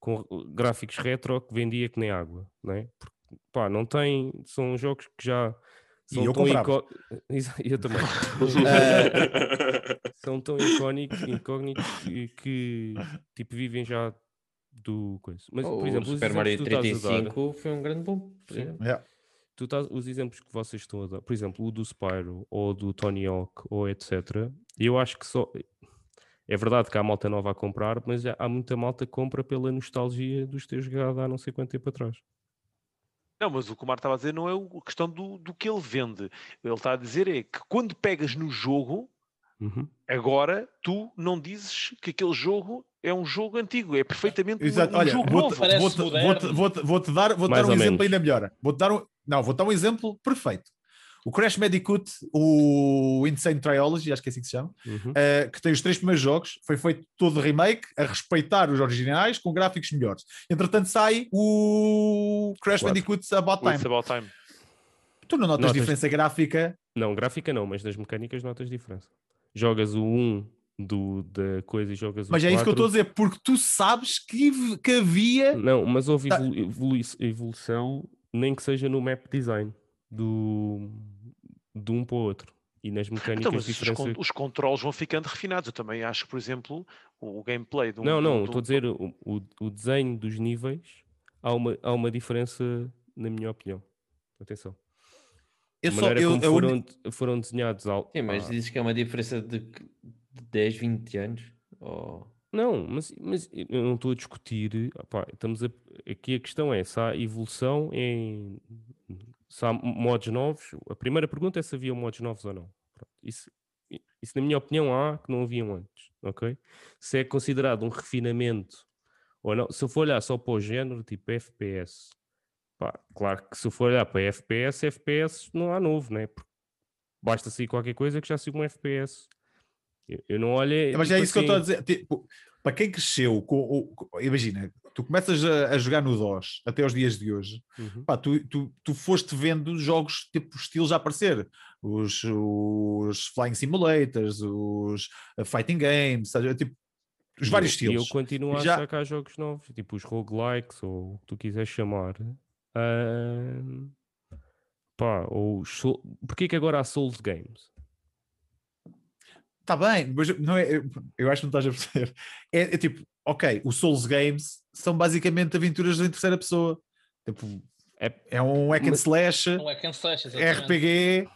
com gráficos retro que vendia que nem água, não é? Porque, pá, não tem. São jogos que já. E São eu tão icó- *laughs* Eu também. *laughs* são tão icónicos, incógnitos que, que, tipo vivem já do coisa. Mas, por o exemplo, os Super Mario que tu estás a dar, 35 foi um grande bom. por. Yeah. tu estás, os exemplos que vocês estão a dar, por exemplo, o do Spyro ou do Tony Hawk ou etc. Eu acho que só é verdade que há malta nova a comprar, mas há muita malta que compra pela nostalgia dos teus jogado há não sei quanto tempo atrás. Não, mas o que o Marco estava a dizer não é o- a questão do, do que ele vende. Ele está a dizer é que quando pegas no jogo, Uhum. agora tu não dizes que aquele jogo é um jogo antigo, é perfeitamente um- Exato. um, Olha, jogo vou-te novo. Vou-te- moderno. vou-te- vou-te- vou-te dar, vou dar um exemplo menos. ainda melhor. Vou-te dar um, não, vou dar um exemplo perfeito. O Crash Bandicoot, o Insane Trilogy, acho que é assim que se chama, Uhum. eh, que tem os três primeiros jogos, foi feito todo remake a respeitar os originais com gráficos melhores. Entretanto, sai o Crash Quatro. Bandicoot About It's Time. about time. Tu não notas, Notas. diferença gráfica? Não, gráfica não, mas das mecânicas notas diferença. Jogas o 1 do, da coisa e jogas o Mas é isso que eu estou a 4. dizer, porque tu sabes que, que havia. Não, mas houve Tá. evolu- evolu- evolução, nem que seja no map design do, de um para o outro. E nas mecânicas Então, mas os, diferença. con- os controles vão ficando refinados. Eu também acho que, por exemplo, o, o gameplay de um. Não, não, estou a dizer o, o, o desenho dos níveis há uma, há uma diferença, na minha opinião. Atenção. Eu a só, eu, como uni- foram, foram desenhados ao. Sim, mas ah, dizes que é uma diferença de, de 10, 20 anos? Ou... Não, mas, mas eu não estou a discutir. opá, estamos a, aqui a questão é se há evolução em se há modos novos. A primeira pergunta é se havia modos novos ou não. Pronto, Isso, isso, na minha opinião, há que não haviam antes. Ok? Se é considerado um refinamento ou não, se eu for olhar só para o género, tipo FPS, pá, claro que se eu for olhar para FPS, FPS não há novo, né? Porque basta sair qualquer coisa que já siga um FPS. Eu, eu não olho. Mas é tipo isso que eu estou a assim, dizer. Tipo, para quem cresceu com, com- imagina, tu começas a, a jogar no DOS até aos dias de hoje, Uhum. pá, tu, tu, tu foste vendo jogos tipo estilos a aparecer. Os, os Flying Simulators, os uh, Fighting Games, sabe? tipo, os E vários eu, e eu estilos. continuo a Já- sacar jogos novos, tipo os roguelikes, ou o que tu quiseres chamar. Ahm, pá, ou os Soul- Porquê que agora há Souls Games? Está bem, mas não é, eu, acho que não estás a perceber. É, é tipo, ok, os Souls Games são basicamente aventuras em terceira pessoa. Tipo, É- é um hack and slash, é quem seja, exatamente. RPG.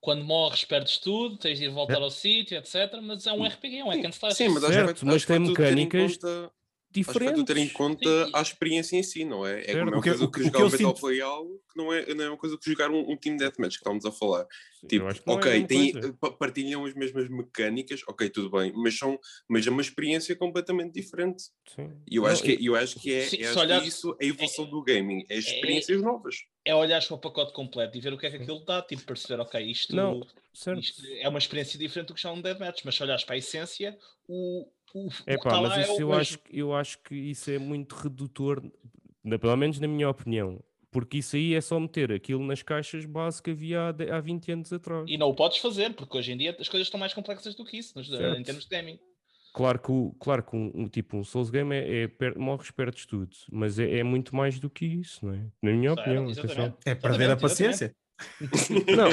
Quando morres, perdes tudo, tens de ir voltar É. ao sítio, etc. Mas é um RPG, é um hack and slash. Sim, mas Certo, mas vai tem mecânicas conta- Acho que Diferentes. tudo ter em conta Sim. a experiência em si, não é? É Certo. como é O uma que- coisa o que que- o jogar que eu um Battle sinto- Royale, que não é, não é uma coisa que jogar um, um Team Deathmatch que estamos a falar. Eu Tipo, que é ok, mesma tem, pa- partilham as mesmas mecânicas, ok, tudo bem, mas, são, mas é uma experiência completamente diferente. Sim. E eu Não, acho que, eu acho que é, Sim, eu acho que olhar- isso é a evolução do gaming, é as experiências novas. É olhar para o pacote completo e ver o que é que aquilo dá, tipo, perceber, ok, isto, Não, certo. isto é uma experiência diferente do que já um deathmatch, mas se olhares para a essência, o, o, É pá, mas é isso o eu mesmo. acho, que- eu acho que isso é muito redutor, na- pelo menos na minha opinião. Porque isso aí é só meter aquilo nas caixas base que havia há, há 20 anos atrás. E não o podes fazer, porque hoje em dia as coisas estão mais complexas do que isso, nos- Certo. em termos de gaming. Claro que, claro que um, um tipo um Souls Game é, é per, morres, perdes tudo, mas é, é muito mais do que isso, não é? Na minha Certo, opinião, exatamente. É perder a Exatamente, paciência. *laughs* *laughs* Não,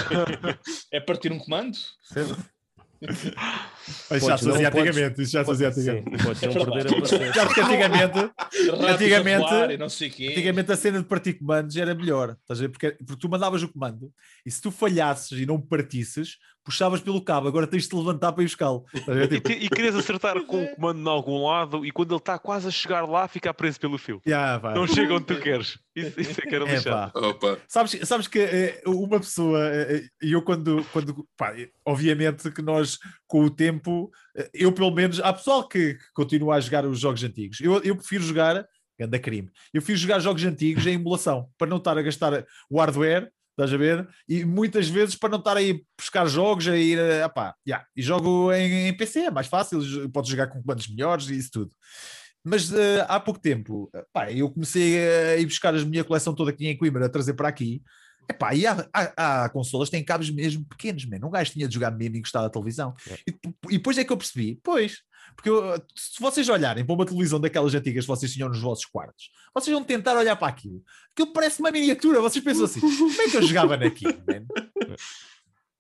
É partir um comando? *laughs* Mas já se fazia antigamente. Isso já se fazia antigamente. podes não verdade. *laughs* perder a paciência. Já porque antigamente, Antigamente- e antigamente a cena de partir comandos era melhor. Estás a ver? Porque, porque tu mandavas o comando e se tu falhasses e não partisses, puxavas pelo cabo. Agora tens de te levantar para ir buscá-lo. E, Tipo, te- e querias acertar com o *laughs* comando em algum lado e quando ele está quase a chegar lá, fica preso pelo fio. vai. Não chega onde tu queres. Isso, isso é que era É, lixado. pá. Opa, Sabes, sabes que eh, uma pessoa, eh, eh, e eu quando, quando pá, obviamente que nós com o tempo, eh, eu pelo menos, há pessoal que, que continua a jogar os jogos antigos, eu, eu prefiro jogar, anda crime, eu prefiro jogar jogos antigos em emulação, *laughs* para não estar a gastar o hardware, estás a ver? E muitas vezes para não estar aí buscar jogos, a ir, a, pá, yeah, e jogo em, em PC, é mais fácil, podes jogar com comandos melhores e isso tudo. Mas eh, há pouco tempo, pá, eu comecei a ir buscar a minha coleção toda tinha em Coimbra, a trazer para aqui. Epá, e há, há, há consolas que têm cabos mesmo pequenos, man. um gajo tinha de jogar mesmo encostado à televisão. É. E, e depois é que eu percebi, pois, porque eu, se vocês olharem para uma televisão daquelas antigas que vocês tinham nos vossos quartos, vocês vão tentar olhar para aquilo. Aquilo parece uma miniatura, vocês pensam assim, como é que eu jogava naquilo, man? *laughs*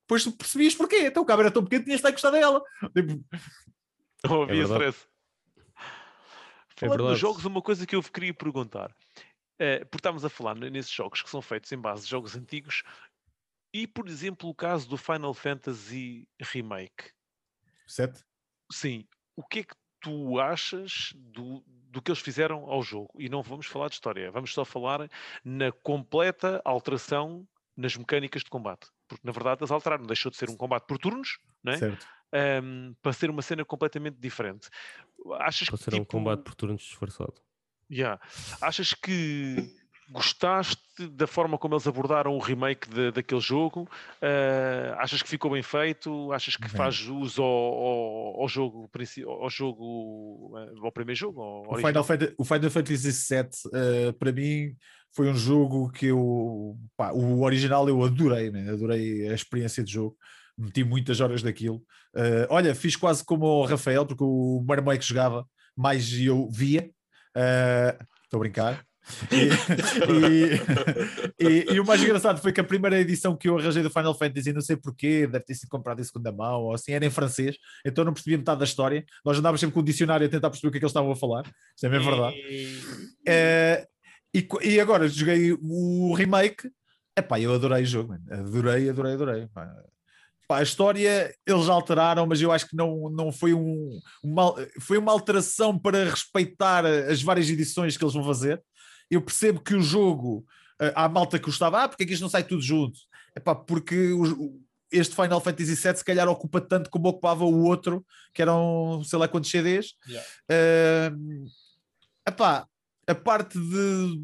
Depois tu percebias porquê, então o cabo era tão pequeno que tinhas de estar encostado a ela. Tipo, Não havia É stress. Falando verdade. dos jogos, uma coisa que eu queria perguntar, eh, porque estamos a falar nesses jogos que são feitos em base de jogos antigos, e por exemplo o caso do Final Fantasy Remake. certo? Sim, o que é que tu achas do, do que eles fizeram ao jogo? E não vamos falar de história, vamos só falar na completa alteração nas mecânicas de combate. Porque na verdade eles alteraram, deixou de ser um combate por turnos, não é? Certo. Ahm, para ser uma cena completamente diferente. Achas Para que ser um tipo, combate por turnos disfarçado. Yeah. Achas que gostaste da forma como eles abordaram o remake de- daquele jogo? Ah, achas que ficou bem feito? Achas que faz uso ao, ao- ao jogo, ao jogo, ah, ao primeiro jogo? ao O? Final, Fantasy, o Final Fantasy VII, eh, para mim, foi um jogo que eu. pá, o original eu adorei, adorei a experiência de jogo. Meti muitas horas daquilo. Eh, olha, fiz quase como o Rafael, porque o meu irmão é que jogava, mais eu via. Estou a brincar. E, e- e- e o mais engraçado foi que a primeira edição que eu arranjei do Final Fantasy, não sei porquê, deve ter sido comprada em segunda mão ou assim, era em francês, então não percebia metade da história. Nós andávamos sempre com o dicionário a tentar perceber o que é que eles estavam a falar. Isso é mesmo verdade. Eh, e, e agora joguei o remake. Epá, eu adorei o jogo, mano. adorei, adorei, adorei. pá. Pá, a história eles alteraram, mas eu acho que não, não foi um, uma, foi uma alteração para respeitar as várias edições que eles vão fazer. eu percebo que o jogo, uh, há malta que gostava, ah, porque é que isto não sai tudo junto? Epá, porque os- o- este Final Fantasy VII se calhar ocupa tanto como ocupava o outro, que eram sei lá quantos CDs. Yeah. Uh, epá, a parte de,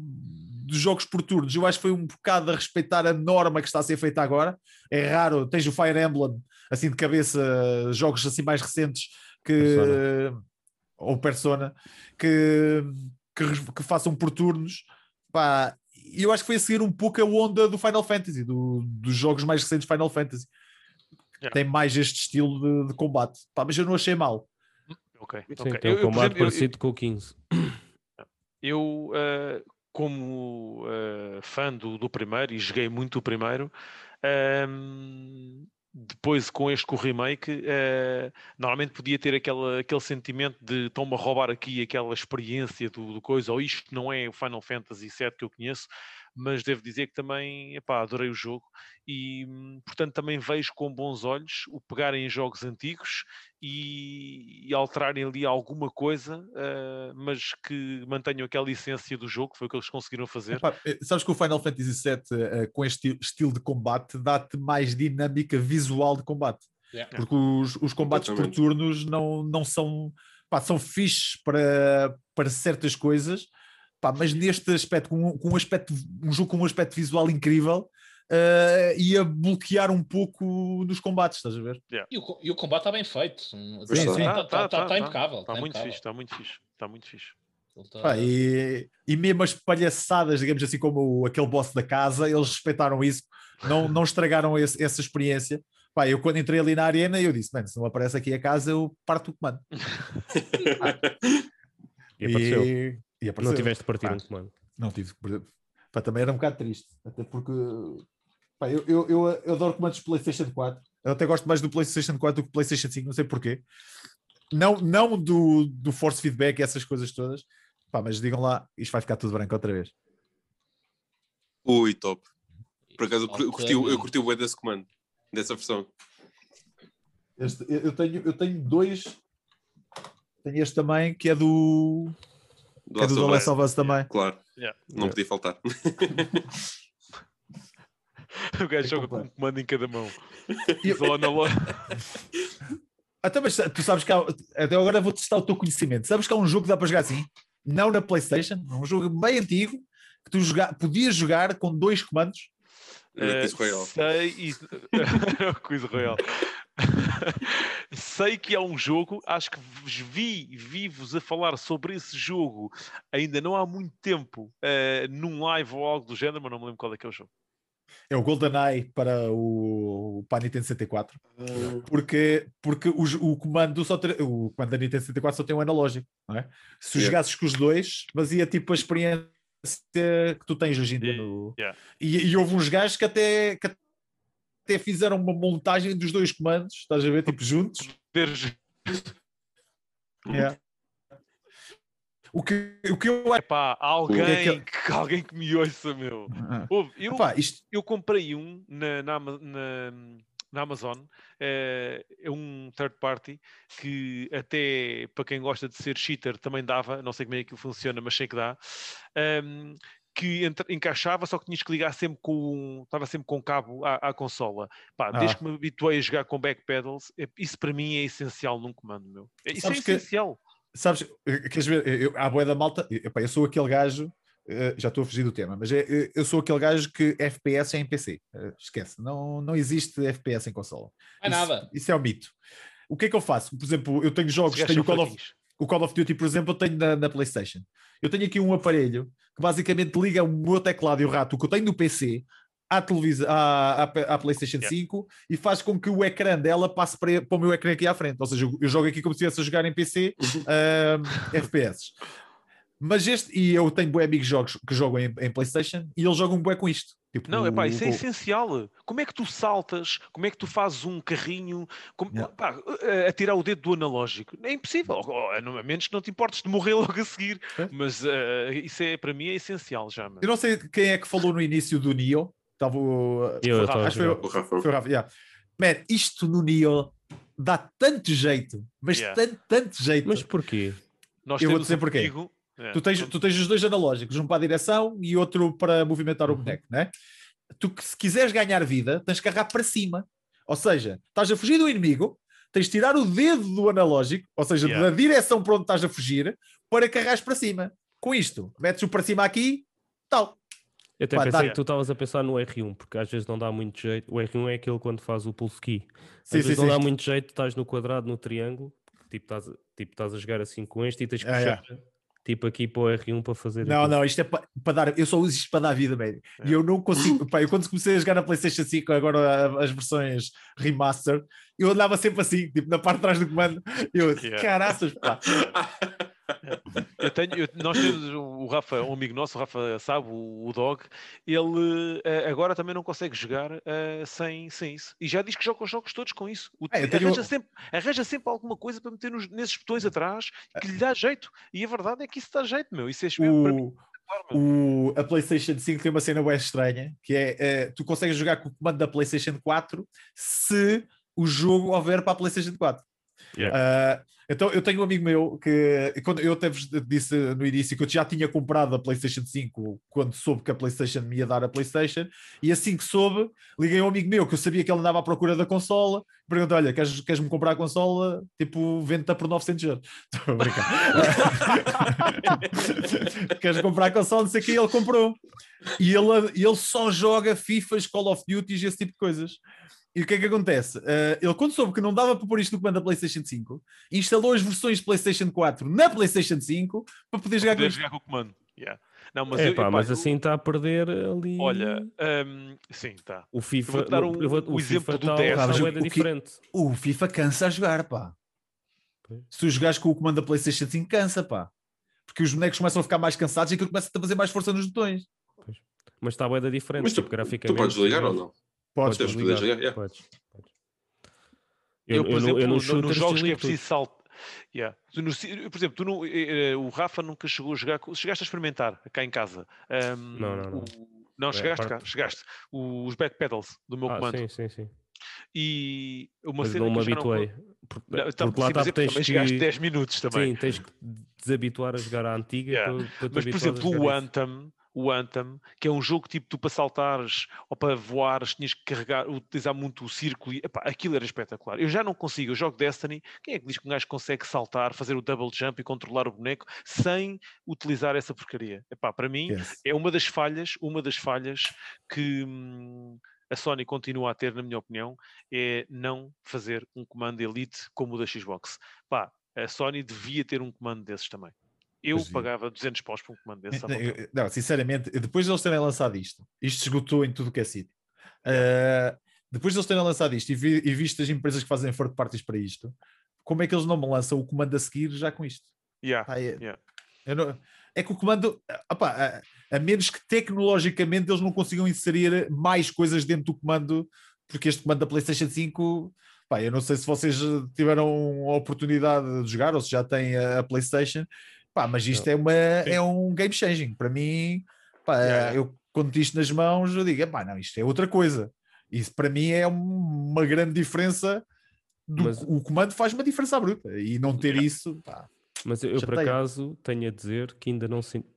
dos jogos por turnos, eu acho que foi um bocado a respeitar a norma que está a ser feita agora. É raro, tens o Fire Emblem, assim de cabeça, jogos assim mais recentes que. Persona. Ou Persona, que, que, que façam por turnos. Pá, e eu acho que foi a seguir um pouco a onda do Final Fantasy, do- dos jogos mais recentes de Final Fantasy. Yeah. Tem mais este estilo de, de combate. Pá, mas eu não achei mal. Ok, Sim, tem Eu- um eu, combate exemplo, eu- parecido com o 15. Eu, eh, como eh, fã do, do primeiro, e joguei muito o primeiro, ehm, depois com este com o remake, eh, normalmente podia ter aquela, aquele sentimento de estão-me a roubar aqui aquela experiência do, do coisa, ou isto não é o Final Fantasy VII que eu conheço, mas devo dizer que também epá, adorei o jogo e, hum, portanto, também vejo com bons olhos o pegarem em jogos antigos e, e alterarem ali alguma coisa, eh, mas que mantenham aquela essência do jogo, que foi o que eles conseguiram fazer. Epá, eh, sabes que o Final Fantasy VII, eh, com este esti- estilo de combate, dá-te mais dinâmica visual de combate. Yeah. Porque os, os combates por turnos não, não são. Pá, são fixes para, para certas coisas, pá, mas neste aspecto, com, um- com um aspecto, um jogo com um aspecto visual incrível, eh, ia bloquear um pouco nos combates, estás a ver? E o, e o combate está bem feito. Está. sim. Está Tá, tá, tá. impecável. Está tá muito fixe, está muito fixe, está muito fixe. Tá- Pá, e, e mesmo as palhaçadas, digamos assim, como o- aquele boss da casa, eles respeitaram isso, não, não estragaram esse- essa experiência. Pá, eu quando entrei ali na arena, eu disse, mano, se não aparece aqui a casa, eu parto o comando. *laughs* E apareceu. E, e apareceu. Não tiveste de partir Pá, um comando. Não tive que perder. Pá, também era um bocado triste, até porque pá, eu, eu, eu, eu adoro comandos de PlayStation 4. Eu até gosto mais do PlayStation 4 do que do PlayStation 5, não sei porquê. Não, não do, do force feedback e essas coisas todas. Pá, mas digam lá, isto vai ficar tudo branco outra vez. Ui, top. Por acaso, eu curti, eu curti, o- eu curti o bué desse comando, dessa versão. Este- eu tenho, eu tenho dois. Tenho este também, que é do. Do Que é do The Last Last of of Us também. Claro, Yeah. não podia faltar. *laughs* O gajo É joga com um comando em cada mão. Só na loja. *laughs* Até, mas tu sabes que há, até agora vou testar o teu conhecimento. Sabes que há um jogo que dá para jogar assim? Não na PlayStation, um jogo bem antigo que tu joga, podias jogar com dois comandos. Eh, Quiz Royale. sei e... *laughs* Quiz Royale. *laughs* sei que há um jogo, acho que vos vi, vi-vos a falar sobre esse jogo ainda não há muito tempo eh, num live ou algo do género, mas não me lembro qual é que é o jogo. É o GoldenEye para o, para a Nintendo 64. Porque, porque o, o comando só ter- o comando da Nintendo 64 só tem um analógico, não é? Se Yeah. jogasses com os dois, fazia tipo a experiência que tu tens hoje em dia. No... Yeah. E, e houve uns gajos que até, que até fizeram uma montagem dos dois comandos, estás a ver, tipo juntos. Yeah. O que, o que eu. Epá, alguém, É que- que, alguém que me ouça, meu. Ouve, eu, Epá, isto, eu comprei um na, na, na- na Amazon, é um third party que até para quem gosta de ser cheater também dava, não sei como é que funciona, mas sei que dá. ehm, que entra- encaixava, só que tinhas que ligar sempre com estava sempre com cabo à, à consola. Pá, desde Ah. que me habituei a jogar com backpedals, eh, isso para mim é essencial num comando, meu. É- Isso Sabes é que- essencial. sabes, eh, queres ver? Eu, à boia da malta, eu, eu sou aquele gajo, eh, já estou a fugir do tema, mas é, eh, eu sou aquele gajo que FPS é em PC. Eh, Esquece, não, não existe FPS em consola. Não é Isso- nada. Isso é o mito. O que é que eu faço? Por exemplo, eu tenho Os jogos, tenho o Call, of, o Call of Duty, por exemplo, eu tenho na, na PlayStation. Eu tenho aqui um aparelho que basicamente liga o meu teclado e o rato que eu tenho no PC à televisão, à, à, à PlayStation Yeah. 5 e faz com que o ecrã dela passe para, para o meu ecrã aqui à frente. Ou seja, eu, eu jogo aqui como se estivesse a jogar em PC *laughs* ahm, FPS. Mas este, e eu tenho bué amigos jogos que jogam em, em PlayStation e eles jogam bué com isto. Tipo, Não, epá, isso é essencial. Como é que tu saltas? Como é que tu fazes um carrinho? Como, pá, a, tirar o dedo do analógico? É impossível. Oh, A menos que não te importes de morrer *laughs* logo a seguir. É. Mas eh, isso é, para mim é essencial já. mano. Eu não sei quem é que falou no início do Nioh. Estava o- Eu Rafa, acho que foi o- Rafa. Foi o Rafa, yeah. Man, isto no Nioh dá tanto jeito, mas Yeah. tanto, tanto jeito. Mas porquê? Nós eu vou dizer um porquê. amigo, É. Tu tens, tu tens os dois analógicos, um para a direção e outro para movimentar o Uhum. boneco, né? Tu, que se quiseres ganhar vida, tens que agarrar para cima. Ou seja, estás a fugir do inimigo, tens de tirar o dedo do analógico, ou seja, Yeah. da direção para onde estás a fugir, para carregares para cima. Com isto, metes o para cima aqui, tal. Eu até Pá, pensei dá- que tu estavas a pensar no R1, porque às vezes não dá muito jeito. O R1 é aquele quando faz o pulse key. Às Sim, vezes sim, não sim. dá muito jeito, estás no quadrado, no triângulo, tipo estás, a- tipo estás a jogar assim com este e tens que Ah, puxar tipo aqui para o R1 para fazer. Não, aquilo. não, isto é para dar. Eu só uso isto para dar vida, médio. E eu não consigo. Pá, eu quando comecei a jogar na PlayStation 5, agora as versões remaster, eu andava sempre assim, tipo na parte de trás do comando. Eu, Yeah. caraças, pá. *laughs* Eu tenho, eu- nós temos o Rafa, um amigo nosso, o Rafa sabe, o, o Dog, ele eh, agora também não consegue jogar eh, sem, sem isso. E já diz que joga os jogos todos com isso. O- É, tenho- arranja, sempre, arranja sempre alguma coisa para meter nos- nesses botões atrás que lhe dá jeito. E a verdade é que isso dá jeito, meu. Isso é mesmo para mim. O, o, a PlayStation 5 tem uma cena bem estranha, que é eh, tu consegues jogar com o comando da PlayStation 4 se o jogo houver para a PlayStation 4. Yeah. Ah, então eu tenho um amigo meu que quando eu até vos disse no início que eu já tinha comprado a PlayStation 5 quando soube que a PlayStation me ia dar a PlayStation, e assim que soube, liguei a um amigo meu que eu sabia que ele andava à procura da consola, perguntei: Olha, queres, queres-me comprar a consola? Tipo, vende-te por 900 euros. *laughs* Estou a brincar. *laughs* queres comprar a consola? Não sei o que, ele comprou. E ele, ele só joga FIFAs, Call of Duty e esse tipo de coisas. E o que é que acontece? Uh, ele, quando soube que não dava para pôr isto no comando da PlayStation 5, instalou as versões de PlayStation 4 na PlayStation 5 para poder jogar com Poder isto. jogar com o comando. Yeah. Não, mas, É eu, pá, mas eu- assim está a perder ali. Olha, hum, sim, tá. o FIFA. vou-te dar eu vou- um- o exemplo FIFA do tá- o- o diferente. O FIFA cansa a jogar, pá. Pois. Se tu jogares com o comando da PlayStation 5, cansa, pá. Porque os bonecos começam a ficar mais cansados e aquilo começa a fazer mais força nos botões. Mas está bué diferente. Mas tu, tipo, graficamente. tu podes ligar ou não? Podes, Podes podes. poder jogar, yeah. Podes, podes. Eu, por no- exemplo, no no- nos jogos que é preciso salto. Yeah. Tu no por exemplo, tu no- eh, eh, o Rafa nunca chegou a jogar. Chegaste a experimentar cá em casa. Ahm, Não, não, não. o- não É, chegaste parte- cá, chegaste. Os backpedals do meu Ah, comando. sim, sim, sim. E uma Mas cena não me que eu já não- habituei. Porque, Não, então, porque lá sim, é tens também chegaste que... 10 minutos também. Sim, tens que desabituar a jogar a antiga Yeah. para, para Mas, por exemplo, o. Anthem, o Anthem, que é um jogo tipo tu para saltares ou para voares, tinhas que carregar, utilizar muito o círculo e epá, aquilo era espetacular. Eu já não consigo, eu jogo Destiny, quem é que diz que um gajo consegue saltar, fazer o double jump e controlar o boneco sem utilizar essa porcaria? Epá, para mim Yes. é uma das falhas, uma das falhas que hum, a Sony continua a ter, na minha opinião, é não fazer um comando Elite como o da Xbox. Pá, a Sony devia ter um comando desses também. Eu Pois devia. pagava 200 paus por um comando desse. *laughs* Não, sinceramente, depois de eles terem lançado isto, isto esgotou em tudo o que é sítio. Uh, depois de eles terem lançado isto e, vi, e visto as empresas que fazem third parties para isto, como é que eles não me lançam o comando a seguir já com isto? Yeah, Ah, é, yeah. não- é que o comando, opá, a, a menos que tecnologicamente eles não consigam inserir mais coisas dentro do comando, porque este comando da PlayStation 5, pá, eu não sei se vocês tiveram a oportunidade de jogar ou se já têm a, a PlayStation, pá, mas isto é, uma, é um game changing. Para mim, pá, Yeah, eu quando isto nas mãos, eu digo, pá, não, isto é outra coisa. Isso para mim é uma grande diferença. Do, Mas- O comando faz uma diferença bruta e não ter isso, pá, Mas eu, eu, por acaso tenho a dizer que ainda não sinto.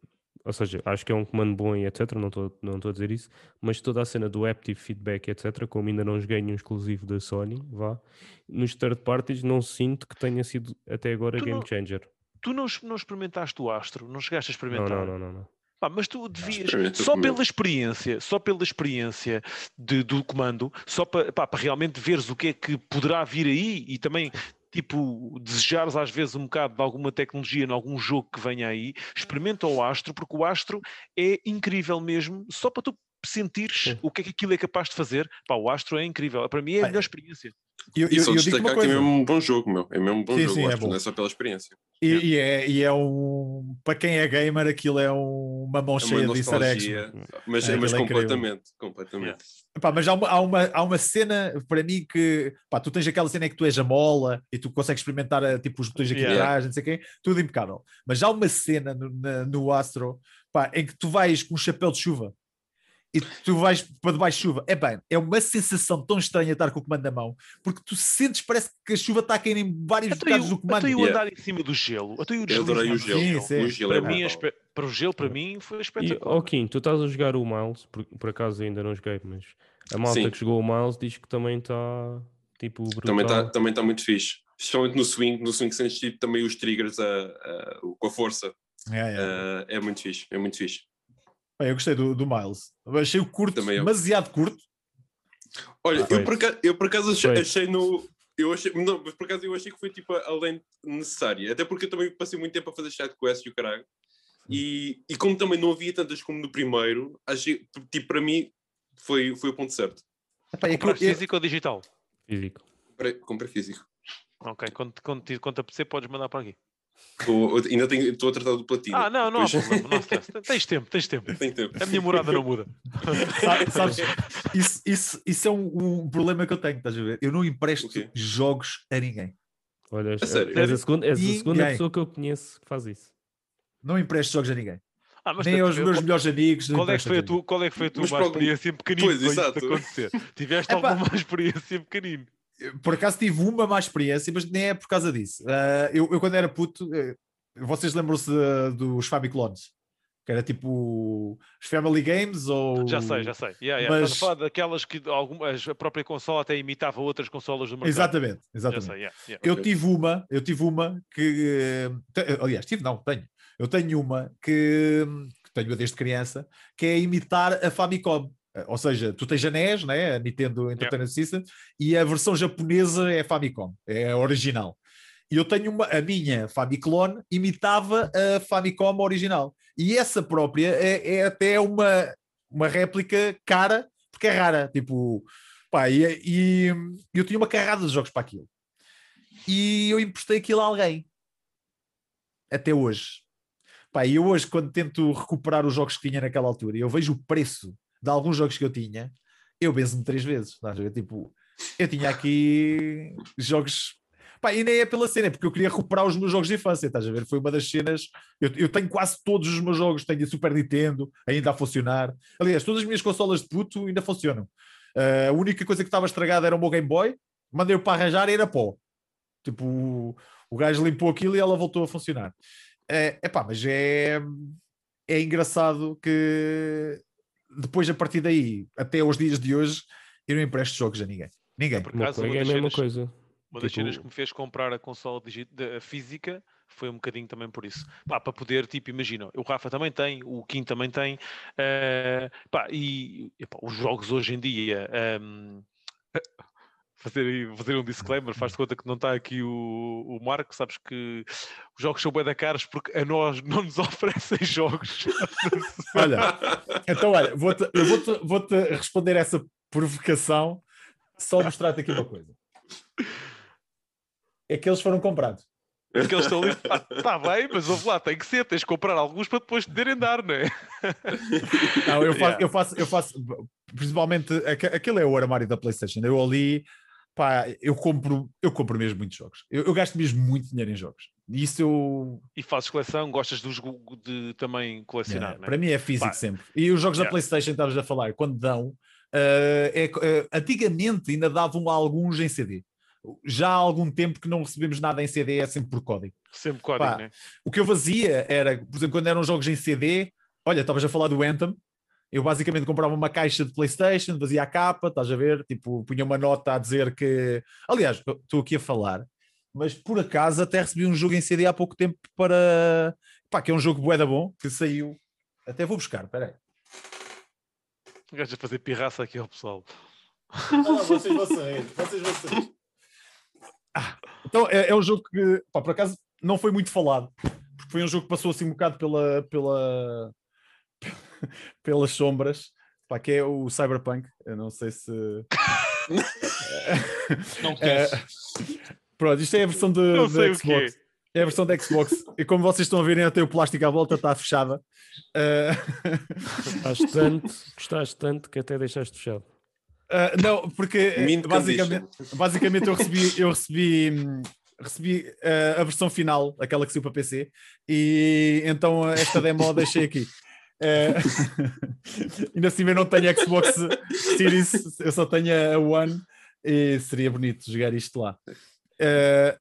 Ou seja, acho que é um comando bom e etc. Não estou não a dizer isso. Mas toda a cena do Aptive Feedback etc. Como ainda não joguei nenhum exclusivo da Sony, vá. Nos third parties não sinto que tenha sido até agora Tu game não- changer. Tu não, não experimentaste o Astro, não chegaste a experimentar. não, não, não. não. Pá, mas tu devias, só comigo. pela experiência, só pela experiência de- do comando, só para, pá, para realmente veres o que é que poderá vir aí e também, tipo, desejares às vezes um bocado de alguma tecnologia em algum jogo que venha aí, experimenta o Astro, porque o Astro é incrível mesmo, só para tu sentires Sim. o que é que aquilo é capaz de fazer. Pá, o Astro é incrível, para mim é a melhor experiência. Eu, E eu, só eu digo uma destacar que é mesmo um bom jogo, meu. É mesmo um bom Sim, jogo, sim, é bom. não é só pela experiência. E, e é, e é um. Para quem é gamer, aquilo é um- uma mão É uma cheia de easter eggs. mas, É, mas é completamente, completamente. Epá, mas há uma, há, uma, há uma cena para mim que pá, tu tens aquela cena em que tu és a mola e tu consegues experimentar eh, tipo, os botões aqui Yeah. atrás, não sei o quê, tudo impecável. Mas há uma cena no, no Astro pá, em que tu vais com um chapéu de chuva e tu vais para debaixo de chuva. É bem, é uma sensação tão estranha estar com o comando na mão, porque tu sentes, parece que a chuva está a cair em vários bocados eu, do comando. eu Yeah. andar em cima do gelo. Eu Eu adorei o gelo. Sim, sim. O gelo Para, é mim, é espe- para o gelo, para mim, foi E, espetacular. Kim, tu estás a jogar o Miles, por, por acaso ainda não joguei, mas a malta Sim. que jogou o Miles diz que também está tipo brutal. Também está também tá muito fixe. Especialmente no swing, no swing sentes tipo, também os triggers a, a- o- com a força. É, é. Ah, é muito fixe, é muito fixe. Bem, eu gostei do, do Miles. Achei o curto, Também eu. demasiado curto. Olha, Ah, eu, por acaso, eu por acaso achei, achei no. Eu achei, não, mas por acaso eu achei que foi tipo além necessária. Até porque eu também passei muito tempo a fazer chat quest e o caralho. E, e como também não havia tantas como no primeiro, achei, tipo, para mim foi, foi o ponto certo. Epá, é físico ou digital? Físico. Comprei, comprei físico. Ok, quando, quando, te- quando te apetecer, podes mandar para aqui. Tô- ainda tenho- estou a tratar do platino. Ah, não, não há Depois- problema. Não *laughs* stress. Tens tempo, tens tempo. Tem tempo. A minha morada não muda. *laughs* Sabe- sabes, isso, isso, isso é um, um problema que eu tenho, estás a ver? Eu não empresto O quê? jogos a ninguém. Olha, és, sério? és a segunda, és a segunda Ninguém. pessoa que eu conheço que faz isso. Não empresto jogos a ninguém. Ah, mas Nem aos eu- meus melhores amigos. Qual é, que foi a a tua, qual é que foi a tua experiência em pequenino Pois, exato. acontecer? Tiveste Epá. alguma experiência em pequenino? Por acaso tive uma má experiência, mas nem é por causa disso. Ah, eu, eu, quando era puto, eh, vocês lembram-se dos Famiclones? Que era tipo os Family Games ou. Já sei, já sei. Yeah, yeah. Mas- Estás a falar daquelas que algumas, a própria consola até imitava outras consolas do mercado. Exatamente, exatamente. sei, yeah, yeah. Eu Ok. tive uma, eu tive uma que. eh, aliás, tive, não, tenho. Eu tenho uma que, que tenho desde criança, que é imitar a Famicom. Eh, Ou seja, tu tens a NES, né? a Nintendo Entertainment System, e a versão japonesa é a Famicom, é a original. E eu tenho uma, a minha Famiclone imitava a Famicom original. E essa própria é, é até uma, uma réplica cara, porque é rara. Tipo, pá, e, e eu tinha uma carrada de jogos para aquilo e eu emprestei aquilo a alguém. Até hoje. Pá, e eu hoje, quando tento recuperar os jogos que tinha naquela altura, eu vejo o preço de alguns jogos que eu tinha, eu benzo-me três vezes. Estás a ver? Tipo, eu tinha aqui jogos. Pá, e nem é pela cena, é porque eu queria recuperar os meus jogos de infância, estás a ver? Foi uma das cenas. Eu, eu tenho quase todos os meus jogos, tenho a Super Nintendo ainda a funcionar. Aliás, todas as minhas consolas de puto ainda funcionam. Ah, a única coisa que estava estragada era o meu Game Boy, mandei-o para arranjar e era pó. Tipo, o, o gajo limpou aquilo e ela voltou a funcionar. É epá, mas é, é engraçado que depois, a partir daí, até aos dias de hoje, eu não empresto jogos a ninguém. Ninguém. Por O meu acaso, colega é a das mesma cenas- coisa. Uma das Tipo- cenas que me fez comprar a consola física foi um bocadinho também por isso. Pá, para poder, tipo, imagina, o Rafa também tem, o Kim também tem, eh, pá, e epá, os jogos hoje em dia. ehm, fazer, fazer um disclaimer, faz-te conta que não está aqui o, o Marco, sabes que os jogos são bem da caros porque a nós não nos *laughs* oferecem jogos. Olha, então olha, vou-te, eu vou-te, vou-te responder essa provocação, só mostrar-te aqui uma coisa. É que eles foram comprados. Porque eles estão ali, está bem, mas ouve lá, tem que ser, tens de comprar alguns para depois poderem dar, não é? Não, eu faço, Yeah. eu faço, eu faço, principalmente, aque- aquele é o armário da PlayStation. Eu ali, pá, eu compro, eu compro mesmo muitos jogos. Eu, eu gasto mesmo muito dinheiro em jogos. E isso eu, E fazes coleção, gostas dos, de também colecionar, Yeah, é? para mim é físico Pá, sempre. E os jogos da yeah. PlayStation, estavas a falar, quando dão, eh, é eh, antigamente ainda davam alguns em CD. Já há algum tempo que não recebemos nada em CD, é sempre por código. Sempre código, Pá, né? O que eu fazia era, por exemplo, quando eram jogos em CD, olha, estavas a falar do Anthem, eu basicamente comprava uma caixa de PlayStation, fazia a capa, estás a ver? Tipo, punha uma nota a dizer que. Aliás, estou aqui a falar, mas por acaso até recebi um jogo em CD há pouco tempo para. Pá, que é um jogo bué da bom, que saiu. Até vou buscar, peraí. Um gajo a fazer pirraça aqui ao pessoal. Ah, vocês vão sair, vocês vão sair. Ah, então é, é um jogo que, pá, por acaso, não foi muito falado, porque foi um jogo que passou assim um bocado pela, pela, *laughs* pelas sombras, pá, que é o Cyberpunk. Eu não sei se. *laughs* Não *laughs* É, conheço. pronto, isto é a versão de, Não de o Xbox. é. A versão da Xbox. E como vocês estão a ver, ainda tem o plástico à volta, está fechada. Ah, Gostaste tanto, gostaste tanto que até deixaste fechado. Ah, não, porque eh, basicamente, basicamente eu recebi, eu recebi, recebi ah, a versão final, aquela que saiu para PC, e então esta demo deixei aqui. Eh, *laughs* ainda assim eu não tenho Xbox Series, eu só tenho a One e seria bonito jogar isto lá. Eh,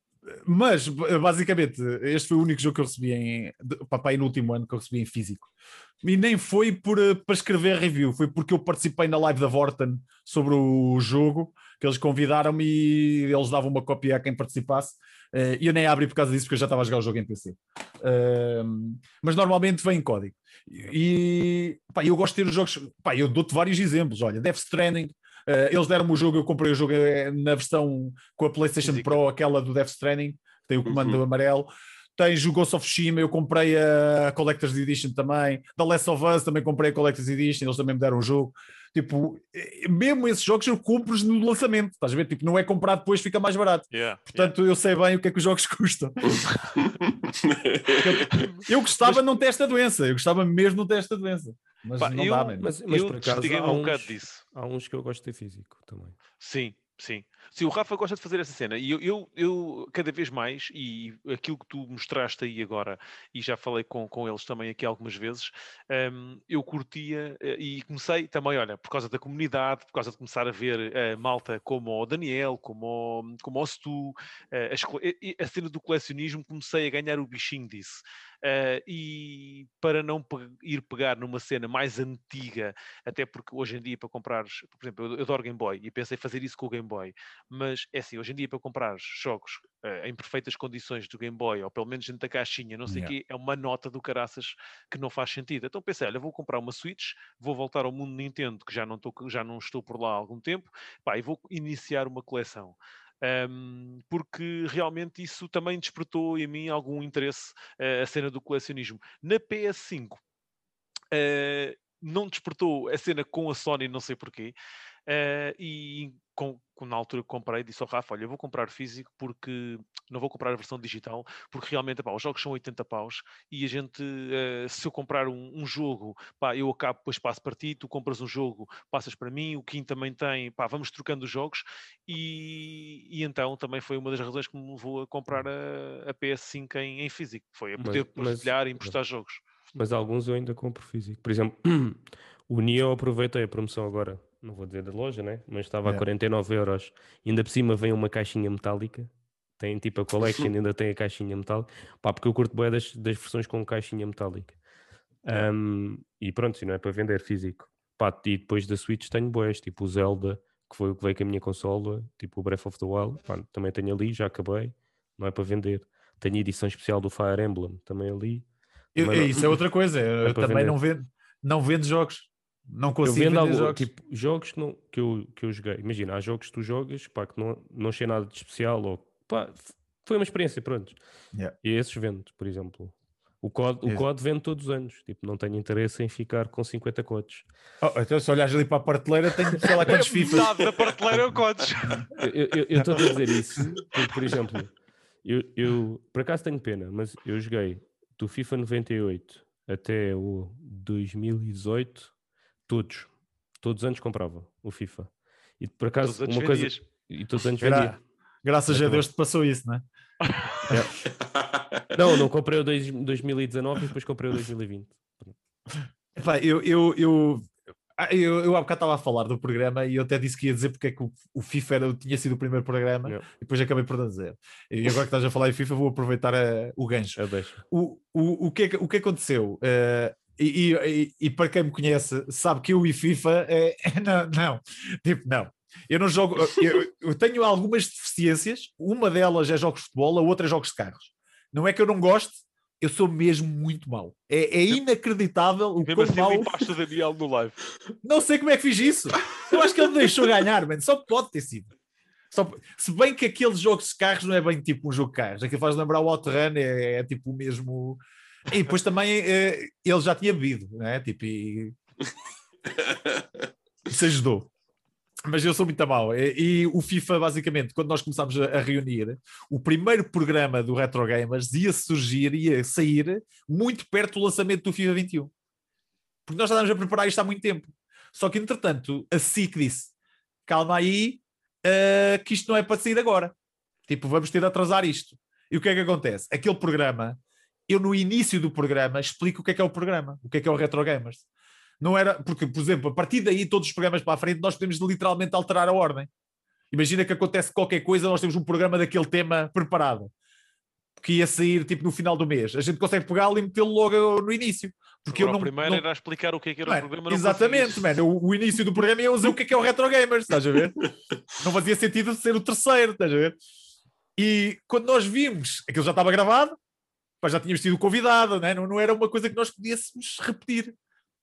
mas basicamente, este foi o único jogo que eu recebi em papai no último ano que eu recebi em físico. E nem foi por, eh, para escrever review, foi porque eu participei na live da Vorten sobre o jogo, que eles convidaram-me e eles davam uma cópia a quem participasse. E eu nem abri por causa disso, porque eu já estava a jogar o jogo em PC. Ehm, mas normalmente vem em código. E pá, eu gosto de ter os jogos. Pá, eu dou-te vários exemplos. Olha, Death Stranding. eh, eles deram-me o jogo, eu comprei o jogo eh, na versão com a PlayStation Física. Pro, aquela do Death Stranding, que tem o comando Uhum. amarelo. Tens o Ghost of Tsushima, eu comprei a Collector's Edition também. The Last of Us também comprei a Collector's Edition, eles também me deram o jogo. Tipo, eh, mesmo esses jogos eu compro-os no lançamento, estás a ver? Tipo, não é comprar depois, fica mais barato. Yeah, Portanto, eu sei bem o que é que os jogos *laughs* custam. *laughs* Eu gostava de não ter esta doença, eu gostava mesmo de não ter esta doença. Mas Pá, não eu- dá, mano. Mas, mas eu por acaso há um bocado uns, disso. há uns que eu gosto de ter físico também. Sim, sim. Sim, o Rafa gosta de fazer essa cena e eu, eu, eu cada vez mais, e aquilo que tu mostraste aí agora, e já falei com, com eles também aqui algumas vezes, hum, eu curtia eh, e comecei também, olha, por causa da comunidade, por causa de começar a ver eh, malta como o Daniel, como o, como o Stu, eh, e a cena do colecionismo, comecei a ganhar o bichinho disso. Eh, e para não pe- ir pegar numa cena mais antiga, até porque hoje em dia para comprares, por exemplo, eu, eu adoro Game Boy e pensei fazer isso com o Game Boy, mas é assim, hoje em dia para comprar jogos eh, em perfeitas condições do Game Boy, ou pelo menos dentro da caixinha, não sei o Yeah. quê, é uma nota do caraças que não faz sentido. Então pensei, olha, vou comprar uma Switch, vou voltar ao mundo Nintendo, que já não estou, já não estou por lá há algum tempo, pá, e vou iniciar uma coleção. Ahm, porque realmente isso também despertou em mim algum interesse eh, a cena do colecionismo. Na PS5 eh, não despertou a cena com a Sony, não sei porquê. eh, e com, com- na altura que comprei, disse ao Rafa: Olha, eu vou comprar físico porque não vou comprar a versão digital, porque realmente pá, os jogos são 80 paus e a gente, eh, se eu comprar um, um jogo, pá, eu acabo, depois passo para ti, tu compras um jogo, passas para mim, o Kim também tem, pá, vamos trocando os jogos e, e então também foi uma das razões que me levou a comprar a, a PS5 em, em físico, foi a Mas- poder mas- partilhar e emprestar jogos. Mas alguns eu ainda compro físico. Por exemplo, *clears throat* o Neo aproveitei a promoção agora, não vou dizer da loja, né? Mas estava a Yeah. 49 euros. Ainda por cima vem uma caixinha metálica. Tem tipo a collection, *laughs* ainda tem a caixinha metálica. Pá, porque eu curto bem das, das versões com caixinha metálica. Ahm, e pronto, se não é para vender físico. Pá, e depois da Switch tenho boas, tipo o Zelda, que foi o que veio com a minha consola, tipo o Breath of the Wild. Pá, também tenho ali, já acabei. Não é para vender. Tenho a edição especial do Fire Emblem, também ali. Eu- não- isso é outra coisa. *laughs* É também vender. não vendo, não vendo jogos. Não Eu consigo vendo vender algo, jogos. tipo, jogos que, não, que, eu, que eu joguei. Imagina, há jogos que tu jogas, pá, que não, não achei nada de especial, ou pá, foi uma experiência, pronto. Yeah. E esses vendo, por exemplo. O COD, o COD vende todos os anos, tipo, não tenho interesse em ficar com 50 codes. Oh, então, se olhares ali para a prateleira, tenho sei lá quantos FIFAs. *laughs* Metade da prateleira é o codes. Eu- Eu eu estou a dizer isso, porque, por exemplo, eu, eu por acaso tenho pena, mas eu joguei do FIFA 98 até o 2018, todos, todos os anos comprava o FIFA. E por acaso, uma coisa. vendias. E todos os anos Gra- vendia. Graças a Muito Deus te passou isso, não é? *laughs* Não, não comprei o dois- 2019 e depois comprei o 2020. Epá, eu, eu, eu, ah, eu, eu há bocado estava a falar do programa e eu até disse que ia dizer porque é que o, o FIFA era, tinha sido o primeiro programa Yeah. e depois acabei por não dizer. E agora que estás a falar em FIFA, vou aproveitar a- o gancho. Eu deixo. O, o, o, que, é que- o que aconteceu? Eh, e, e- e- para quem me conhece, sabe que eu e FIFA é, é *laughs* não, não, tipo, não. Eu não jogo, eu, eu tenho algumas deficiências, uma delas é jogos de futebol, a outra é jogos de carros. Não é que eu não goste, eu sou mesmo muito mau. É, é inacreditável o Mesmo quão assim, mau. limpaste o Daniel no live. *laughs* Não sei como é que fiz isso. Eu acho que ele me deixou ganhar, mano. Só pode ter sido. Só, se bem que aqueles jogos de carros não é bem tipo um jogo de carros, aquilo faz lembrar o Outrun, é, é tipo o mesmo. E depois também eh, ele já tinha bebido, né? Tipo, e... *laughs* isso ajudou. Mas eu sou muito mau. E, e o FIFA, basicamente, quando nós começámos a, a reunir, o primeiro programa do Retro Gamers ia surgir, ia sair muito perto do lançamento do FIFA 21. Porque nós já estávamos a preparar isto há muito tempo. Só que, entretanto, a SIC disse: calma aí, eh, que isto não é para sair agora. Tipo, vamos ter de atrasar isto. E o que é que acontece? Aquele programa eu no início do programa explico o que é que é o programa, o que é que é o Retro Gamers. Não era, porque, por exemplo, a partir daí, todos os programas para a frente, nós podemos literalmente alterar a ordem. Imagina que acontece qualquer coisa, nós temos um programa daquele tema preparado, que ia sair tipo no final do mês. A gente consegue pegá-lo e metê-lo logo no início. Porque Agora, eu não, o primeiro não- era explicar o que é que era Mano, o programa. exatamente, mano. O, o início do programa ia dizer o que é que é o Retro Gamers, estás a ver? *laughs* Não fazia sentido ser o terceiro, estás a ver? E quando nós vimos, aquilo já estava gravado, pá, já tínhamos sido convidado, né? não, não era uma coisa que nós pudéssemos repetir.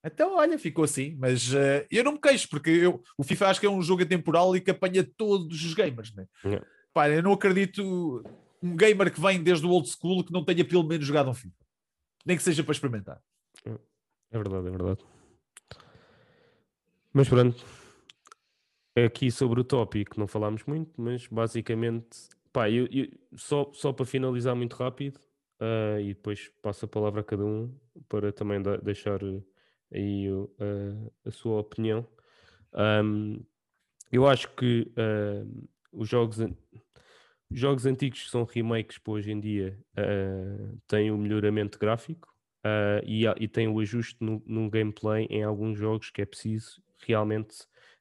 Então, olha, ficou assim. Mas eh, eu não me queixo, porque eu, o FIFA acho que é um jogo atemporal e que apanha todos os gamers. Né? Yeah. Pá, eu não acredito um gamer que vem desde o old school que não tenha pelo menos jogado um FIFA. Nem que seja para experimentar. É verdade, é verdade. Mas pronto, aqui sobre o tópico não falámos muito, mas basicamente, pá, eu, eu- só, só para finalizar muito rápido, ah, e depois passo a palavra a cada um para também deixar eh, aí o- a- sua opinião. Ahm, eu acho que ahm, os jogos, an- os jogos antigos que são remakes para hoje em dia têm o melhoramento gráfico e, e tem o ajuste no, no gameplay em alguns jogos que é preciso realmente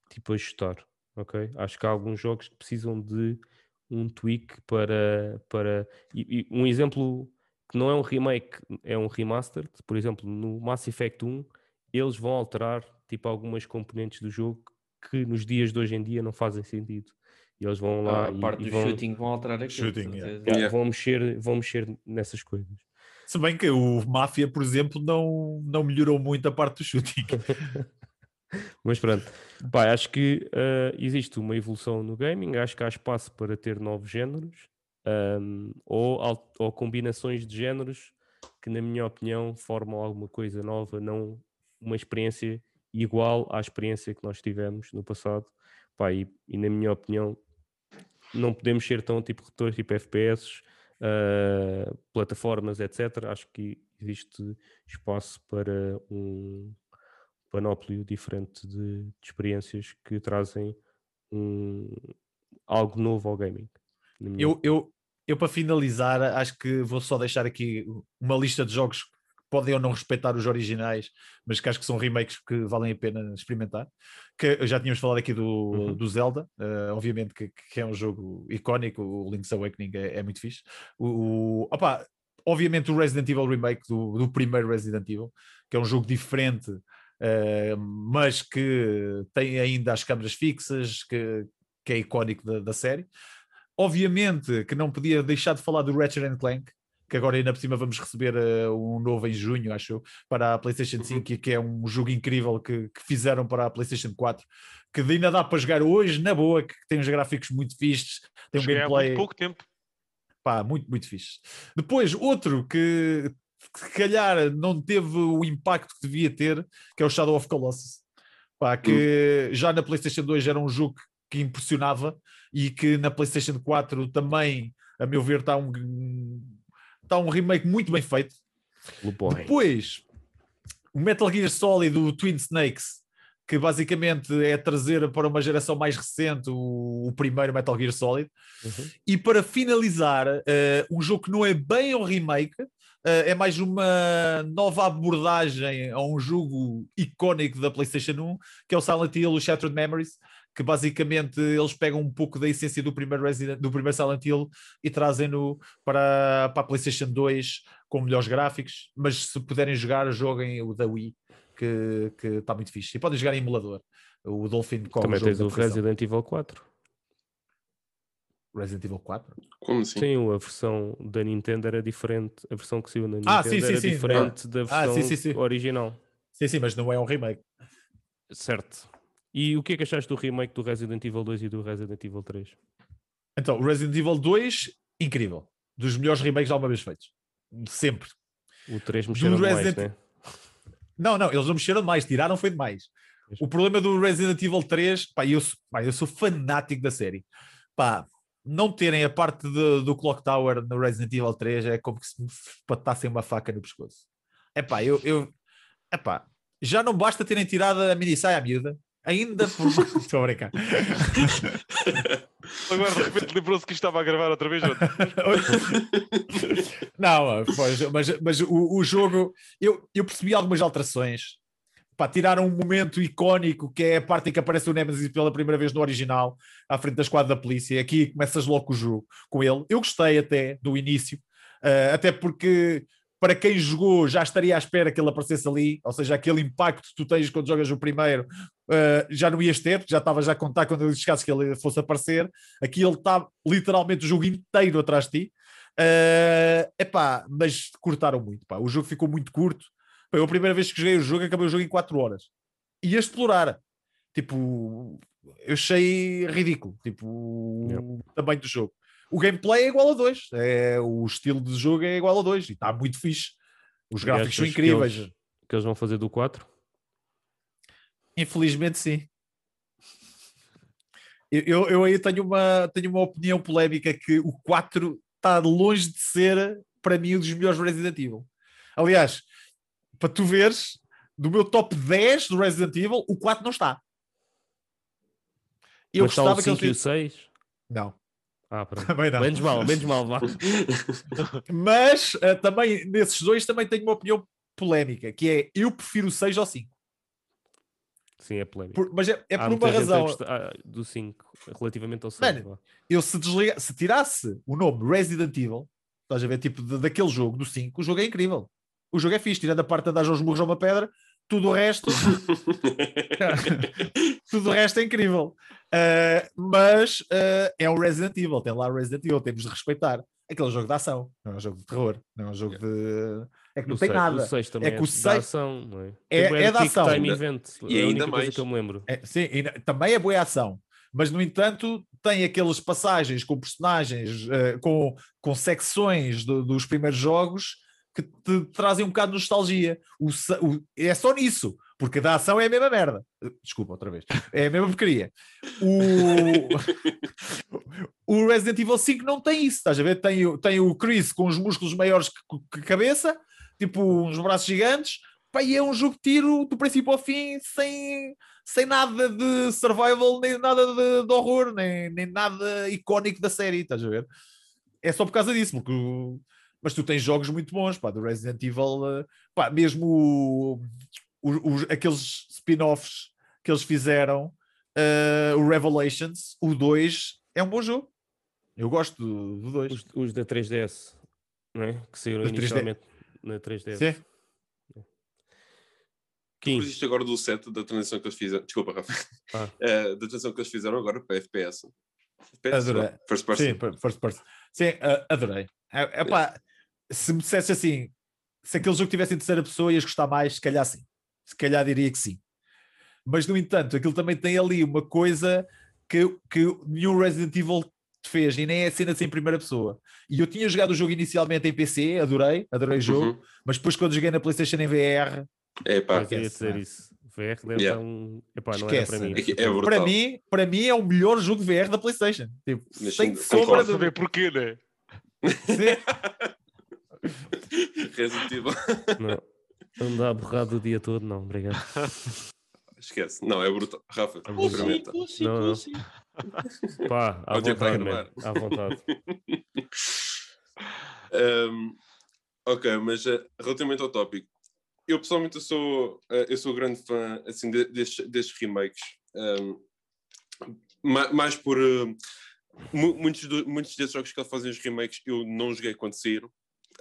tipo ajustar, ok? Acho que há alguns jogos que precisam de um tweak para, para e- e um exemplo que não é um remake, é um remastered, por exemplo, no Mass Effect 1 eles vão alterar tipo algumas componentes do jogo que nos dias de hoje em dia não fazem sentido. E eles vão lá Ah, a e, parte e do vão, shooting vão alterar aquilo. Shooting, yeah. yeah, vão mexer, vão mexer nessas coisas. Se bem que o Mafia, por exemplo, não, não melhorou muito a parte do shooting. *laughs* Mas pronto, pá, acho que eh, existe uma evolução no gaming, acho que há espaço para ter novos géneros ahm, ou, ou combinações de géneros que, na minha opinião, formam alguma coisa nova, não uma experiência igual à experiência que nós tivemos no passado. Pá, e, e na minha opinião, não podemos ser tão tipo retor, tipo FPS, ah, plataformas, etc. Acho que existe espaço para um panóplio diferente de, de experiências que trazem um, algo novo ao gaming. Eu, eu, eu, para finalizar, acho que vou só deixar aqui uma lista de jogos que podem ou não respeitar os originais, mas que acho que são remakes que valem a pena experimentar. Que já tínhamos falado aqui do, Uhum. do Zelda, eh, obviamente que, que é um jogo icónico, o Link's Awakening é, é muito fixe. O, o- opa, obviamente o Resident Evil Remake do, do primeiro Resident Evil, que é um jogo diferente, eh, mas que tem ainda as câmaras fixas, que, que é icónico da, da série. Obviamente que não podia deixar de falar do Ratchet and Clank, que agora ainda por cima vamos receber eh, um novo em junho, acho eu, para a PlayStation 5, e que é um jogo incrível que, que fizeram para a PlayStation 4, que ainda dá para jogar hoje, na boa, que tem uns gráficos muito fixes, tem um Joguei há gameplay muito pouco tempo. pá, muito, muito fixe. Depois, outro que se calhar não teve o impacto que devia ter, que é o Shadow of Colossus. Pá, que já na PlayStation 2 era um jogo que impressionava e que na PlayStation 4 também, a meu ver, está um, está um remake muito bem feito. Depois, o Metal Gear Solid do Twin Snakes, que basicamente é trazer para uma geração mais recente o, o primeiro Metal Gear Solid. Uhum. E para finalizar, eh, um jogo que não é bem um remake, eh, é mais uma nova abordagem a um jogo icónico da PlayStation 1, que é o Silent Hill, o Shattered Memories, que basicamente eles pegam um pouco da essência do primeiro Resident, do primeiro Silent Hill e trazem-no para, para a PlayStation 2 com melhores gráficos, mas se puderem jogar, joguem o da Wii, que que está muito fixe. E podem jogar em emulador. O Dolphin corre Também tens o. Resident Evil 4. Resident Evil 4. Como assim? Sim, a versão da Nintendo era diferente. A versão que saiu na Nintendo Ah, sim, sim, era sim. diferente da Ah, versão sim, sim, sim. original. Sim, sim, mas não é um remake. Certo. E o que é que achaste do remake do Resident Evil 2 e do Resident Evil 3? Então, o Resident Evil 2, incrível. Dos melhores remakes alguma vez feitos. Sempre. O 3 mexeram demais, Resident- né? Não, não, eles não mexeram demais, tiraram foi demais. O problema do Resident Evil 3, pá, eu, sou- pá, eu sou fanático da série. Pá, não terem a parte de- do Clock Tower no Resident Evil 3 é como que se me patassem uma faca no pescoço. É pá, eu, eu epá, já não basta terem tirado a mini saia à miúda, ainda por. *laughs* Estou a brincar. *laughs* Agora de repente lembrou-se que estava a gravar outra vez. outro. *laughs* Não, pois, mas, mas o, o jogo, eu, eu percebi algumas alterações. Pá, tiraram um momento icónico que é a parte em que aparece o Nemesis pela primeira vez no original, à frente da esquadra da polícia. Aqui começas logo o jogo com ele. Eu gostei até do início, eh, até porque para quem jogou já estaria à espera que ele aparecesse ali, ou seja, aquele impacto que tu tens quando jogas o primeiro eh, já não ias ter, já estava já a contar quando ele chegasse que ele fosse aparecer. Aqui ele está literalmente o jogo inteiro atrás de ti. É epá, mas cortaram muito. Pá. O jogo ficou muito curto. Pá, eu a primeira vez que joguei o jogo, acabei o jogo em 4 horas. E a explorar. Tipo, eu achei ridículo. Tipo, Yep. o tamanho do jogo. O gameplay é igual a 2. É, o estilo de jogo é igual a 2. E está muito fixe. Os gráficos são achas que incríveis. eles- Que eles vão fazer do 4? Infelizmente, sim. Eu, eu, aí tenho uma, tenho uma opinião polémica que o 4 está longe de ser, para mim, um dos melhores Resident Evil. Aliás, para tu veres, do meu top 10 do Resident Evil, o 4 não está. Eu Mas está o gostava que 5 e o ele 6? Não, Ah, também não. Menos mal, menos mal, vá. *laughs* Mas eh, também, nesses dois, também tenho uma opinião polémica, que é, eu prefiro o 6 ao 5. Sim, é polémico. Por- mas é, é por uma a razão. ah, do 5, relativamente ao 6. Mano, eu se desliga, se tirasse o nome Resident Evil, estás a ver, tipo, de- daquele jogo, do 5, o jogo é incrível. O jogo é fixe, tirando a parte de dar aos murros a uma pedra, tudo o resto, *laughs* tudo o resto é incrível. Uh, mas uh, é um Resident Evil, tem lá Resident Evil, temos de respeitar. Aquele jogo de ação, não é um jogo de terror, não é um jogo de. É que não o tem seis- nada. O 6 também É é, que o da seis- ação, não é? É- Tipo, é da ação. Time Ainda- Event. e é ainda mais. que eu me lembro. É, sim, e também é boa ação, mas no entanto tem aquelas passagens com personagens, eh, com, com secções do- dos primeiros jogos que te trazem um bocado de nostalgia. O, o- é só nisso, porque da ação é a mesma merda. Eh, Desculpa, outra vez. É a mesma porcaria. O, *laughs* o Resident Evil 5 não tem isso, estás a ver? Tem, o- tem o Chris com os músculos maiores que, que a cabeça, tipo uns braços gigantes. Pá, e é um jogo de tiro do princípio ao fim, sem, sem nada de survival, nem nada de, de horror, nem, nem nada icónico da série, estás a ver? É só por causa disso, porque o- mas tu tens jogos muito bons, pá, do Resident Evil, eh, pá, mesmo o- o- os- aqueles spin-offs que eles fizeram, eh, o Revelations, o 2, é um bom jogo. Eu gosto do 2. Os, os da 3DS, não é? Que saíram Os 3D. Na 3DS. Sim. Tu agora do set da transição que eles fizeram. Desculpa, Rafa. Ah. *laughs* Eh, da transição que eles fizeram agora para FPS. FPS, Adorei. não, First person. Sim, first person. Sim, a- adorei. É, epá, Se me dissesse assim, se aquele jogo tivesse em terceira pessoa, ias gostar mais, se calhar sim. Se calhar diria que sim. Mas, no entanto, aquilo também tem ali uma coisa que, que nenhum Resident Evil fez, e nem é cena assim em primeira pessoa. E eu tinha jogado o jogo inicialmente em PC, adorei, adorei o jogo, Uhum. mas depois quando joguei na PlayStation em VR, É pá. eu ia esquece, dizer é? isso. VR deve Yeah. um. Epá, não era Esquece. para mim. É é brutal. para mim, para mim é o melhor jogo de VR da PlayStation. Tipo, Mas sem sombra de saber porquê, né? *laughs* Resident Evil. Não. Andar a borrado o dia todo, não, obrigado. Esquece. Não, é brutal. Rafa, experimenta. pussy, Não, não. Pá, à para vontade, man. gravar. À vontade. Um, ok, mas eh, relativamente ao tópico, eu pessoalmente eu sou, eh, eu sou grande fã assim, de- destes, destes remakes, um, ma- mais por mu- muitos, do- muitos desses jogos que eles fazem os remakes eu não joguei quando saíram.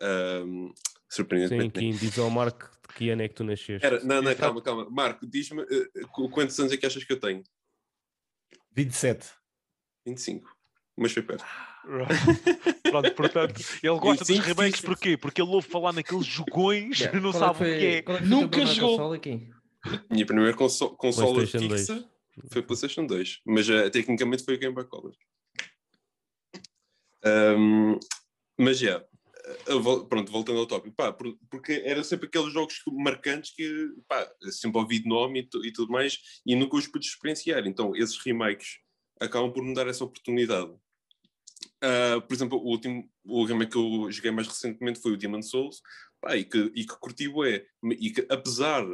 Um, Sim, surpreendentemente. Kim, diz ao Marco de que ano é que tu nasceste. Era, não, não, calma, calma. Marco, diz-me qu- quantos anos é que achas que eu tenho? 27. 25. Mas foi perto. Pronto, portanto, ele gosta dos 25, remakes 25. porquê? Porque ele ouve falar naqueles jogões e não Qual é sabe o que é. qual é que foi a tua Nunca jogou. Minha primeira conso consola fixa 2. foi PlayStation 2, mas eh, tecnicamente foi o Game Boy Color. Um, mas já, eh, vol- pronto, voltando ao tópico, pá, por- porque eram sempre aqueles jogos marcantes que pá, sempre ouvi de nome e, e tudo mais e nunca os pude experienciar. Então, esses remakes acabam por me dar essa oportunidade. Ah, por exemplo, o último o remake que eu joguei mais recentemente foi o Demon Souls, pá, e, que, e que curti bué, e que apesar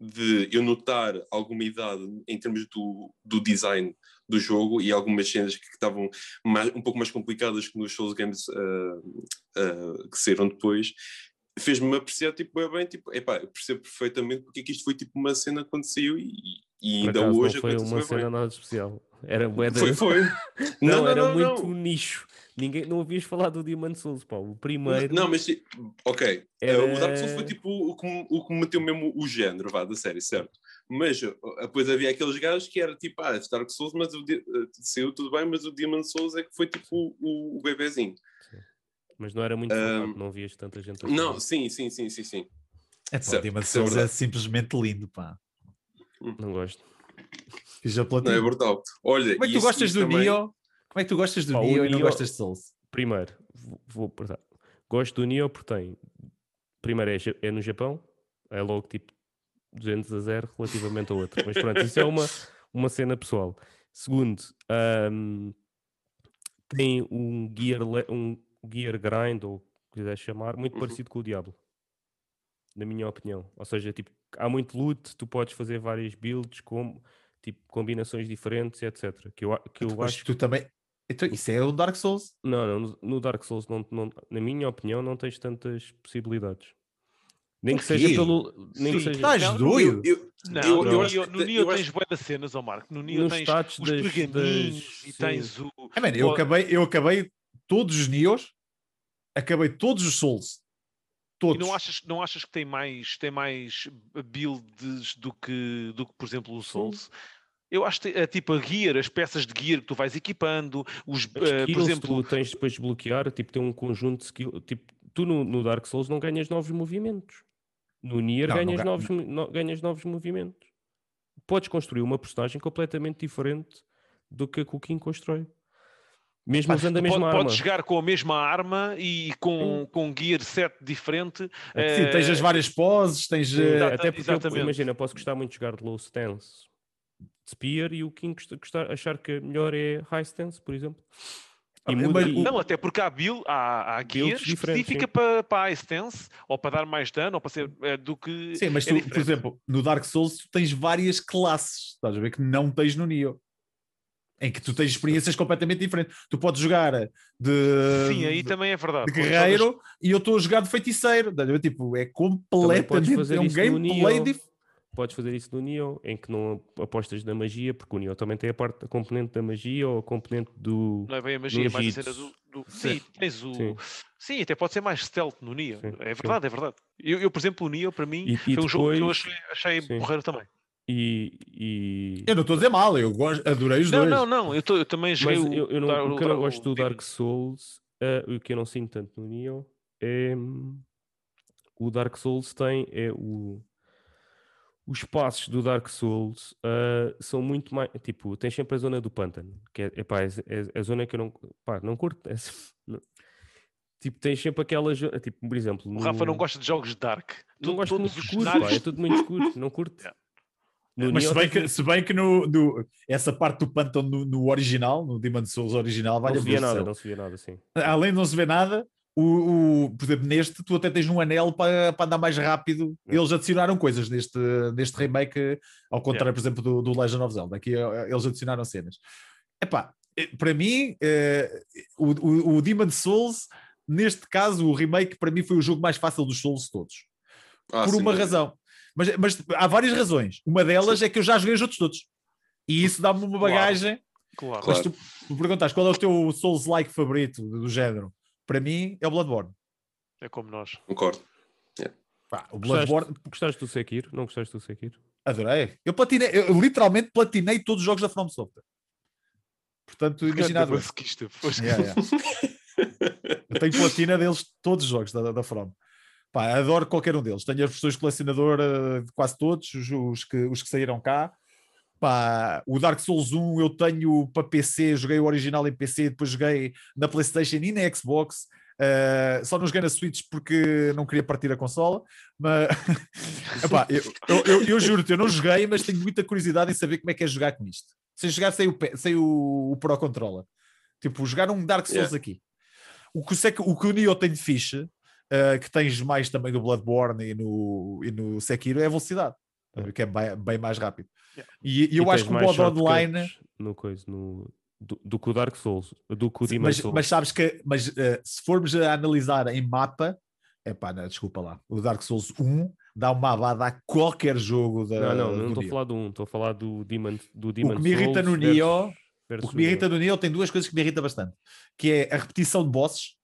de eu notar alguma idade em termos do, do design do jogo e algumas cenas que estavam mais- um pouco mais complicadas que nos Souls Games ah, ah, que saíram depois, fez-me apreciar tipo, bem, bem, tipo, epá, eu percebo perfeitamente porque é que isto foi tipo uma cena quando saiu e, e ainda hoje não foi uma cena bem. nada especial. Era bué Foi, foi. *laughs* Não, não, era não, muito não. nicho. Ninguém, não ouvias falar do Demon Souls, pá. O primeiro. Não, mas ok. Era- Uh, O Dark Souls foi tipo o que, me- o que me meteu mesmo o género vá, da série, certo? Mas uh, depois havia aqueles gajos que era tipo, ah, Dark Souls, mas o, uh, saiu tudo bem, mas o Demon Souls é que foi tipo o, o, bebezinho. Mas não era muito falado, não vias tanta gente a Não, sim, sim, sim, sim, sim. É pá, Certo, o Demon é Souls é verdade. simplesmente lindo, pá. Não gosto. Fiz a Não, platina. é brutal. Olha, Como é que tu gostas do também- Neo? Como é que tu gostas do Pá, Neo e não Neo- gostas de Souls? Primeiro, vou, vou. Gosto do Nioh porque tem. Primeiro é, é no Japão, é logo tipo 200 a 0 relativamente ao outro. Mas pronto, isso é uma, *laughs* uma cena pessoal. Segundo, ahm, tem um gear, um gear grind, ou o que quiser chamar, muito Uhum. parecido com o Diablo. Na minha opinião. Ou seja, tipo, há muito loot, tu podes fazer várias builds com tipo, combinações diferentes, etc. Que eu, que eu Mas acho tu também. Então, isso é o Dark Souls. não, não, no- Dark Souls, não, não- na minha opinião, não tens tantas possibilidades. Nem que seja pelo. Nem que Sim, seja Estás Não, doido? Eu, eu, Não, eu, no eu no eu tens acho- cenas, ó Marco. No Neo nos tens os das, pergaminhos das- e sim. tens o... É, mano, eu o- acabei, eu acabei todos os Neos, acabei todos os Souls. E Todos. não achas, não achas que tem mais, tem mais builds do que, do que, por exemplo, o Souls? Eu acho que é tipo a gear, as peças de gear que tu vais equipando, os, eh, por exemplo, tu tens depois de bloquear, tipo, tem um conjunto de skills. Tipo, tu no, no Dark Souls não ganhas novos movimentos. No Nier Não, não ganhas, ga- novos, no- ganhas novos movimentos. Podes construir uma personagem completamente diferente do que a King constrói. Mesmo usando a mesma pode- arma. podes jogar com a mesma arma e com, com um gear set diferente. É tens eh, as várias poses, tens. Eh, até porque eu- imagina, eu posso gostar muito de jogar de low stance spear e o King gosta- gostar, achar que a melhor é high stance, por exemplo. Ah, E muda, e- Não, até porque há, build, há, há gear específica para, para a stance ou para dar mais dano ou para ser eh, do que. Sim, mas é tu, por exemplo, no Dark Souls tu tens várias classes, estás a ver que não tens no Neo. Em que tu tens experiências completamente diferentes. Tu podes jogar de, Sim, aí de, também é verdade. de guerreiro e eu estou a jogar de feiticeiro. Estás a ver? Tipo, é completamente é um gameplay diferente. Podes fazer isso no Neo, em que não apostas na magia, porque o Neo também tem a parte a componente da magia ou a componente do. Não é bem a magia, é mais a cena do. do- Sim, tens o. Sim. Sim. até pode ser mais stealth no Neo. Sim, É sim. verdade, é verdade. Eu, eu, por exemplo, o Neo, para mim, E- e foi um jogo que eu achei, achei Sim. porreiro também. E. e... Eu não estou a dizer mal, eu gosto, adorei os Não, dois. não, não. Eu, tô- eu também joguei Mas o. eu, eu não, Dar- o que eu não gosto do. Dark Souls, eh, o que eu não sinto tanto no Neo, é. hum, O Dark Souls tem. É o. Os passos do Dark Souls ah, são muito mais. Tipo, tens sempre a zona do pântano, que é, epá, é, é- é a zona que eu não. Pá, não curto. é- não- tipo, tens sempre aquela. Tipo, por exemplo. O Rafa não no- gosta de jogos Dark. Não muito os escuro, pá, cenários- é tudo muito escuro, não curto. *laughs* Yeah. No Mas se bem, que, se bem que no, no- essa parte do pântano no, no original, no Demon Souls original, vai não se via nada, não se via nada assim. Além de não se ver nada, o, o- por exemplo, neste tu até tens um anel para, para andar mais rápido. É. Eles adicionaram coisas neste, neste remake, ao contrário, Yeah. por exemplo, do, do Legend of Zelda. Aqui eh, eles adicionaram cenas. Epá, eh, para mim, eh, o, o, o Demon Souls, neste caso, o remake, para mim foi o jogo mais fácil dos Souls todos. Ah, por sim, uma mas- razão. Mas, mas há várias razões. Uma delas é que eu já joguei os outros todos. E isso dá-me uma bagagem. Claro. Mas Claro. tu me perguntas qual é o teu Souls-like favorito do género? Para mim é o Bloodborne. É como nós. Concordo. Pá, o Gostaste, Bloodborne, gostaste do Sekiro? Não gostaste do Sekiro? adorei. Eu platinei, eu literalmente platinei todos os jogos da From Software. Portanto, imagina a Grande dor. masoquista, pois. Yeah, yeah. Eu tenho platina deles, todos os jogos da, da From. Pá, adoro qualquer um deles. Tenho as versões de colecionador eh, de quase todos, os, os que, os que saíram cá. Pá, o Dark Souls 1 eu tenho para PC, joguei o original em PC, depois joguei na PlayStation e na Xbox. Eh, só não joguei na Switch porque não queria partir a consola. Mas *laughs* Epá, eu, eu, eu, eu juro-te, eu não joguei, mas tenho muita curiosidade em saber como é que é jogar com isto. Sem jogar sem o, sem o, o Pro Controller. Tipo, jogar um Dark Souls Yeah. aqui. O que, o que o Nioh tem de fixe, eh, que tens mais também do Bloodborne e no, e no Sekiro, é a velocidade. A ver? Que é bem, bem mais rápido. Yeah. E, e eu E acho que o modo online. No coisa, no, do, do que o Dark Souls, do que o Demon Mas, Souls. mas sabes que mas, eh, se formos a analisar em mapa, é pá, desculpa lá. O Dark Souls 1 dá uma abada a qualquer jogo da. Não, não, do não estou a falar do 1, estou a falar do Demon, do Demon que me irrita Souls no versus- versus O que me irrita no Nioh tem duas coisas que me irrita bastante, que é a repetição de bosses,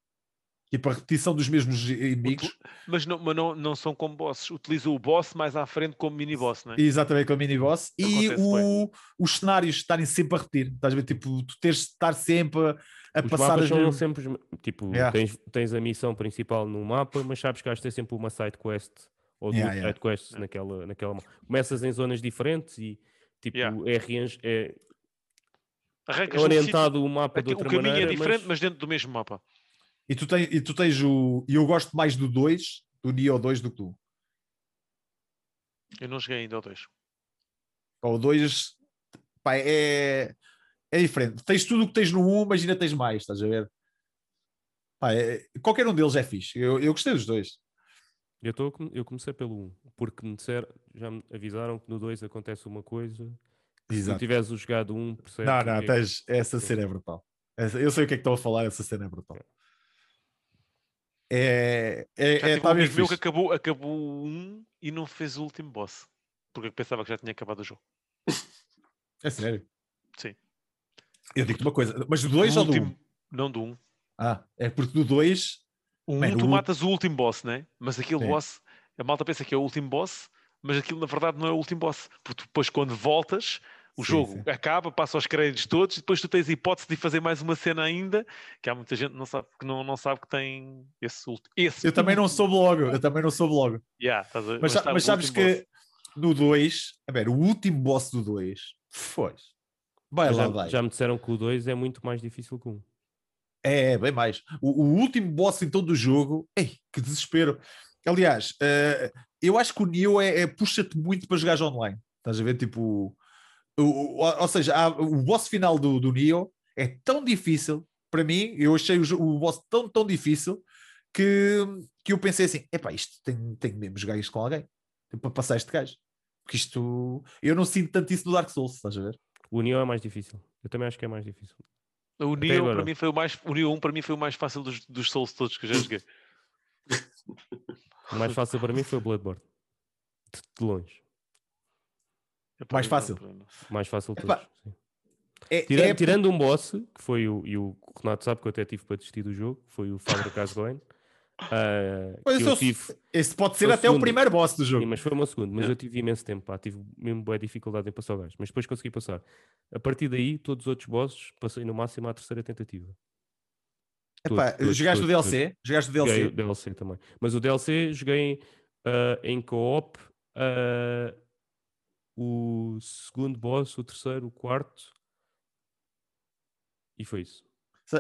tipo a repetição dos mesmos inimigos, Mas, não, mas não, não são como bosses. Utiliza o boss mais à frente como mini-boss, não é? e exatamente com a mini-boss, e o, os cenários estarem sempre a repetir. Estás a ver? Tipo, tu teres de estar sempre a, a Os passar mapas as são sempre. Tipo, Yeah. tens, tens a missão principal no mapa, mas sabes que de ter sempre uma side quest ou duas Yeah, yeah. side quests naquela, naquela. ma- Começas em zonas diferentes e tipo, Yeah. é, é, é Arrancas orientado o mapa sítio- de outra O caminho maneira. é diferente, mas... mas... dentro do mesmo mapa. E tu, tens, e tu tens o... E eu gosto mais do 2, do Nioh 2 do que tu. Eu não cheguei ainda ao 2. Pá, O 2 pá, é, é diferente. Tens tudo o que tens no 1, mas ainda tens mais, estás a ver? Pá, é- qualquer um deles é fixe. Eu, eu gostei dos dois. Eu, tô, eu comecei pelo 1, porque me disseram, já me avisaram que no 2 acontece uma coisa. que Se tu Exato. tiveres o jogado 1, percebes. Não, não, é que- tens, essa cena é brutal. Essa- eu sei o que é que estão a falar, essa cena é brutal. É, é, Já é tive um amigo meu que acabou, acabou um e não fez o último boss. Porque pensava que já tinha acabado o jogo. *laughs* É sério. Sim. Eu digo-te uma coisa, mas do 2 Do ou do 1? último- Não do 1. Um. Ah, é porque do 2 O 1 Man, tu matas o último boss, né? Mas aquele Sim. boss, a malta pensa que é o último boss, mas aquilo na verdade não é o último boss. Porque depois quando voltas, o Sim, jogo sim. acaba, passa os créditos todos, e depois tu tens a hipótese de fazer mais uma cena ainda, que há muita gente que não sabe, que não, não sabe que tem esse último. Esse eu também não soube logo, eu também não soube logo. Yeah, estás a- Mas, mas o sabes último boss. que no 2, a ver, o último boss do 2 foi. Vai Mas lá, já, vai. já me disseram que o 2 é muito mais difícil que o 1. É, é, bem mais. O, o último boss então do jogo, ei, que desespero. Aliás, eh, eu acho que o Neo é, é- puxa-te muito para jogar online. Estás a ver? Tipo, o, o- ou seja, há- o boss final do, do Neo é tão difícil para mim. Eu achei o, o boss tão, tão difícil que, que eu pensei assim: epá, isto tem, tem mesmo jogar isto com alguém para passar este gajo. Porque isto eu não sinto tanto isso no Dark Souls, estás a ver? O Neo é mais difícil. Eu também acho que é mais difícil. O Até Neo agora. para mim foi o mais, o Neo 1 para mim foi o mais fácil dos, dos Souls todos que eu já joguei. O mais fácil para mim foi o Bloodborne. De, de longe. Epá, Mais eu fácil. não- não- O mais fácil de Epá, todos. sim. É, Tira- é- Tirando um boss, que foi o, e o Renato sabe que eu até tive para desistir do jogo, foi o Fabra Casgoen. Uh, eu tive, esse pode ser o até o segundo. primeiro boss do jogo. sim, mas foi o meu segundo, mas É. eu tive imenso tempo, pá, tive mesmo boa dificuldade em passar o gajo, mas depois consegui passar. A partir daí, todos os outros bosses, passei no máximo à terceira tentativa. Epá, Todos, todos, jogaste o todos, DLC? Jogaste o Joguei DLC? o DLC também. Mas o DLC joguei ah, em co-op ah, o segundo boss, o terceiro, o quarto. E foi isso.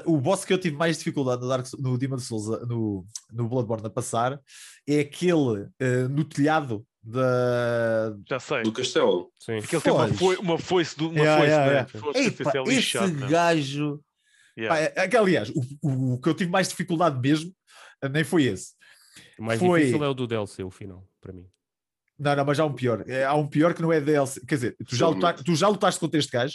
O boss que eu tive mais dificuldade no, Dark, no Demon Souls, a- no, no Bloodborne a passar, é aquele eh, no telhado da. Já sei. Do castelo. Sim. Aquele tem uma, foi, uma foice, do, uma Yeah, foice, yeah, né? yeah. Foice artificial esse lixado, né? gajo. Yeah. Pá, é- é aliás, o, o- o que eu tive mais dificuldade mesmo eh, nem foi esse. O mais Foi- difícil é o do DLC, o final, para mim. Não, não, mas há um pior. É, há um pior que não é DLC. Quer dizer, tu já, luta- tu já lutaste contra este gajo.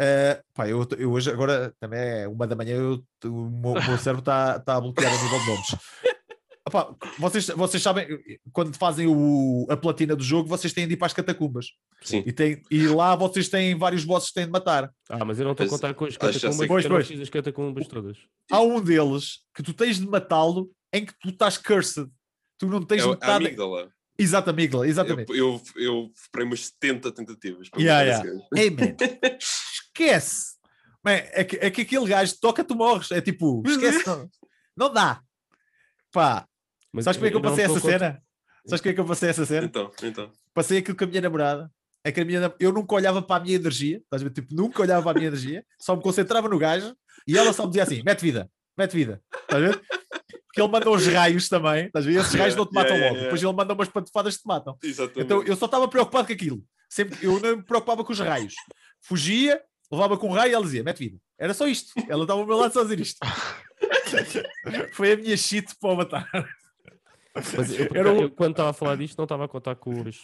Eh, pá, eu, eu hoje, agora também é uma da manhã, eu- o meu, o meu cérebro está tá a bloquear a nível de nomes. *laughs* Opá, vocês, vocês sabem, quando fazem o, a platina do jogo, vocês têm de ir para as catacumbas. Sim. E, tem, e lá vocês têm vários bosses que têm de matar. Ah, mas eu não estou a contar com as catacumbas, Pois, fiz as catacumbas todas. Há um deles que tu tens de matá-lo em que tu estás cursed. Tu não tens É a metade. amígdala. Exato, amígdala, exatamente. Eu, eu, eu esperei umas 70 tentativas para Yeah, yeah. esse gajo. Ei, man, esquece. Man, é, que, é que aquele gajo toca, tu morres. É tipo, esquece, não, não dá. Pá, Mas sabes como é que eu passei essa a contar- cena? Sabes como é que eu passei essa cena? Então, então. Passei aquilo com a minha namorada. É que a minha, eu nunca olhava para a minha energia, estás a ver? Tipo, nunca olhava para a minha energia, só me concentrava no gajo e ela só me dizia assim: mete vida, mete vida, estás a ver? Porque ele manda uns raios também, estás a ver? Esses raios não te *laughs* matam Yeah, yeah, logo, yeah. depois ele manda umas pantofadas que te matam. Exatamente. Então eu só estava preocupado com aquilo. Sempre, eu não me preocupava com os raios. Fugia, levava com um raio e ela dizia: mete vida. Era só isto. Ela estava ao meu lado só a dizer isto. *laughs* Foi a minha shit para o matar. Mas eu, Era o- eu, quando estava a falar disto, não estava a contar com as,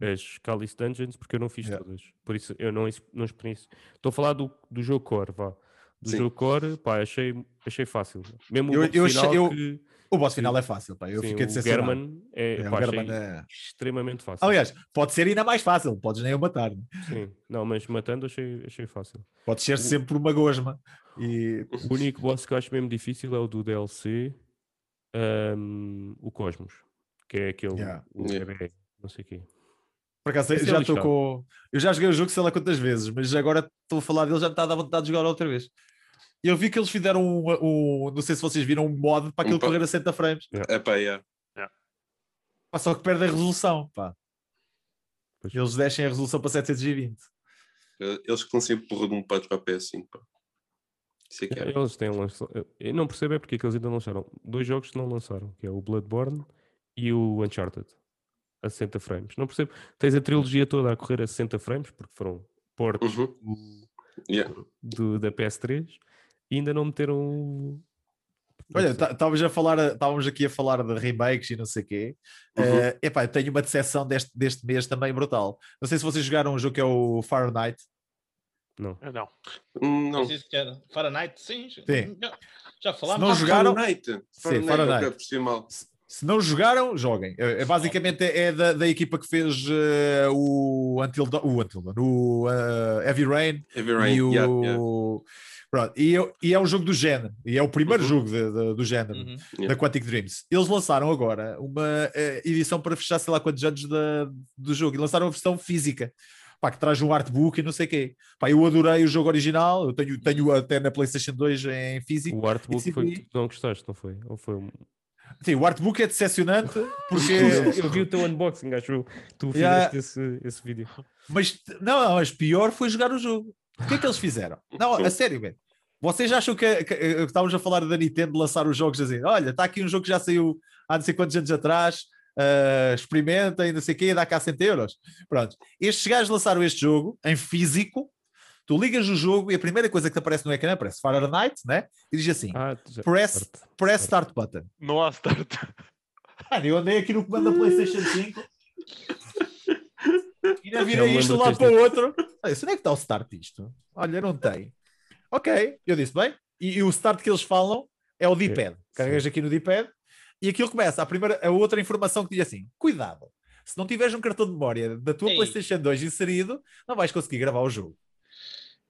as Callis Dungeons, porque eu não fiz Yeah. todas. Por isso eu não, não experiência. Estou a falar do, do jogo core, vá. Do Sim. jogo core, pá, achei, achei fácil. Mesmo Eu- o boss eu achei- final eu- que O boss final é fácil, pá. Eu sim, fiquei o decepcionado. German é, É, o pá, achei German é- extremamente fácil. Aliás, pode ser ainda mais fácil, podes nem o matar. né? Sim. Não, mas matando achei, achei fácil. Pode ser sempre uma gosma. E O único boss que eu acho mesmo difícil é o do DLC, ahm, o Cosmos, que é aquele Yeah. o Yeah. não sei o quê. por acaso Esse é já estou lixado. com. Eu já joguei o jogo sei lá quantas vezes, mas agora estou a falar dele, já me está a dar vontade de jogar outra vez. Eu vi que eles fizeram um, um- não sei se vocês viram um mod para aquilo Um correr a 60 frames. É pá, yeah. Pá, só que perde a resolução. Pá. Pois. Eles deixem a resolução para 720. Eles que lançam porra de um patch para a PS5. Pá. Isso é que é. Eles têm lançado. Eu não percebo é porque é que eles ainda não lançaram dois jogos que não lançaram, que é o Bloodborne e o Uncharted a 60 frames. Não percebo. Tens a trilogia toda a correr a 60 frames, porque foram portos Uhum. do- Yeah. do- da PS3 e ainda não meteram. não Olha, estávamos a falar, estávamos aqui a falar de remakes e não sei o quê. Uhum. Eh, epá, eu tenho uma decepção deste, deste mês também brutal. Não sei se vocês jogaram um jogo que é o Fahrenheit. Não. Ah, Não. Hum, Não. Não sei se quer. Fahrenheit, sim. Sim. Já, já falámos. não Ah, jogaram- Fahrenheit. Sim, Fahrenheit. Fahrenheit. mal. Se não jogaram, joguem. É, é basicamente é da, da equipa que fez eh, o Until Dawn, o, Until Dawn, o eh, Heavy Rain Heavy Rain. e o. yeah, yeah. Pronto, e, é- e é um jogo do género, e é o primeiro Uhum. jogo de- de- do género. Uhum. da Quantic Dreams. Eles lançaram agora uma eh, edição para fechar sei lá quantos anos da- do jogo e lançaram a versão física. Pá, que traz um artbook e não sei o quê. Pá, eu adorei o jogo original, eu tenho, tenho até na PlayStation 2 em físico. O artbook foi decidi- que tu não gostaste, não foi? Ou foi um- Sim, o artbook é decepcionante porque. Eu vi o teu unboxing, acho eu. Tu fizeste Yeah. esse, esse vídeo. mas não, mas pior foi jogar o jogo. O que é que eles fizeram? Não, a sério, velho. Vocês acham que, que, que estávamos a falar da Nintendo lançar os jogos assim? Olha, está aqui um jogo que já saiu há não sei quantos anos atrás, ah, experimenta e não sei o quê, dá cá 100 euros. Pronto. Estes gajos lançaram este jogo em físico. Tu ligas o jogo e a primeira coisa que te aparece no ecrã aparece Fahrenheit, né? E diz assim: Ah, já- press, certo. press start button. Não há start. *laughs* Mano, eu andei aqui no comando da PlayStation 5 e ainda Eu virei isto de lá para o dito. outro. Olha, onde é que está o start disto? Olha, não tem. Ok, eu disse bem. E, e o start que eles falam é o D-pad. Carregas aqui no D-pad e aquilo começa. A, primeira, a outra informação que diz assim: cuidado, se não tiveres um cartão de memória da tua Ei. PlayStation 2 inserido, não vais conseguir gravar o jogo.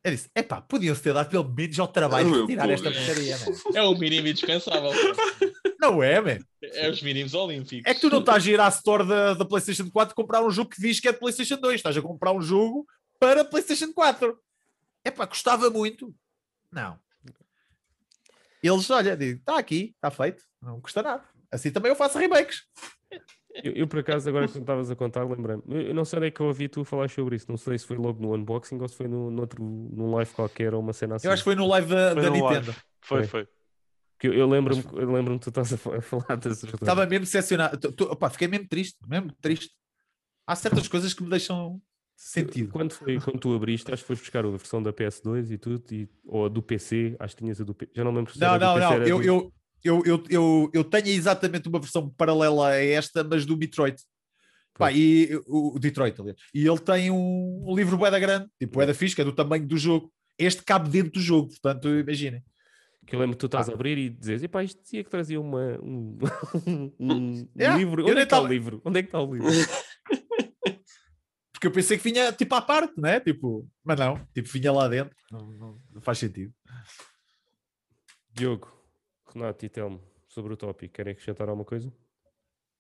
Eu disse: epá, podiam-se ter dado pelo menos ao trabalho de tirar esta povo. porcaria. É o mínimo indispensável. Não é, man. É os mínimos olímpicos. É que tu não estás a ir à store da, da PlayStation 4 comprar um jogo que diz que é de PlayStation 2. Estás a comprar um jogo para PlayStation 4. É pá, custava muito. Não. Eles, olha, está aqui, está feito, não custa nada. Assim também eu faço remakes. Eu, eu, por acaso, agora que tu estavas a contar, lembrei-me. Eu, não sei onde é que eu ouvi tu falar sobre isso. Não sei se foi logo no unboxing ou se foi no, no outro, num live qualquer ou uma cena assim. Eu acho que foi no live da, Foi da no Nintendo. live. Foi, Foi. foi. Que eu, eu lembro-me eu lembro que tu estás a, fa- a falar desse jogo. Estava mesmo decepcionado. Tu- tu- opá, fiquei mesmo triste, mesmo triste. Há certas coisas que me deixam sentido. Quando, foi, quando tu abriste, acho que foste buscar a versão da PS2 e tudo, e, ou a do PC, acho que tinhas a do PC. Já não lembro se Não, era do não, PC, não. era Eu, do- eu, eu, eu, eu, eu tenho exatamente uma versão paralela a esta, mas do Metroid. Pá, e o, Detroit, aliás. E ele tem um, um livro bué da grande, tipo bué da fixe, que é do tamanho do jogo. Este cabe dentro do jogo, portanto, imaginem. Que eu lembro que tu estás Ah. a abrir e dizes, epá, isto dizia que trazia uma, um, *laughs* um, um *laughs* Yeah, livro. Onde é que está o livro? Onde é que está o livro? Porque eu pensei que vinha tipo à parte, né? Tipo, mas não, tipo, vinha lá dentro. Não, não- não faz sentido. Diogo, Renato e Telmo, sobre o tópico, querem acrescentar alguma coisa?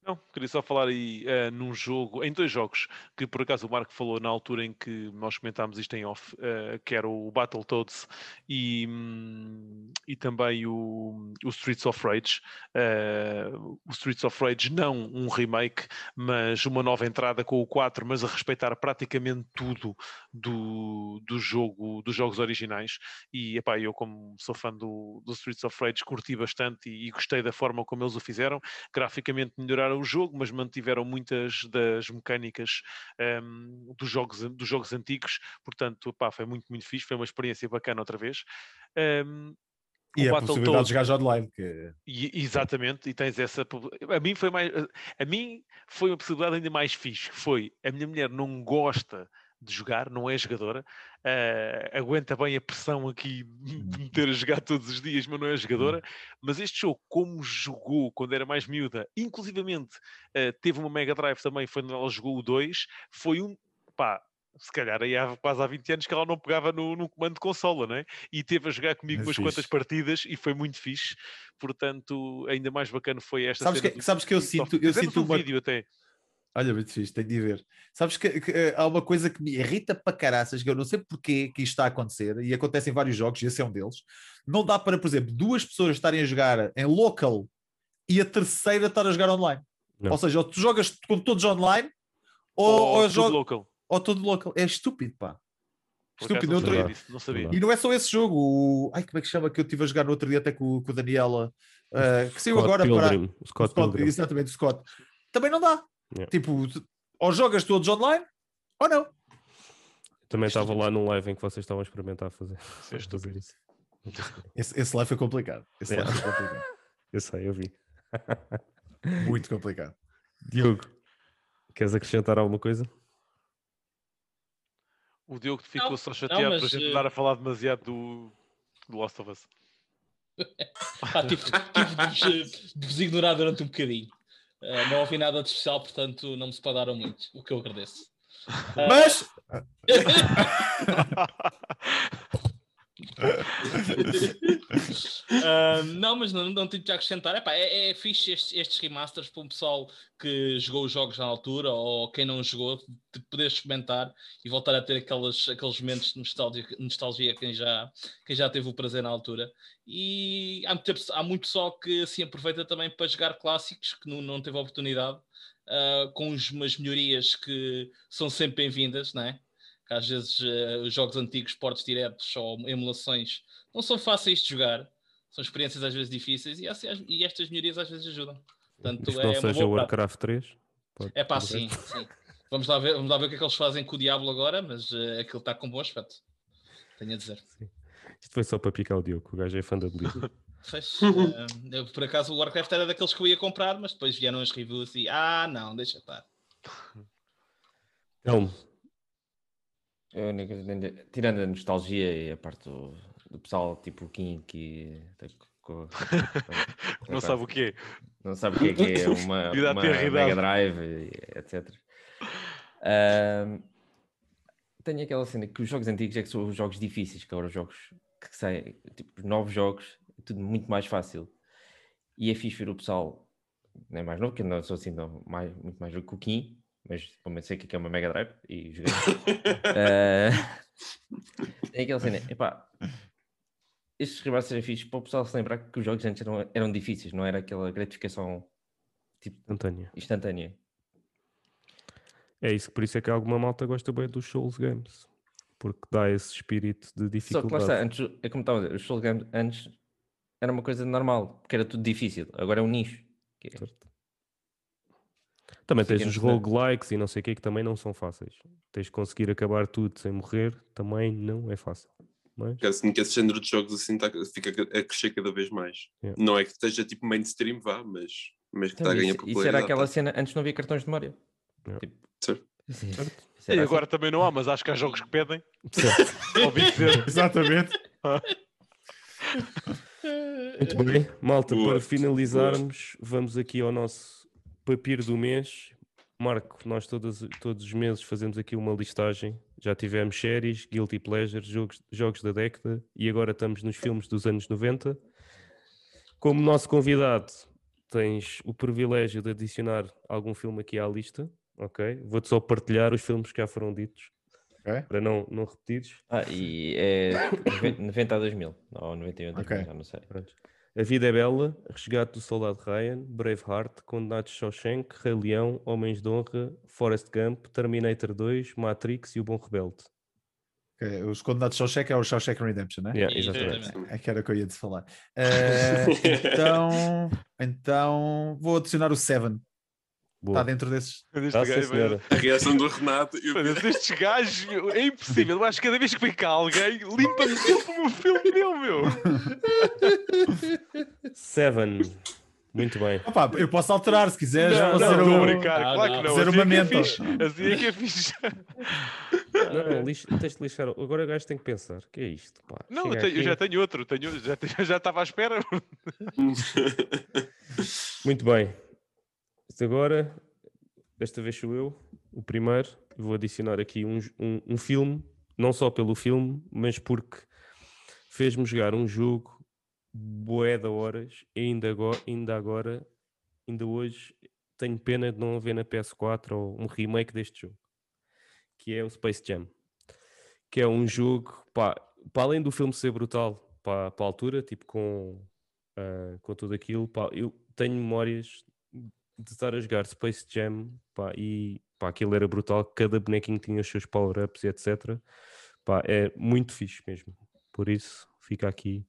Não, queria só falar aí eh, num jogo, em dois jogos, que por acaso o Marco falou na altura em que nós comentámos isto em off, eh, que era o Battletoads e, hum, e também o, o Streets of Rage. Eh, o Streets of Rage não um remake, mas uma nova entrada com o 4, mas a respeitar praticamente tudo do, do jogo, dos jogos originais. E epá, eu como sou fã do, do Streets of Rage curti bastante e, e gostei da forma como eles o fizeram graficamente melhoraram o jogo, mas mantiveram muitas das mecânicas ehm, dos, jogos, dos jogos antigos, portanto, pá, foi muito, muito fixe, foi uma experiência bacana outra vez. Ehm, E a possibilidade de todo. jogar online. Que... E- exatamente, e tens essa. A mim foi mais. A mim foi uma possibilidade ainda mais fixe. Foi a minha mulher não gosta de jogar, não é jogadora, eh, aguenta bem a pressão aqui *laughs* de me ter a jogar todos os dias, mas não é jogadora. Mas este jogo, como jogou quando era mais miúda, inclusivamente eh, teve uma Mega Drive também, foi quando ela jogou o 2, foi um. pá. Se calhar aí há quase há 20 anos que ela não pegava no, no comando de consola, não é? E teve a jogar comigo É umas quantas fixe. partidas e foi muito fixe. Portanto, ainda mais bacana foi esta Sabes que- do- sabes que eu sinto- eu sinto um uma- vídeo até. Olha, muito fixe, tenho de ver. Sabes que, que, eh, há uma coisa que me irrita para caraças, que eu não sei porquê que isto está a acontecer, e acontece em vários jogos, e esse é um deles. Não dá para, por exemplo, duas pessoas estarem a jogar em local e a terceira estar a jogar online. Não. Ou seja, ou tu jogas com todos online, ou, Ou, ou, tudo joga- local. ou todo local. É estúpido, pá. Por Estúpido. Não Outro... sabia dia- disso, não sabia. E não é só esse jogo. O... Ai, como é que chama que eu estive a jogar no outro dia até com, com o Daniela, eh, que saiu Scott agora para. Pilgrim, O Scott Scott, exatamente, o Scott. Também não dá. Yeah. Tipo, ou jogas todos online, ou não. Também estava lá num live em que vocês estavam a experimentar fazer. Isso é estúpido. isso. Esse, esse live foi complicado. Esse live foi complicado. *laughs* Eu sei, eu vi. *laughs* Muito complicado. Diogo, queres acrescentar alguma coisa? O Diogo ficou Não, só chateado mas, por a gente eh, andar a falar demasiado do, do Last of Us. *laughs* Pá, tive, tive de, vos, de vos ignorar durante um bocadinho. Ah, não ouvi nada de especial, portanto não me separaram muito, o que eu agradeço. Mas, *laughs* *laughs* Ah, não, mas não, não tenho que acrescentar. Epá, é, é fixe estes, estes remasters para um pessoal que jogou os jogos na altura ou quem não jogou, de poder experimentar e voltar a ter aqueles, aqueles momentos de nostalgia, nostalgia quem, já, quem já teve o prazer na altura. E há muito, há muito pessoal que assim aproveita também para jogar clássicos que não, não teve oportunidade, ah, com umas melhorias que são sempre bem-vindas, não é? Às vezes os jogos antigos, portos diretos ou emulações não são fáceis de jogar, são experiências às vezes difíceis e, assim, as- e estas melhorias às vezes ajudam. Portanto, Isto é não seja o. Warcraft 3? Pode- É pá, sim, sim. Vamos lá, ver, vamos lá ver o que é que eles fazem com o Diablo agora, mas eh, aquilo está com bom aspecto. Tenho a dizer. Isto foi só para picar o Diogo, o gajo é fã da Blizzard. *laughs* Fez, eu, por acaso o Warcraft era daqueles que eu ia comprar, mas depois vieram as reviews e ah, não, deixa estar. Telmo, A única coisa- tirando a nostalgia e a parte do, do pessoal tipo o Kim que co- *laughs* Não sabe o que é. não sabe o que é que é uma, uma. Mega Drive, etc. Ahm, tenho aquela cena que os jogos antigos é que são os jogos difíceis, que agora os jogos que saem, tipo, os novos jogos, é tudo muito mais fácil. E é fixe ver o pessoal, não é mais novo, que eu não sou assim não, mais, muito mais novo que o Kim, mas pelo menos sei que é que é uma Mega Drive e joguei. Ah, *laughs* tem *laughs* aquela cena, epá, estes remasters é fixe para o pessoal se lembrar que os jogos antes eram, eram difíceis, não era aquela gratificação tipo instantânea. instantânea. É isso, por isso é que alguma malta gosta bem dos Souls Games. Porque dá esse espírito de Só que lá dificuldade. está, antes, é como estava a dizer, os Soul Games antes era uma coisa normal, porque era tudo difícil, agora é um nicho. que é- Certo. Também tens os cenário. roguelikes e não sei o que que também não são fáceis. Tens de conseguir acabar tudo sem morrer, também não é fácil. Mas Que assim, que esse género de jogos assim tá, fica a crescer cada vez mais. Yeah. Não é que esteja tipo mainstream, vá, mas, mas que está Então, a ganhar popularidade. isso era aquela tá. cena, antes não havia cartões de memória. Yeah. Tipo, Certo. isso- isso E agora também não há, mas acho que há jogos que pedem. Ouvi dizer. *laughs* Exatamente. *laughs* Muito bem, malta, Boa, para finalizarmos, vamos aqui ao nosso papiro do mês. Marco, nós todos, todos os meses fazemos aqui uma listagem. Já tivemos séries, Guilty Pleasure, jogos, jogos da década e agora estamos nos filmes dos anos 90. Como nosso convidado, tens o privilégio de adicionar algum filme aqui à lista, ok? Vou-te só partilhar os filmes que já foram ditos, Ok. para não, não repetires. Ah, e é 90 a 2000, ou 91 a 2000, Ok. já não sei. Pronto. A Vida é Bela, Resgate do Soldado Ryan, Braveheart, Condenados de Shawshank, Rei Leão, Homens de Honra, Forrest Gump, Terminator 2, Matrix e O Bom Rebelde. Ok, Os condenados Shawshank é o Shawshank Redemption, né? Yeah, Exatamente. É que era o que eu ia te falar. *laughs* Eh, então, então, vou adicionar o Seven. Boa. Está dentro desses. Gajo, senhora. A reação do Renato. eu- Mas estes gajos, meu, é impossível. Eu acho que cada vez que vem cá alguém, limpa-me sempre o filme dele, meu. Seven. Muito bem. Opa, eu posso alterar se quiseres. Não, vou não, ser estou a o- brincar, Não, claro não. que não. Fazer Assim uma é que é fixe. Assim é que é fixe. Não, lixo, tens de lixar. Agora o gajo tem que pensar. O que é isto? Pá? Não, eu, tenho- eu já tenho outro. Tenho, já, *laughs* já estava à espera. *laughs* Muito bem. Agora, desta vez sou eu, o primeiro. Vou adicionar aqui um, um, um filme, não só pelo filme, mas porque fez-me jogar um jogo bué da horas e ainda agora, ainda agora, ainda hoje, tenho pena de não haver na PS4 ou um remake deste jogo, que é o Space Jam. Que é um jogo, para além do filme ser brutal para, para a altura, tipo com, ah, com tudo aquilo, pá, eu tenho memórias de estar a jogar Space Jam pá, e pá, aquilo era brutal, cada bonequinho tinha os seus power-ups e etc. Pá, é muito fixe mesmo. Por isso, fica aqui.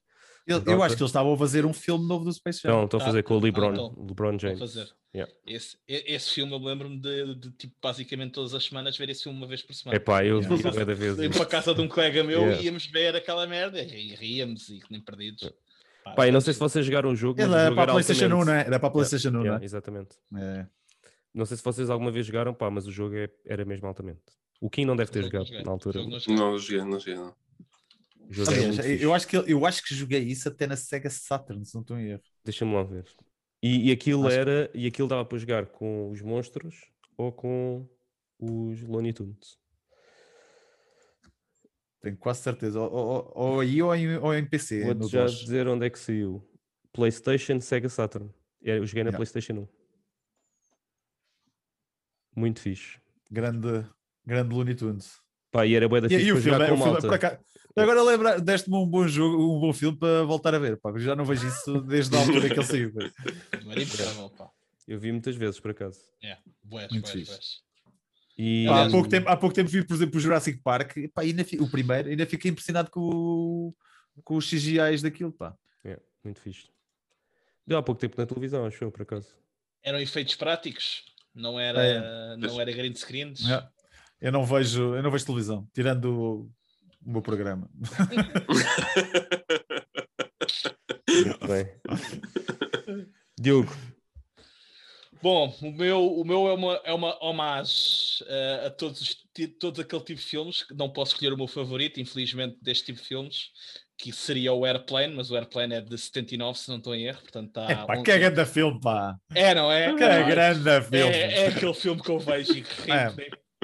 Eu, eu acho que eles estavam a fazer um filme novo do Space Jam. Não, estou a Ah, fazer com o ah, LeBron, então, LeBron James. fazer. Yeah. Esse, esse filme eu lembro-me de, de, tipo, basicamente todas as semanas ver esse filme uma vez por semana. É pá, eu Yeah. Ir *laughs* para a casa de um colega meu Yeah. e íamos ver aquela merda e ríamos e nem perdidos. Pá, Pá, não sei se vocês jogaram o jogo, Ele era para a PlayStation 1, altamente- não é? Era para a PlayStation 1, Yeah, não Exatamente. é? É. Não sei se vocês alguma vez jogaram, pá, mas o jogo é- era mesmo altamente. O Kim não deve ter jogado na altura. Não joguei. Não, joguei, não Aliás, fixe. eu acho que, eu acho que joguei isso até na Sega Saturn, se não estou em erro. Deixa-me lá ver. E, e aquilo Acho- era, e aquilo dava para jogar com os monstros ou com os Looney Tunes. Tenho quase certeza. Ou, ou- ou aí ou em, ou em PC. Vou-te já DOS. dizer onde é que saiu. PlayStation, Sega Saturn. É, Eu joguei na Yeah. PlayStation 1. Muito fixe. Grande, grande Looney Tunes. Pá, e era bué da fixe e o para filme, com o filme malta. acaso- Agora lembra, deste-me um bom jogo, um bom filme para voltar a ver. Pá, já não vejo isso desde a altura que ele saiu. pá. Eu vi muitas vezes, por acaso. É, Muito fixe. bués. E, Pá, há, pouco tempo, há pouco tempo vi, por exemplo, o Jurassic Park. E, pá, ainda fi- o primeiro, ainda fiquei impressionado com, o- com os CGIs daquilo. Pá. é, muito fixe. Deu há pouco tempo na televisão, acho eu, por acaso. Eram efeitos práticos, não era, É. não era green screens. É. Eu não vejo, eu não vejo televisão, tirando o, o meu programa. *laughs* Muito bem. Diogo, Bom, o meu, o meu é uma, é uma homage eh, a todos, todos aquele tipo de filmes, que não posso escolher o meu favorito, infelizmente, deste tipo de filmes, que seria o Airplane, mas o Airplane é de 79, se não estou em erro, portanto está... É, um- que grande filme, pá. É, não é? Que Não, grande filme. é, é aquele filme que eu vejo e que rio, É.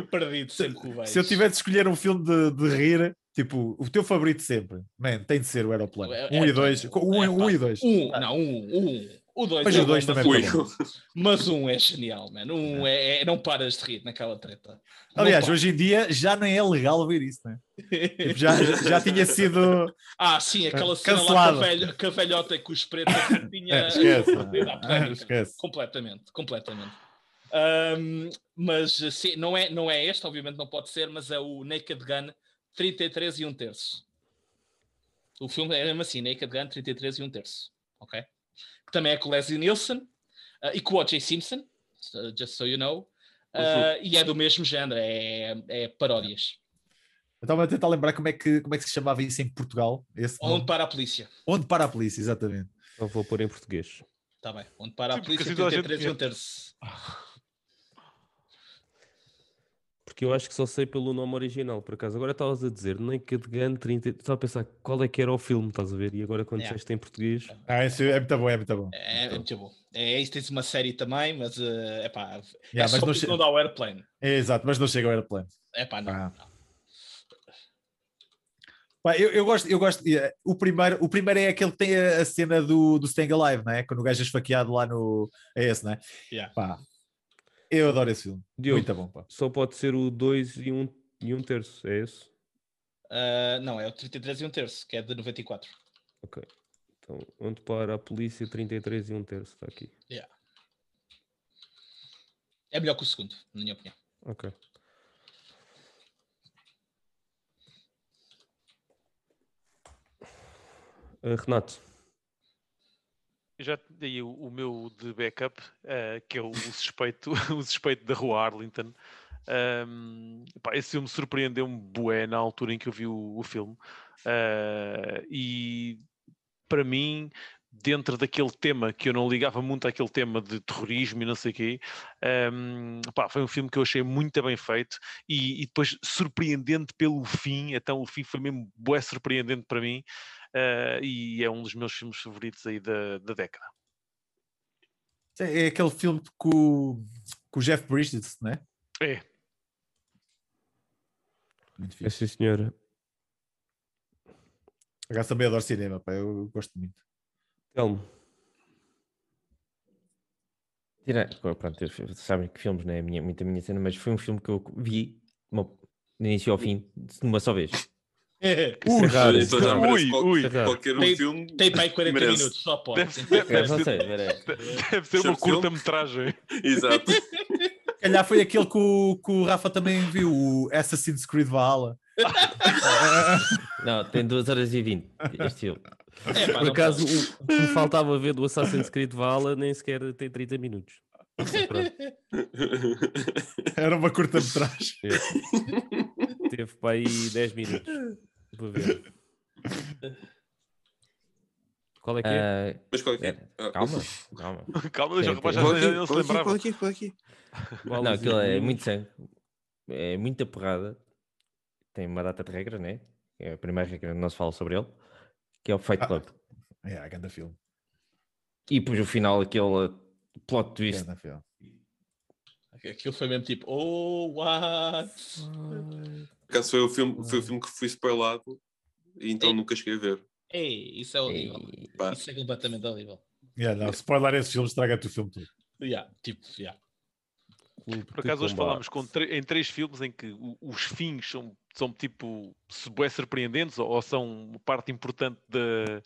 perdido sempre que o vejo. Se eu tivesse de escolher um filme de, de rir, tipo, o teu favorito sempre, man, tem de ser o Aeroplano. É- Um e é- dois. Um, é, um e dois. Um, não, um, um. O dois, Mas é o dois também mas, é mas um é genial, mano. Um é, é- não paras de rir naquela treta. Aliás, hoje em dia já nem é legal ver isso, né? Tipo, já, já, *laughs* tinha sido. Ah, sim, aquela cena lá Cancelado. com a, velho, com a velhota com os pretos tinha. *laughs* É, esquece. perdida a polémica. esquece. Completamente, completamente. Ahm, mas sim, não é, não é este, obviamente não pode ser, mas é o Naked Gun 33 e 1 terço. O filme é mesmo assim, Naked Gun 33 e 1 terço. Ok? Que também é com Leslie Nielsen ah, e com o O.J. Simpson, so- just so you know. Ah, E é do mesmo género, é, é paródias. Eu estava a tentar lembrar como é, que, como é que se chamava isso em Portugal. Esse Onde nome. para a polícia? Onde para a polícia, exatamente. não vou pôr em português. Está bem. Onde para a Sim, polícia assim toda a gente 33 e 1 conhece. terço. *laughs* Porque eu acho que só sei pelo nome original, por acaso. Agora estavas a dizer Naked Gun 30. Estava a pensar qual é que era o filme, estás a ver? E agora quando Yeah. disseste em português. Ah, esse é muito bom, é muito bom. É, é muito bom. É isso, tens uma série também, mas é epá, é Yeah, só mas não dá o airplane. É, exato, mas não chega ao aeroplano. É pá, não. Ah. não. Pá, eu, eu gosto, eu gosto. O primeiro, o primeiro é aquele que tem a, a cena do, do Staying Alive, não é? Quando o gajo é esfaqueado lá no. É esse, não é? Yeah. Pá, eu adoro esse filme. Diogo, Muito bom, pá. só pode ser o 2 e 1 um, e um terço, é esse? Ah, não, é o 33 e 1 terço, que é de 94. Ok. Então, onde para a polícia 33 e 1 um terço, está aqui. É melhor que o segundo, na minha opinião. Ok. Uh, Renato, já dei o, o meu de backup, eh, que é o, o suspeito, *laughs* o suspeito da rua Arlington. Ahm, pá, esse filme surpreendeu-me bué na altura em que eu vi o, o filme. Ah, e para mim, dentro daquele tema que eu não ligava muito àquele tema de terrorismo e não sei o quê, ahm, pá, foi um filme que eu achei muito bem feito e, e depois surpreendente pelo fim, então o fim foi mesmo bué surpreendente para mim ah, e é um dos meus filmes favoritos aí da, da década. É aquele filme com, o- com o Jeff Bridges, não é? É, Muito É fixe. sim, senhora. Acaso também adoro cinema, pá, eu gosto muito. Telmo. Tira, pronto, sabem que filmes não é minha, muito a minha cena, mas foi um filme que eu vi uma- do início ao fim, de uma só vez. É isso é então Ui, qual- ui. Qualquer um Tem- filme. Tem para aí 40 merece. minutos, só pode. Deve ser- não 40 sei, peraí. deve ser uma filme? curta-metragem. *laughs* Exato. Se calhar foi aquele que o, que o Rafa também viu, o Assassin's Creed Valhalla. *laughs* Não, tem 2 horas e 20 este filme. É, pá, Por não acaso, o o que me faltava ver do Assassin's Creed Valhalla nem sequer tem 30 minutos. *laughs* Era uma curta-metragem. teve para aí 10 minutos para ver. Qual é que é? Ah, Mas qual é que é? Ah, calma, calma. *laughs* Calma, deixa o rapaz já, já se Qual aqui? lembrava. Qual aqui? Qual aqui? Qual Não, aquilo é muito sangue, é muita porrada, tem uma data de regras, né? É a primeira regra, não se fala sobre ele, que é o Fight Ah. Club. É, grande filme. E depois o final, aquele plot twist. Grande filme. Aquilo foi mesmo tipo, oh, what? Por acaso foi o filme, foi o filme que fui spoilado e então Ei. nunca cheguei a ver. Ei, isso é horrível. Isso é completamente horrível. Yeah, não, spoiler esse filme, estraga-te o filme todo. Yeah, tipo, yeah. Por acaso hoje combate. falámos com em três filmes em que os fins são, são tipo se surpreendentes ou, ou são parte importante da,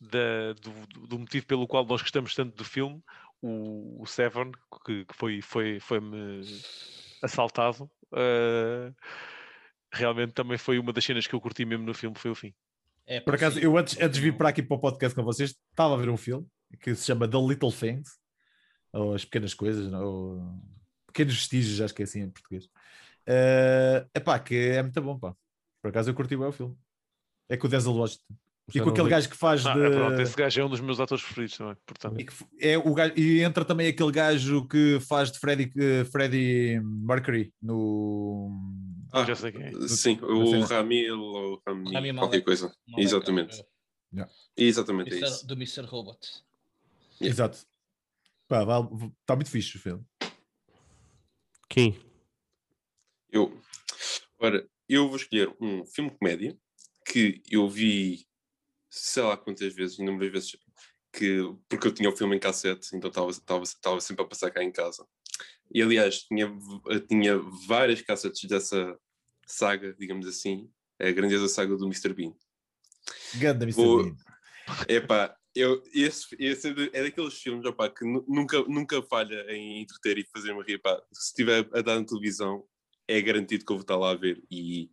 da- do, do- motivo pelo qual nós gostamos tanto do filme. O, o Severn, que, que foi, foi, foi-me assaltado, eh, realmente também foi uma das cenas que eu curti mesmo no filme, foi o fim. É, Por acaso, eu antes, antes de vir para aqui para o podcast com vocês, estava a ver um filme que se chama The Little Things, ou As Pequenas Coisas, ou Pequenos Vestígios, acho que é assim em português. É epá, que é muito bom, pá. Por acaso eu curti bem o filme. É com o Denzel Washington. E com aquele vi. gajo que faz Ah, de... é pronto, esse gajo é um dos meus atores preferidos também, portanto. E, que é o gajo- e entra também aquele gajo que faz de Freddie, eh, Freddie Mercury no. eu já sei quem é. sim, o. Ramil ou Rami, Rami qualquer Malek. coisa. É, Exatamente. cara, Exatamente, é Mr. isso. Do Mr. Robot. Yeah. Exato. Pá, está muito fixe o filme. Quem? Eu, ora, eu vou escolher um filme comédia que eu vi sei lá quantas vezes, inúmeras vezes, que, porque eu tinha o filme em cassete, então estava- sempre a passar cá em casa. E aliás, tinha, tinha várias cassetes dessa saga, digamos assim, a grandiosa saga do Mr. Bean. Ganda, Mr. Vou- Bean. Epá, eu, esse, esse é, é daqueles filmes opá, que nu- nunca, nunca falha em entreter e fazer-me rir. Pá. Se estiver a dar na televisão, é garantido que eu vou estar lá a ver e,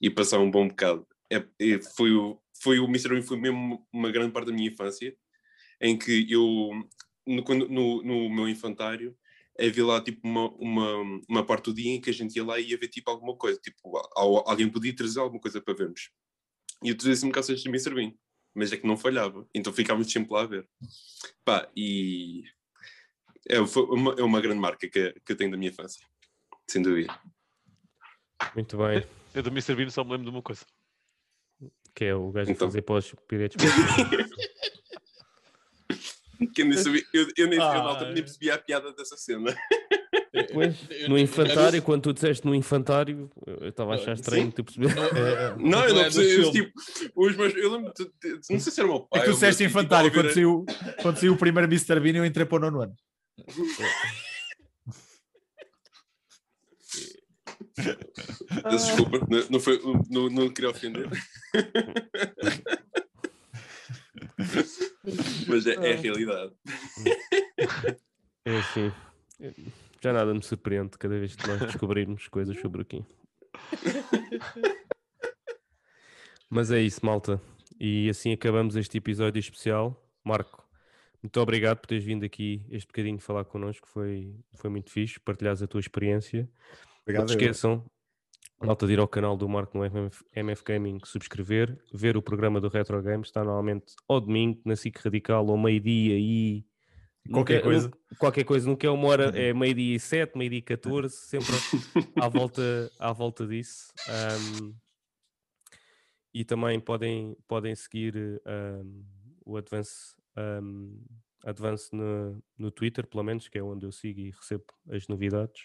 e passar um bom bocado. É, é- foi, o, foi o Mr. Bean, foi mesmo uma grande parte da minha infância, em que eu, no, quando- no, no meu infantário, havia lá tipo uma, uma, uma parte do dia em que a gente ia lá e ia ver tipo alguma coisa, tipo, al- alguém podia trazer alguma coisa para vermos. E eu trazia sempre cassetes de Mr. Bean mas é que não falhava. Então ficámos sempre lá a ver. Pá, e é, uma, é uma grande marca que, que eu tenho da minha infância, sem dúvida. Muito bem. Eu do Mr. Bean só me lembro de uma coisa. Que é o gajo Então. fazer pós piretes. *laughs* Quem nem sabia, eu, eu, nem, eu na Ah, altura nem percebi a piada dessa cena. Depois, Eu- no eu- infantário, quando tu disseste no infantário, eu eu estava a achar estranho tu perceber. É, Não, eu Não é percebi. eu, tipo, os meus, eu lembro, não sei se era o meu pai. é que tu disseste infantário, saiu, quando saiu o primeiro Mr. Bean, eu entrei para o nono ano. *laughs* Desculpa, não, não, foi, não, não queria ofender. Mas é, é a realidade. É assim. Já nada me surpreende cada vez que nós descobrirmos coisas sobre o Kim. Mas é isso, malta. E assim acabamos este episódio especial. Marco, muito obrigado por teres vindo aqui este bocadinho falar connosco, foi, foi muito fixe, partilhares a tua experiência. Obrigado. Não se esqueçam, malta de ir ao canal do Marco no MF, MF Gaming, subscrever, ver o programa do Retro Games, está normalmente ao domingo, na SIC Radical, ao meio-dia e... Qualquer nunca- coisa. nunca- qualquer coisa, nunca é uma hora, é meio-dia e sete, meio-dia e 14, sempre à volta, à volta disso. Ahm, e também podem, podem seguir ahm, o Advance, ahm, Advance no, no Twitter, pelo menos, que é onde eu sigo e recebo as novidades.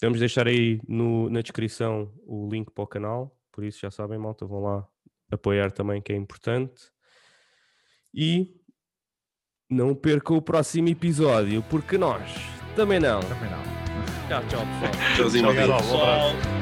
Vamos deixar aí no- na descrição o link para o canal, por isso já sabem, malta, vão lá apoiar também, que é importante. E não percam o próximo episódio, porque nós também não. Também não. Tchau, tchau, pessoal. Tchauzinho, Obrigado. maltinha. Pessoal,